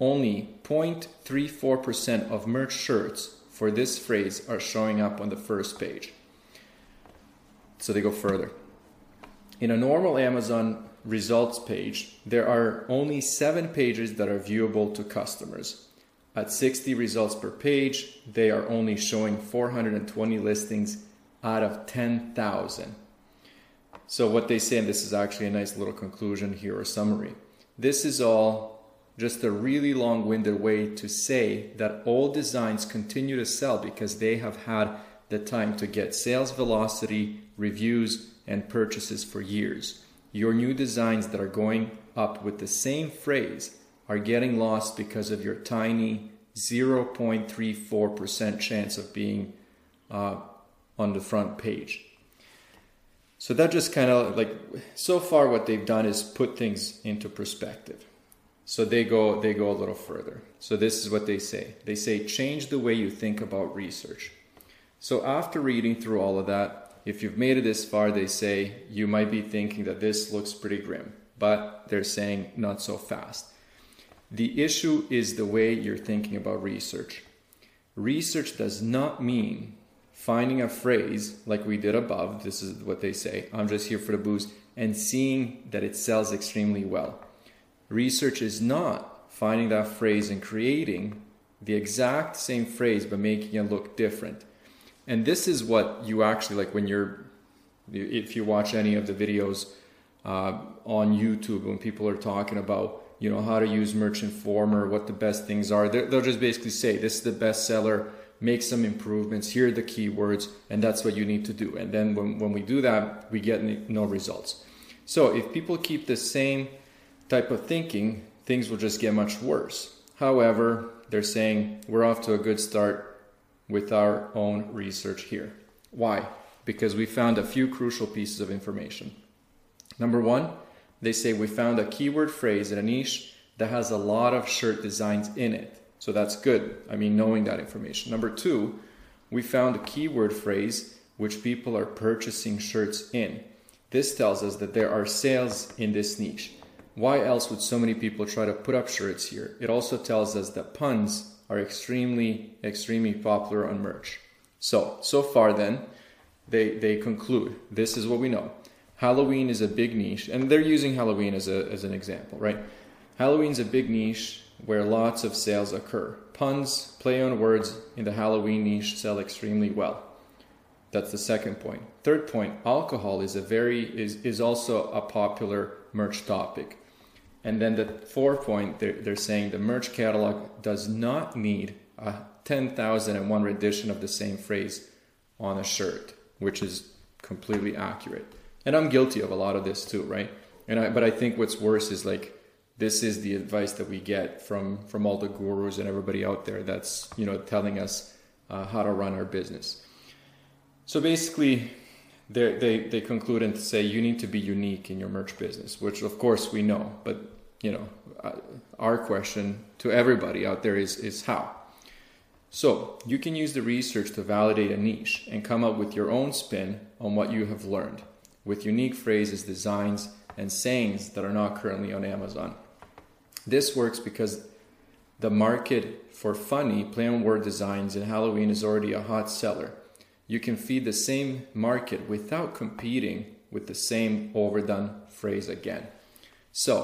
Only 0.34% of merch shirts for this phrase are showing up on the first page. So they go further. In a normal Amazon results page, there are only seven pages that are viewable to customers. At 60 results per page, they are only showing 420 listings out of 10,000. So, what they say, and this is actually a nice little conclusion here or summary this is all just a really long winded way to say that all designs continue to sell because they have had the time to get sales velocity, reviews, and purchases for years. Your new designs that are going up with the same phrase are getting lost because of your tiny 0.34% chance of being uh, on the front page. So that just kind of like so far what they've done is put things into perspective. So they go they go a little further. So this is what they say. They say change the way you think about research. So after reading through all of that, if you've made it this far, they say you might be thinking that this looks pretty grim, but they're saying not so fast. The issue is the way you're thinking about research. Research does not mean finding a phrase like we did above, this is what they say, I'm just here for the booze, and seeing that it sells extremely well. Research is not finding that phrase and creating the exact same phrase but making it look different. And this is what you actually like when you're, if you watch any of the videos uh, on YouTube when people are talking about, you know, how to use Merch Informer, what the best things are, they'll just basically say, this is the best seller make some improvements, here are the keywords, and that's what you need to do. And then when, when we do that, we get no results. So if people keep the same type of thinking, things will just get much worse. However, they're saying we're off to a good start with our own research here. Why? Because we found a few crucial pieces of information. Number one, they say we found a keyword phrase in a niche that has a lot of shirt designs in it. So that's good. I mean, knowing that information. Number two, we found a keyword phrase which people are purchasing shirts in. This tells us that there are sales in this niche. Why else would so many people try to put up shirts here? It also tells us that puns are extremely, extremely popular on merch. So, so far then, they, they conclude this is what we know. Halloween is a big niche, and they're using Halloween as, a, as an example, right? Halloween's a big niche where lots of sales occur. Puns, play on words in the Halloween niche sell extremely well. That's the second point. Third point, alcohol is a very is, is also a popular merch topic. And then the fourth point, they're, they're saying the merch catalog does not need a 10,001 rendition of the same phrase on a shirt, which is completely accurate. And I'm guilty of a lot of this too, right? And I, but I think what's worse is like this is the advice that we get from from all the gurus and everybody out there that's you know telling us uh, how to run our business. So basically, they they conclude and say you need to be unique in your merch business, which of course we know, but you know uh, our question to everybody out there is is how. So you can use the research to validate a niche and come up with your own spin on what you have learned with unique phrases, designs, and sayings that are not currently on Amazon. This works because the market for funny play on word designs in Halloween is already a hot seller. You can feed the same market without competing with the same overdone phrase again. So,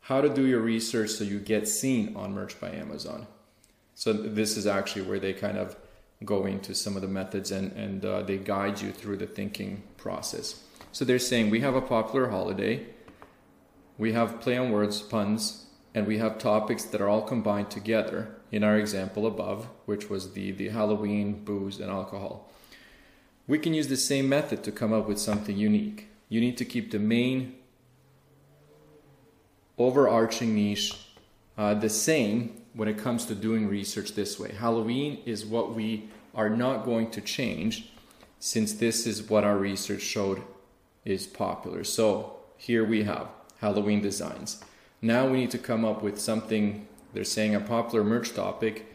how to do your research so you get seen on Merch by Amazon. So, this is actually where they kind of go into some of the methods and, and uh, they guide you through the thinking process. So, they're saying we have a popular holiday we have play on words, puns, and we have topics that are all combined together in our example above, which was the, the Halloween, booze, and alcohol. We can use the same method to come up with something unique. You need to keep the main overarching niche uh, the same when it comes to doing research this way. Halloween is what we are not going to change since this is what our research showed is popular. So here we have Halloween designs. Now we need to come up with something, they're saying a popular merch topic,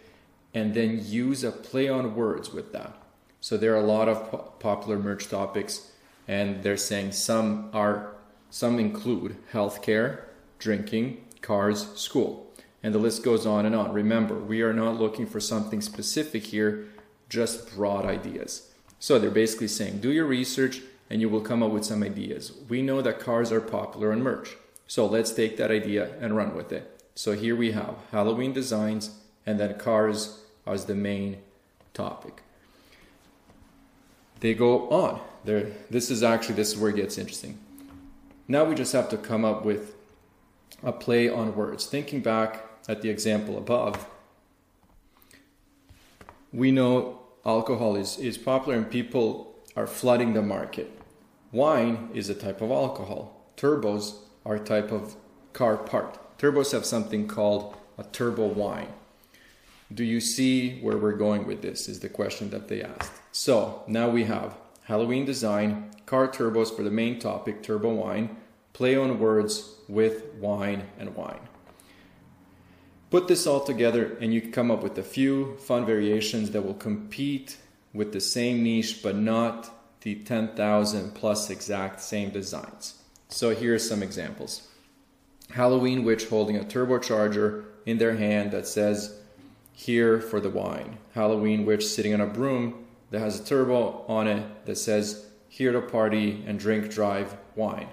and then use a play on words with that. So there are a lot of po- popular merch topics, and they're saying some are some include healthcare, drinking, cars, school, and the list goes on and on. Remember, we are not looking for something specific here, just broad ideas. So they're basically saying do your research and you will come up with some ideas. We know that cars are popular in merch. So let's take that idea and run with it. So here we have Halloween designs and then cars as the main topic. They go on. There this is actually this is where it gets interesting. Now we just have to come up with a play on words. Thinking back at the example above, we know alcohol is, is popular and people are flooding the market. Wine is a type of alcohol. Turbos are a type of car part. Turbos have something called a turbo wine. Do you see where we're going with this? Is the question that they asked. So now we have Halloween design, car turbos for the main topic, turbo wine, play on words with wine and wine. Put this all together and you come up with a few fun variations that will compete with the same niche but not the 10,000 plus exact same designs. So here are some examples. Halloween witch holding a turbocharger in their hand that says here for the wine. Halloween witch sitting on a broom that has a turbo on it that says here to party and drink drive wine.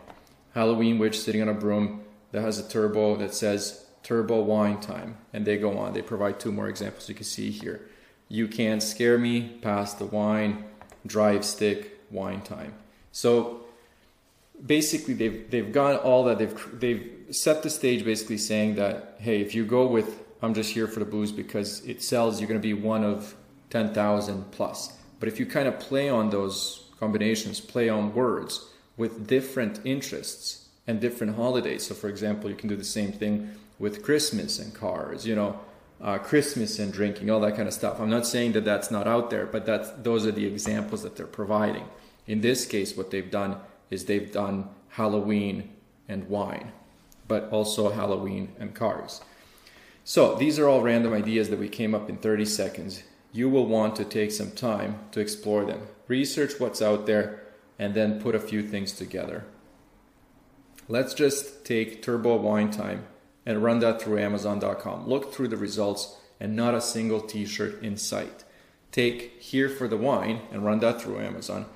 Halloween witch sitting on a broom that has a turbo that says turbo wine time. And they go on. They provide two more examples you can see here. You can't scare me past the wine drive stick wine time. So basically they've they've got all that. They've they've set the stage basically saying that hey if you go with I'm just here for the booze because it sells you're going to be one of 10,000 plus. But if you kind of play on those combinations play on words with different interests and different holidays. So for example you can do the same thing with Christmas and cars you know uh, Christmas and drinking all that kind of stuff. I'm not saying that that's not out there but that's those are the examples that they're providing. In this case what they've done is they've done Halloween and wine, but also Halloween and cars. So these are all random ideas that we came up in 30 seconds. You will want to take some time to explore them, research what's out there, and then put a few things together. Let's just take Turbo Wine Time and run that through Amazon.com. Look through the results and not a single t shirt in sight. Take Here for the Wine and run that through Amazon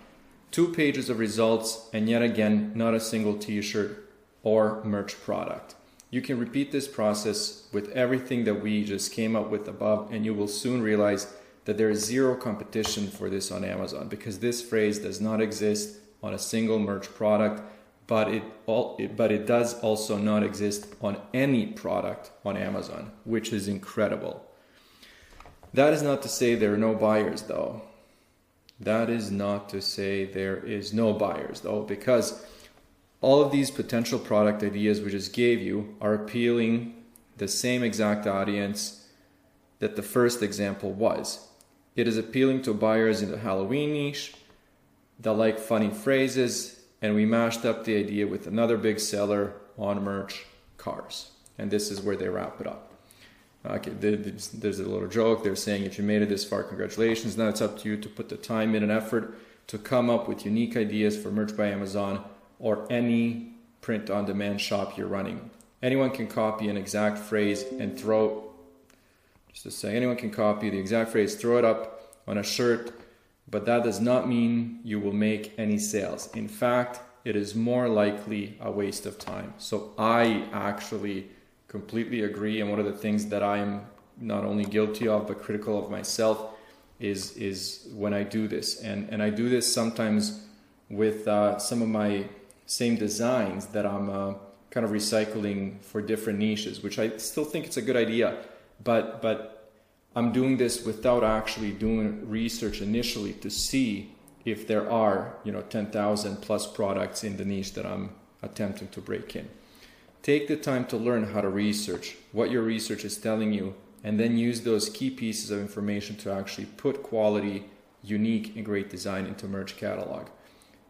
two pages of results, and yet again, not a single t shirt or merch product. You can repeat this process with everything that we just came up with above, and you will soon realize that there is zero competition for this on Amazon because this phrase does not exist on a single merch product, but it, all, it, but it does also not exist on any product on Amazon, which is incredible. That is not to say there are no buyers, though. That is not to say there is no buyers, though, because all of these potential product ideas we just gave you are appealing the same exact audience that the first example was. It is appealing to buyers in the Halloween niche that like funny phrases, and we mashed up the idea with another big seller on merch cars. And this is where they wrap it up. Okay, there's a little joke. They're saying if you made it this far, congratulations. Now it's up to you to put the time in and effort to come up with unique ideas for Merch by Amazon or any print on demand shop you're running. Anyone can copy an exact phrase and throw, just to say, anyone can copy the exact phrase, throw it up on a shirt, but that does not mean you will make any sales. In fact, it is more likely a waste of time. So I actually completely agree. And one of the things that I am not only guilty of but critical of myself is is when I do this, and and I do this sometimes with uh, some of my same designs that I'm uh, kind of recycling for different niches, which I still think it's a good idea. But but I'm doing this without actually doing research initially to see if there are you know 10,000 plus products in the niche that I'm attempting to break in. Take the time to learn how to research what your research is telling you, and then use those key pieces of information to actually put quality, unique, and great design into Merch Catalog.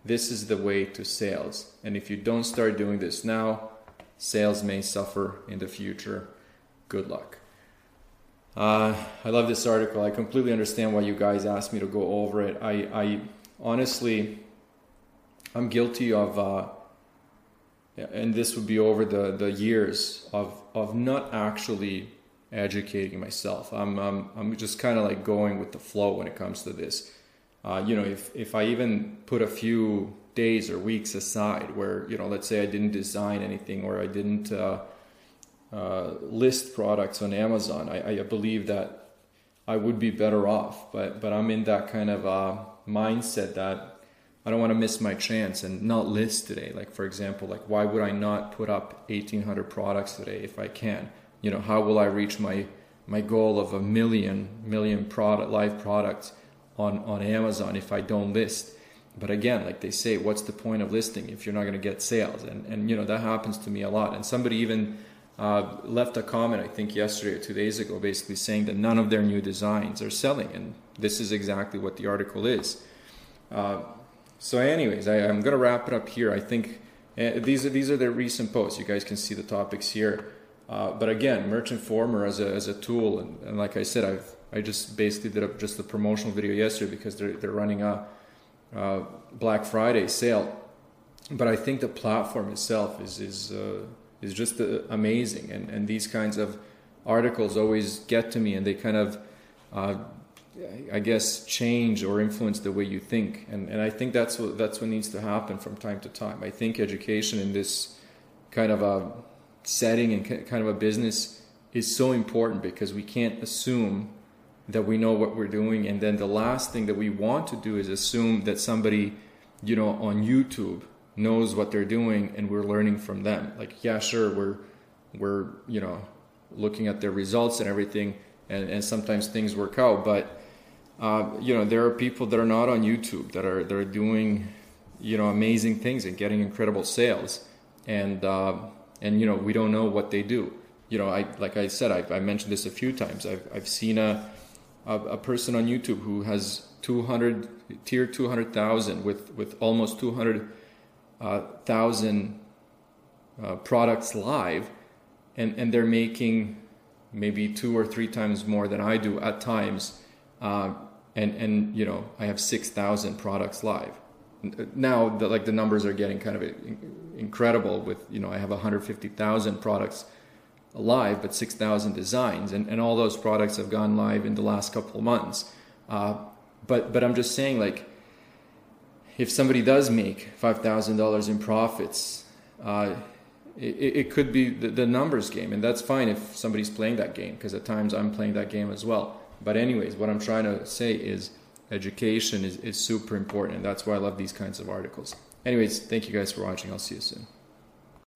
This is the way to sales. And if you don't start doing this now, sales may suffer in the future. Good luck. Uh, I love this article. I completely understand why you guys asked me to go over it. I, I honestly, I'm guilty of, uh, and this would be over the, the years of, of not actually educating myself. I'm, I'm, I'm just kind of like going with the flow when it comes to this. Uh, you know, if, if I even put a few days or weeks aside where, you know, let's say I didn't design anything or I didn't uh, uh, list products on Amazon, I, I believe that I would be better off. But, but I'm in that kind of uh, mindset that I don't want to miss my chance and not list today. Like, for example, like, why would I not put up 1,800 products today if I can? You know, how will I reach my, my goal of a million, million product, live products? On, on Amazon if I don't list. But again, like they say, what's the point of listing if you're not going to get sales? And, and you know, that happens to me a lot. And somebody even uh, left a comment, I think yesterday or two days ago, basically saying that none of their new designs are selling. And this is exactly what the article is. Uh, so, anyways, I, am going to wrap it up here. I think uh, these are these are the recent posts. You guys can see the topics here. Uh, but again, Merch Informer as a, as a tool, and, and like I said, I've I just basically did a, just a promotional video yesterday because they're they're running a, Black Friday sale. But I think the platform itself is is uh, is just uh, amazing, and and these kinds of articles always get to me, and they kind of. Uh, I guess change or influence the way you think, and and I think that's what that's what needs to happen from time to time. I think education in this kind of a setting and kind of a business is so important because we can't assume that we know what we're doing. And then the last thing that we want to do is assume that somebody you know on youtube knows what they're doing and we're learning from them. Like yeah sure we're we're you know looking at their results and everything and, and sometimes things work out. But uh, you know there are people that are not on youtube that are that are doing you know amazing things and getting incredible sales. And uh, and you know we don't know what they do. You know i like i said i, I mentioned this a few times. I've, I've seen a a, a person on YouTube who has 200 tier 200,000 with with almost 200,000 uh, uh, products live, and and they're making maybe two or three times more than I do at times, uh, and and you know I have 6,000 products live. Now the, like the numbers are getting kind of incredible with you know I have 150,000 products live, but 6,000 designs, and, and all those products have gone live in the last couple of months. Uh, but but I'm just saying, like, if somebody does make five thousand dollars in profits, uh, it, it, could be the, the, numbers game, and that's fine if somebody's playing that game, because at times I'm playing that game as well. But anyways, what I'm trying to say is education is, is super important, and that's why I love these kinds of articles. Anyways, thank you guys for watching. I'll see you soon.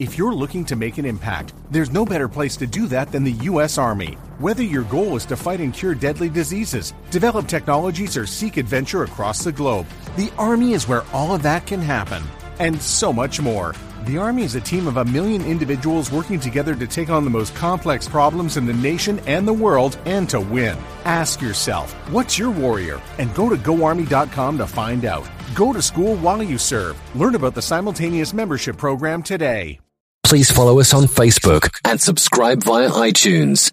If you're looking to make an impact, there's no better place to do that than the U.S. Army. Whether your goal is to fight and cure deadly diseases, develop technologies, or seek adventure across the globe, the Army is where all of that can happen. And so much more. The Army is a team of a million individuals working together to take on the most complex problems in the nation and the world and to win. Ask yourself, what's your warrior? And go to goarmy.com to find out. Go to school while you serve. Learn about the simultaneous membership program today. Please follow us on Facebook and subscribe via iTunes.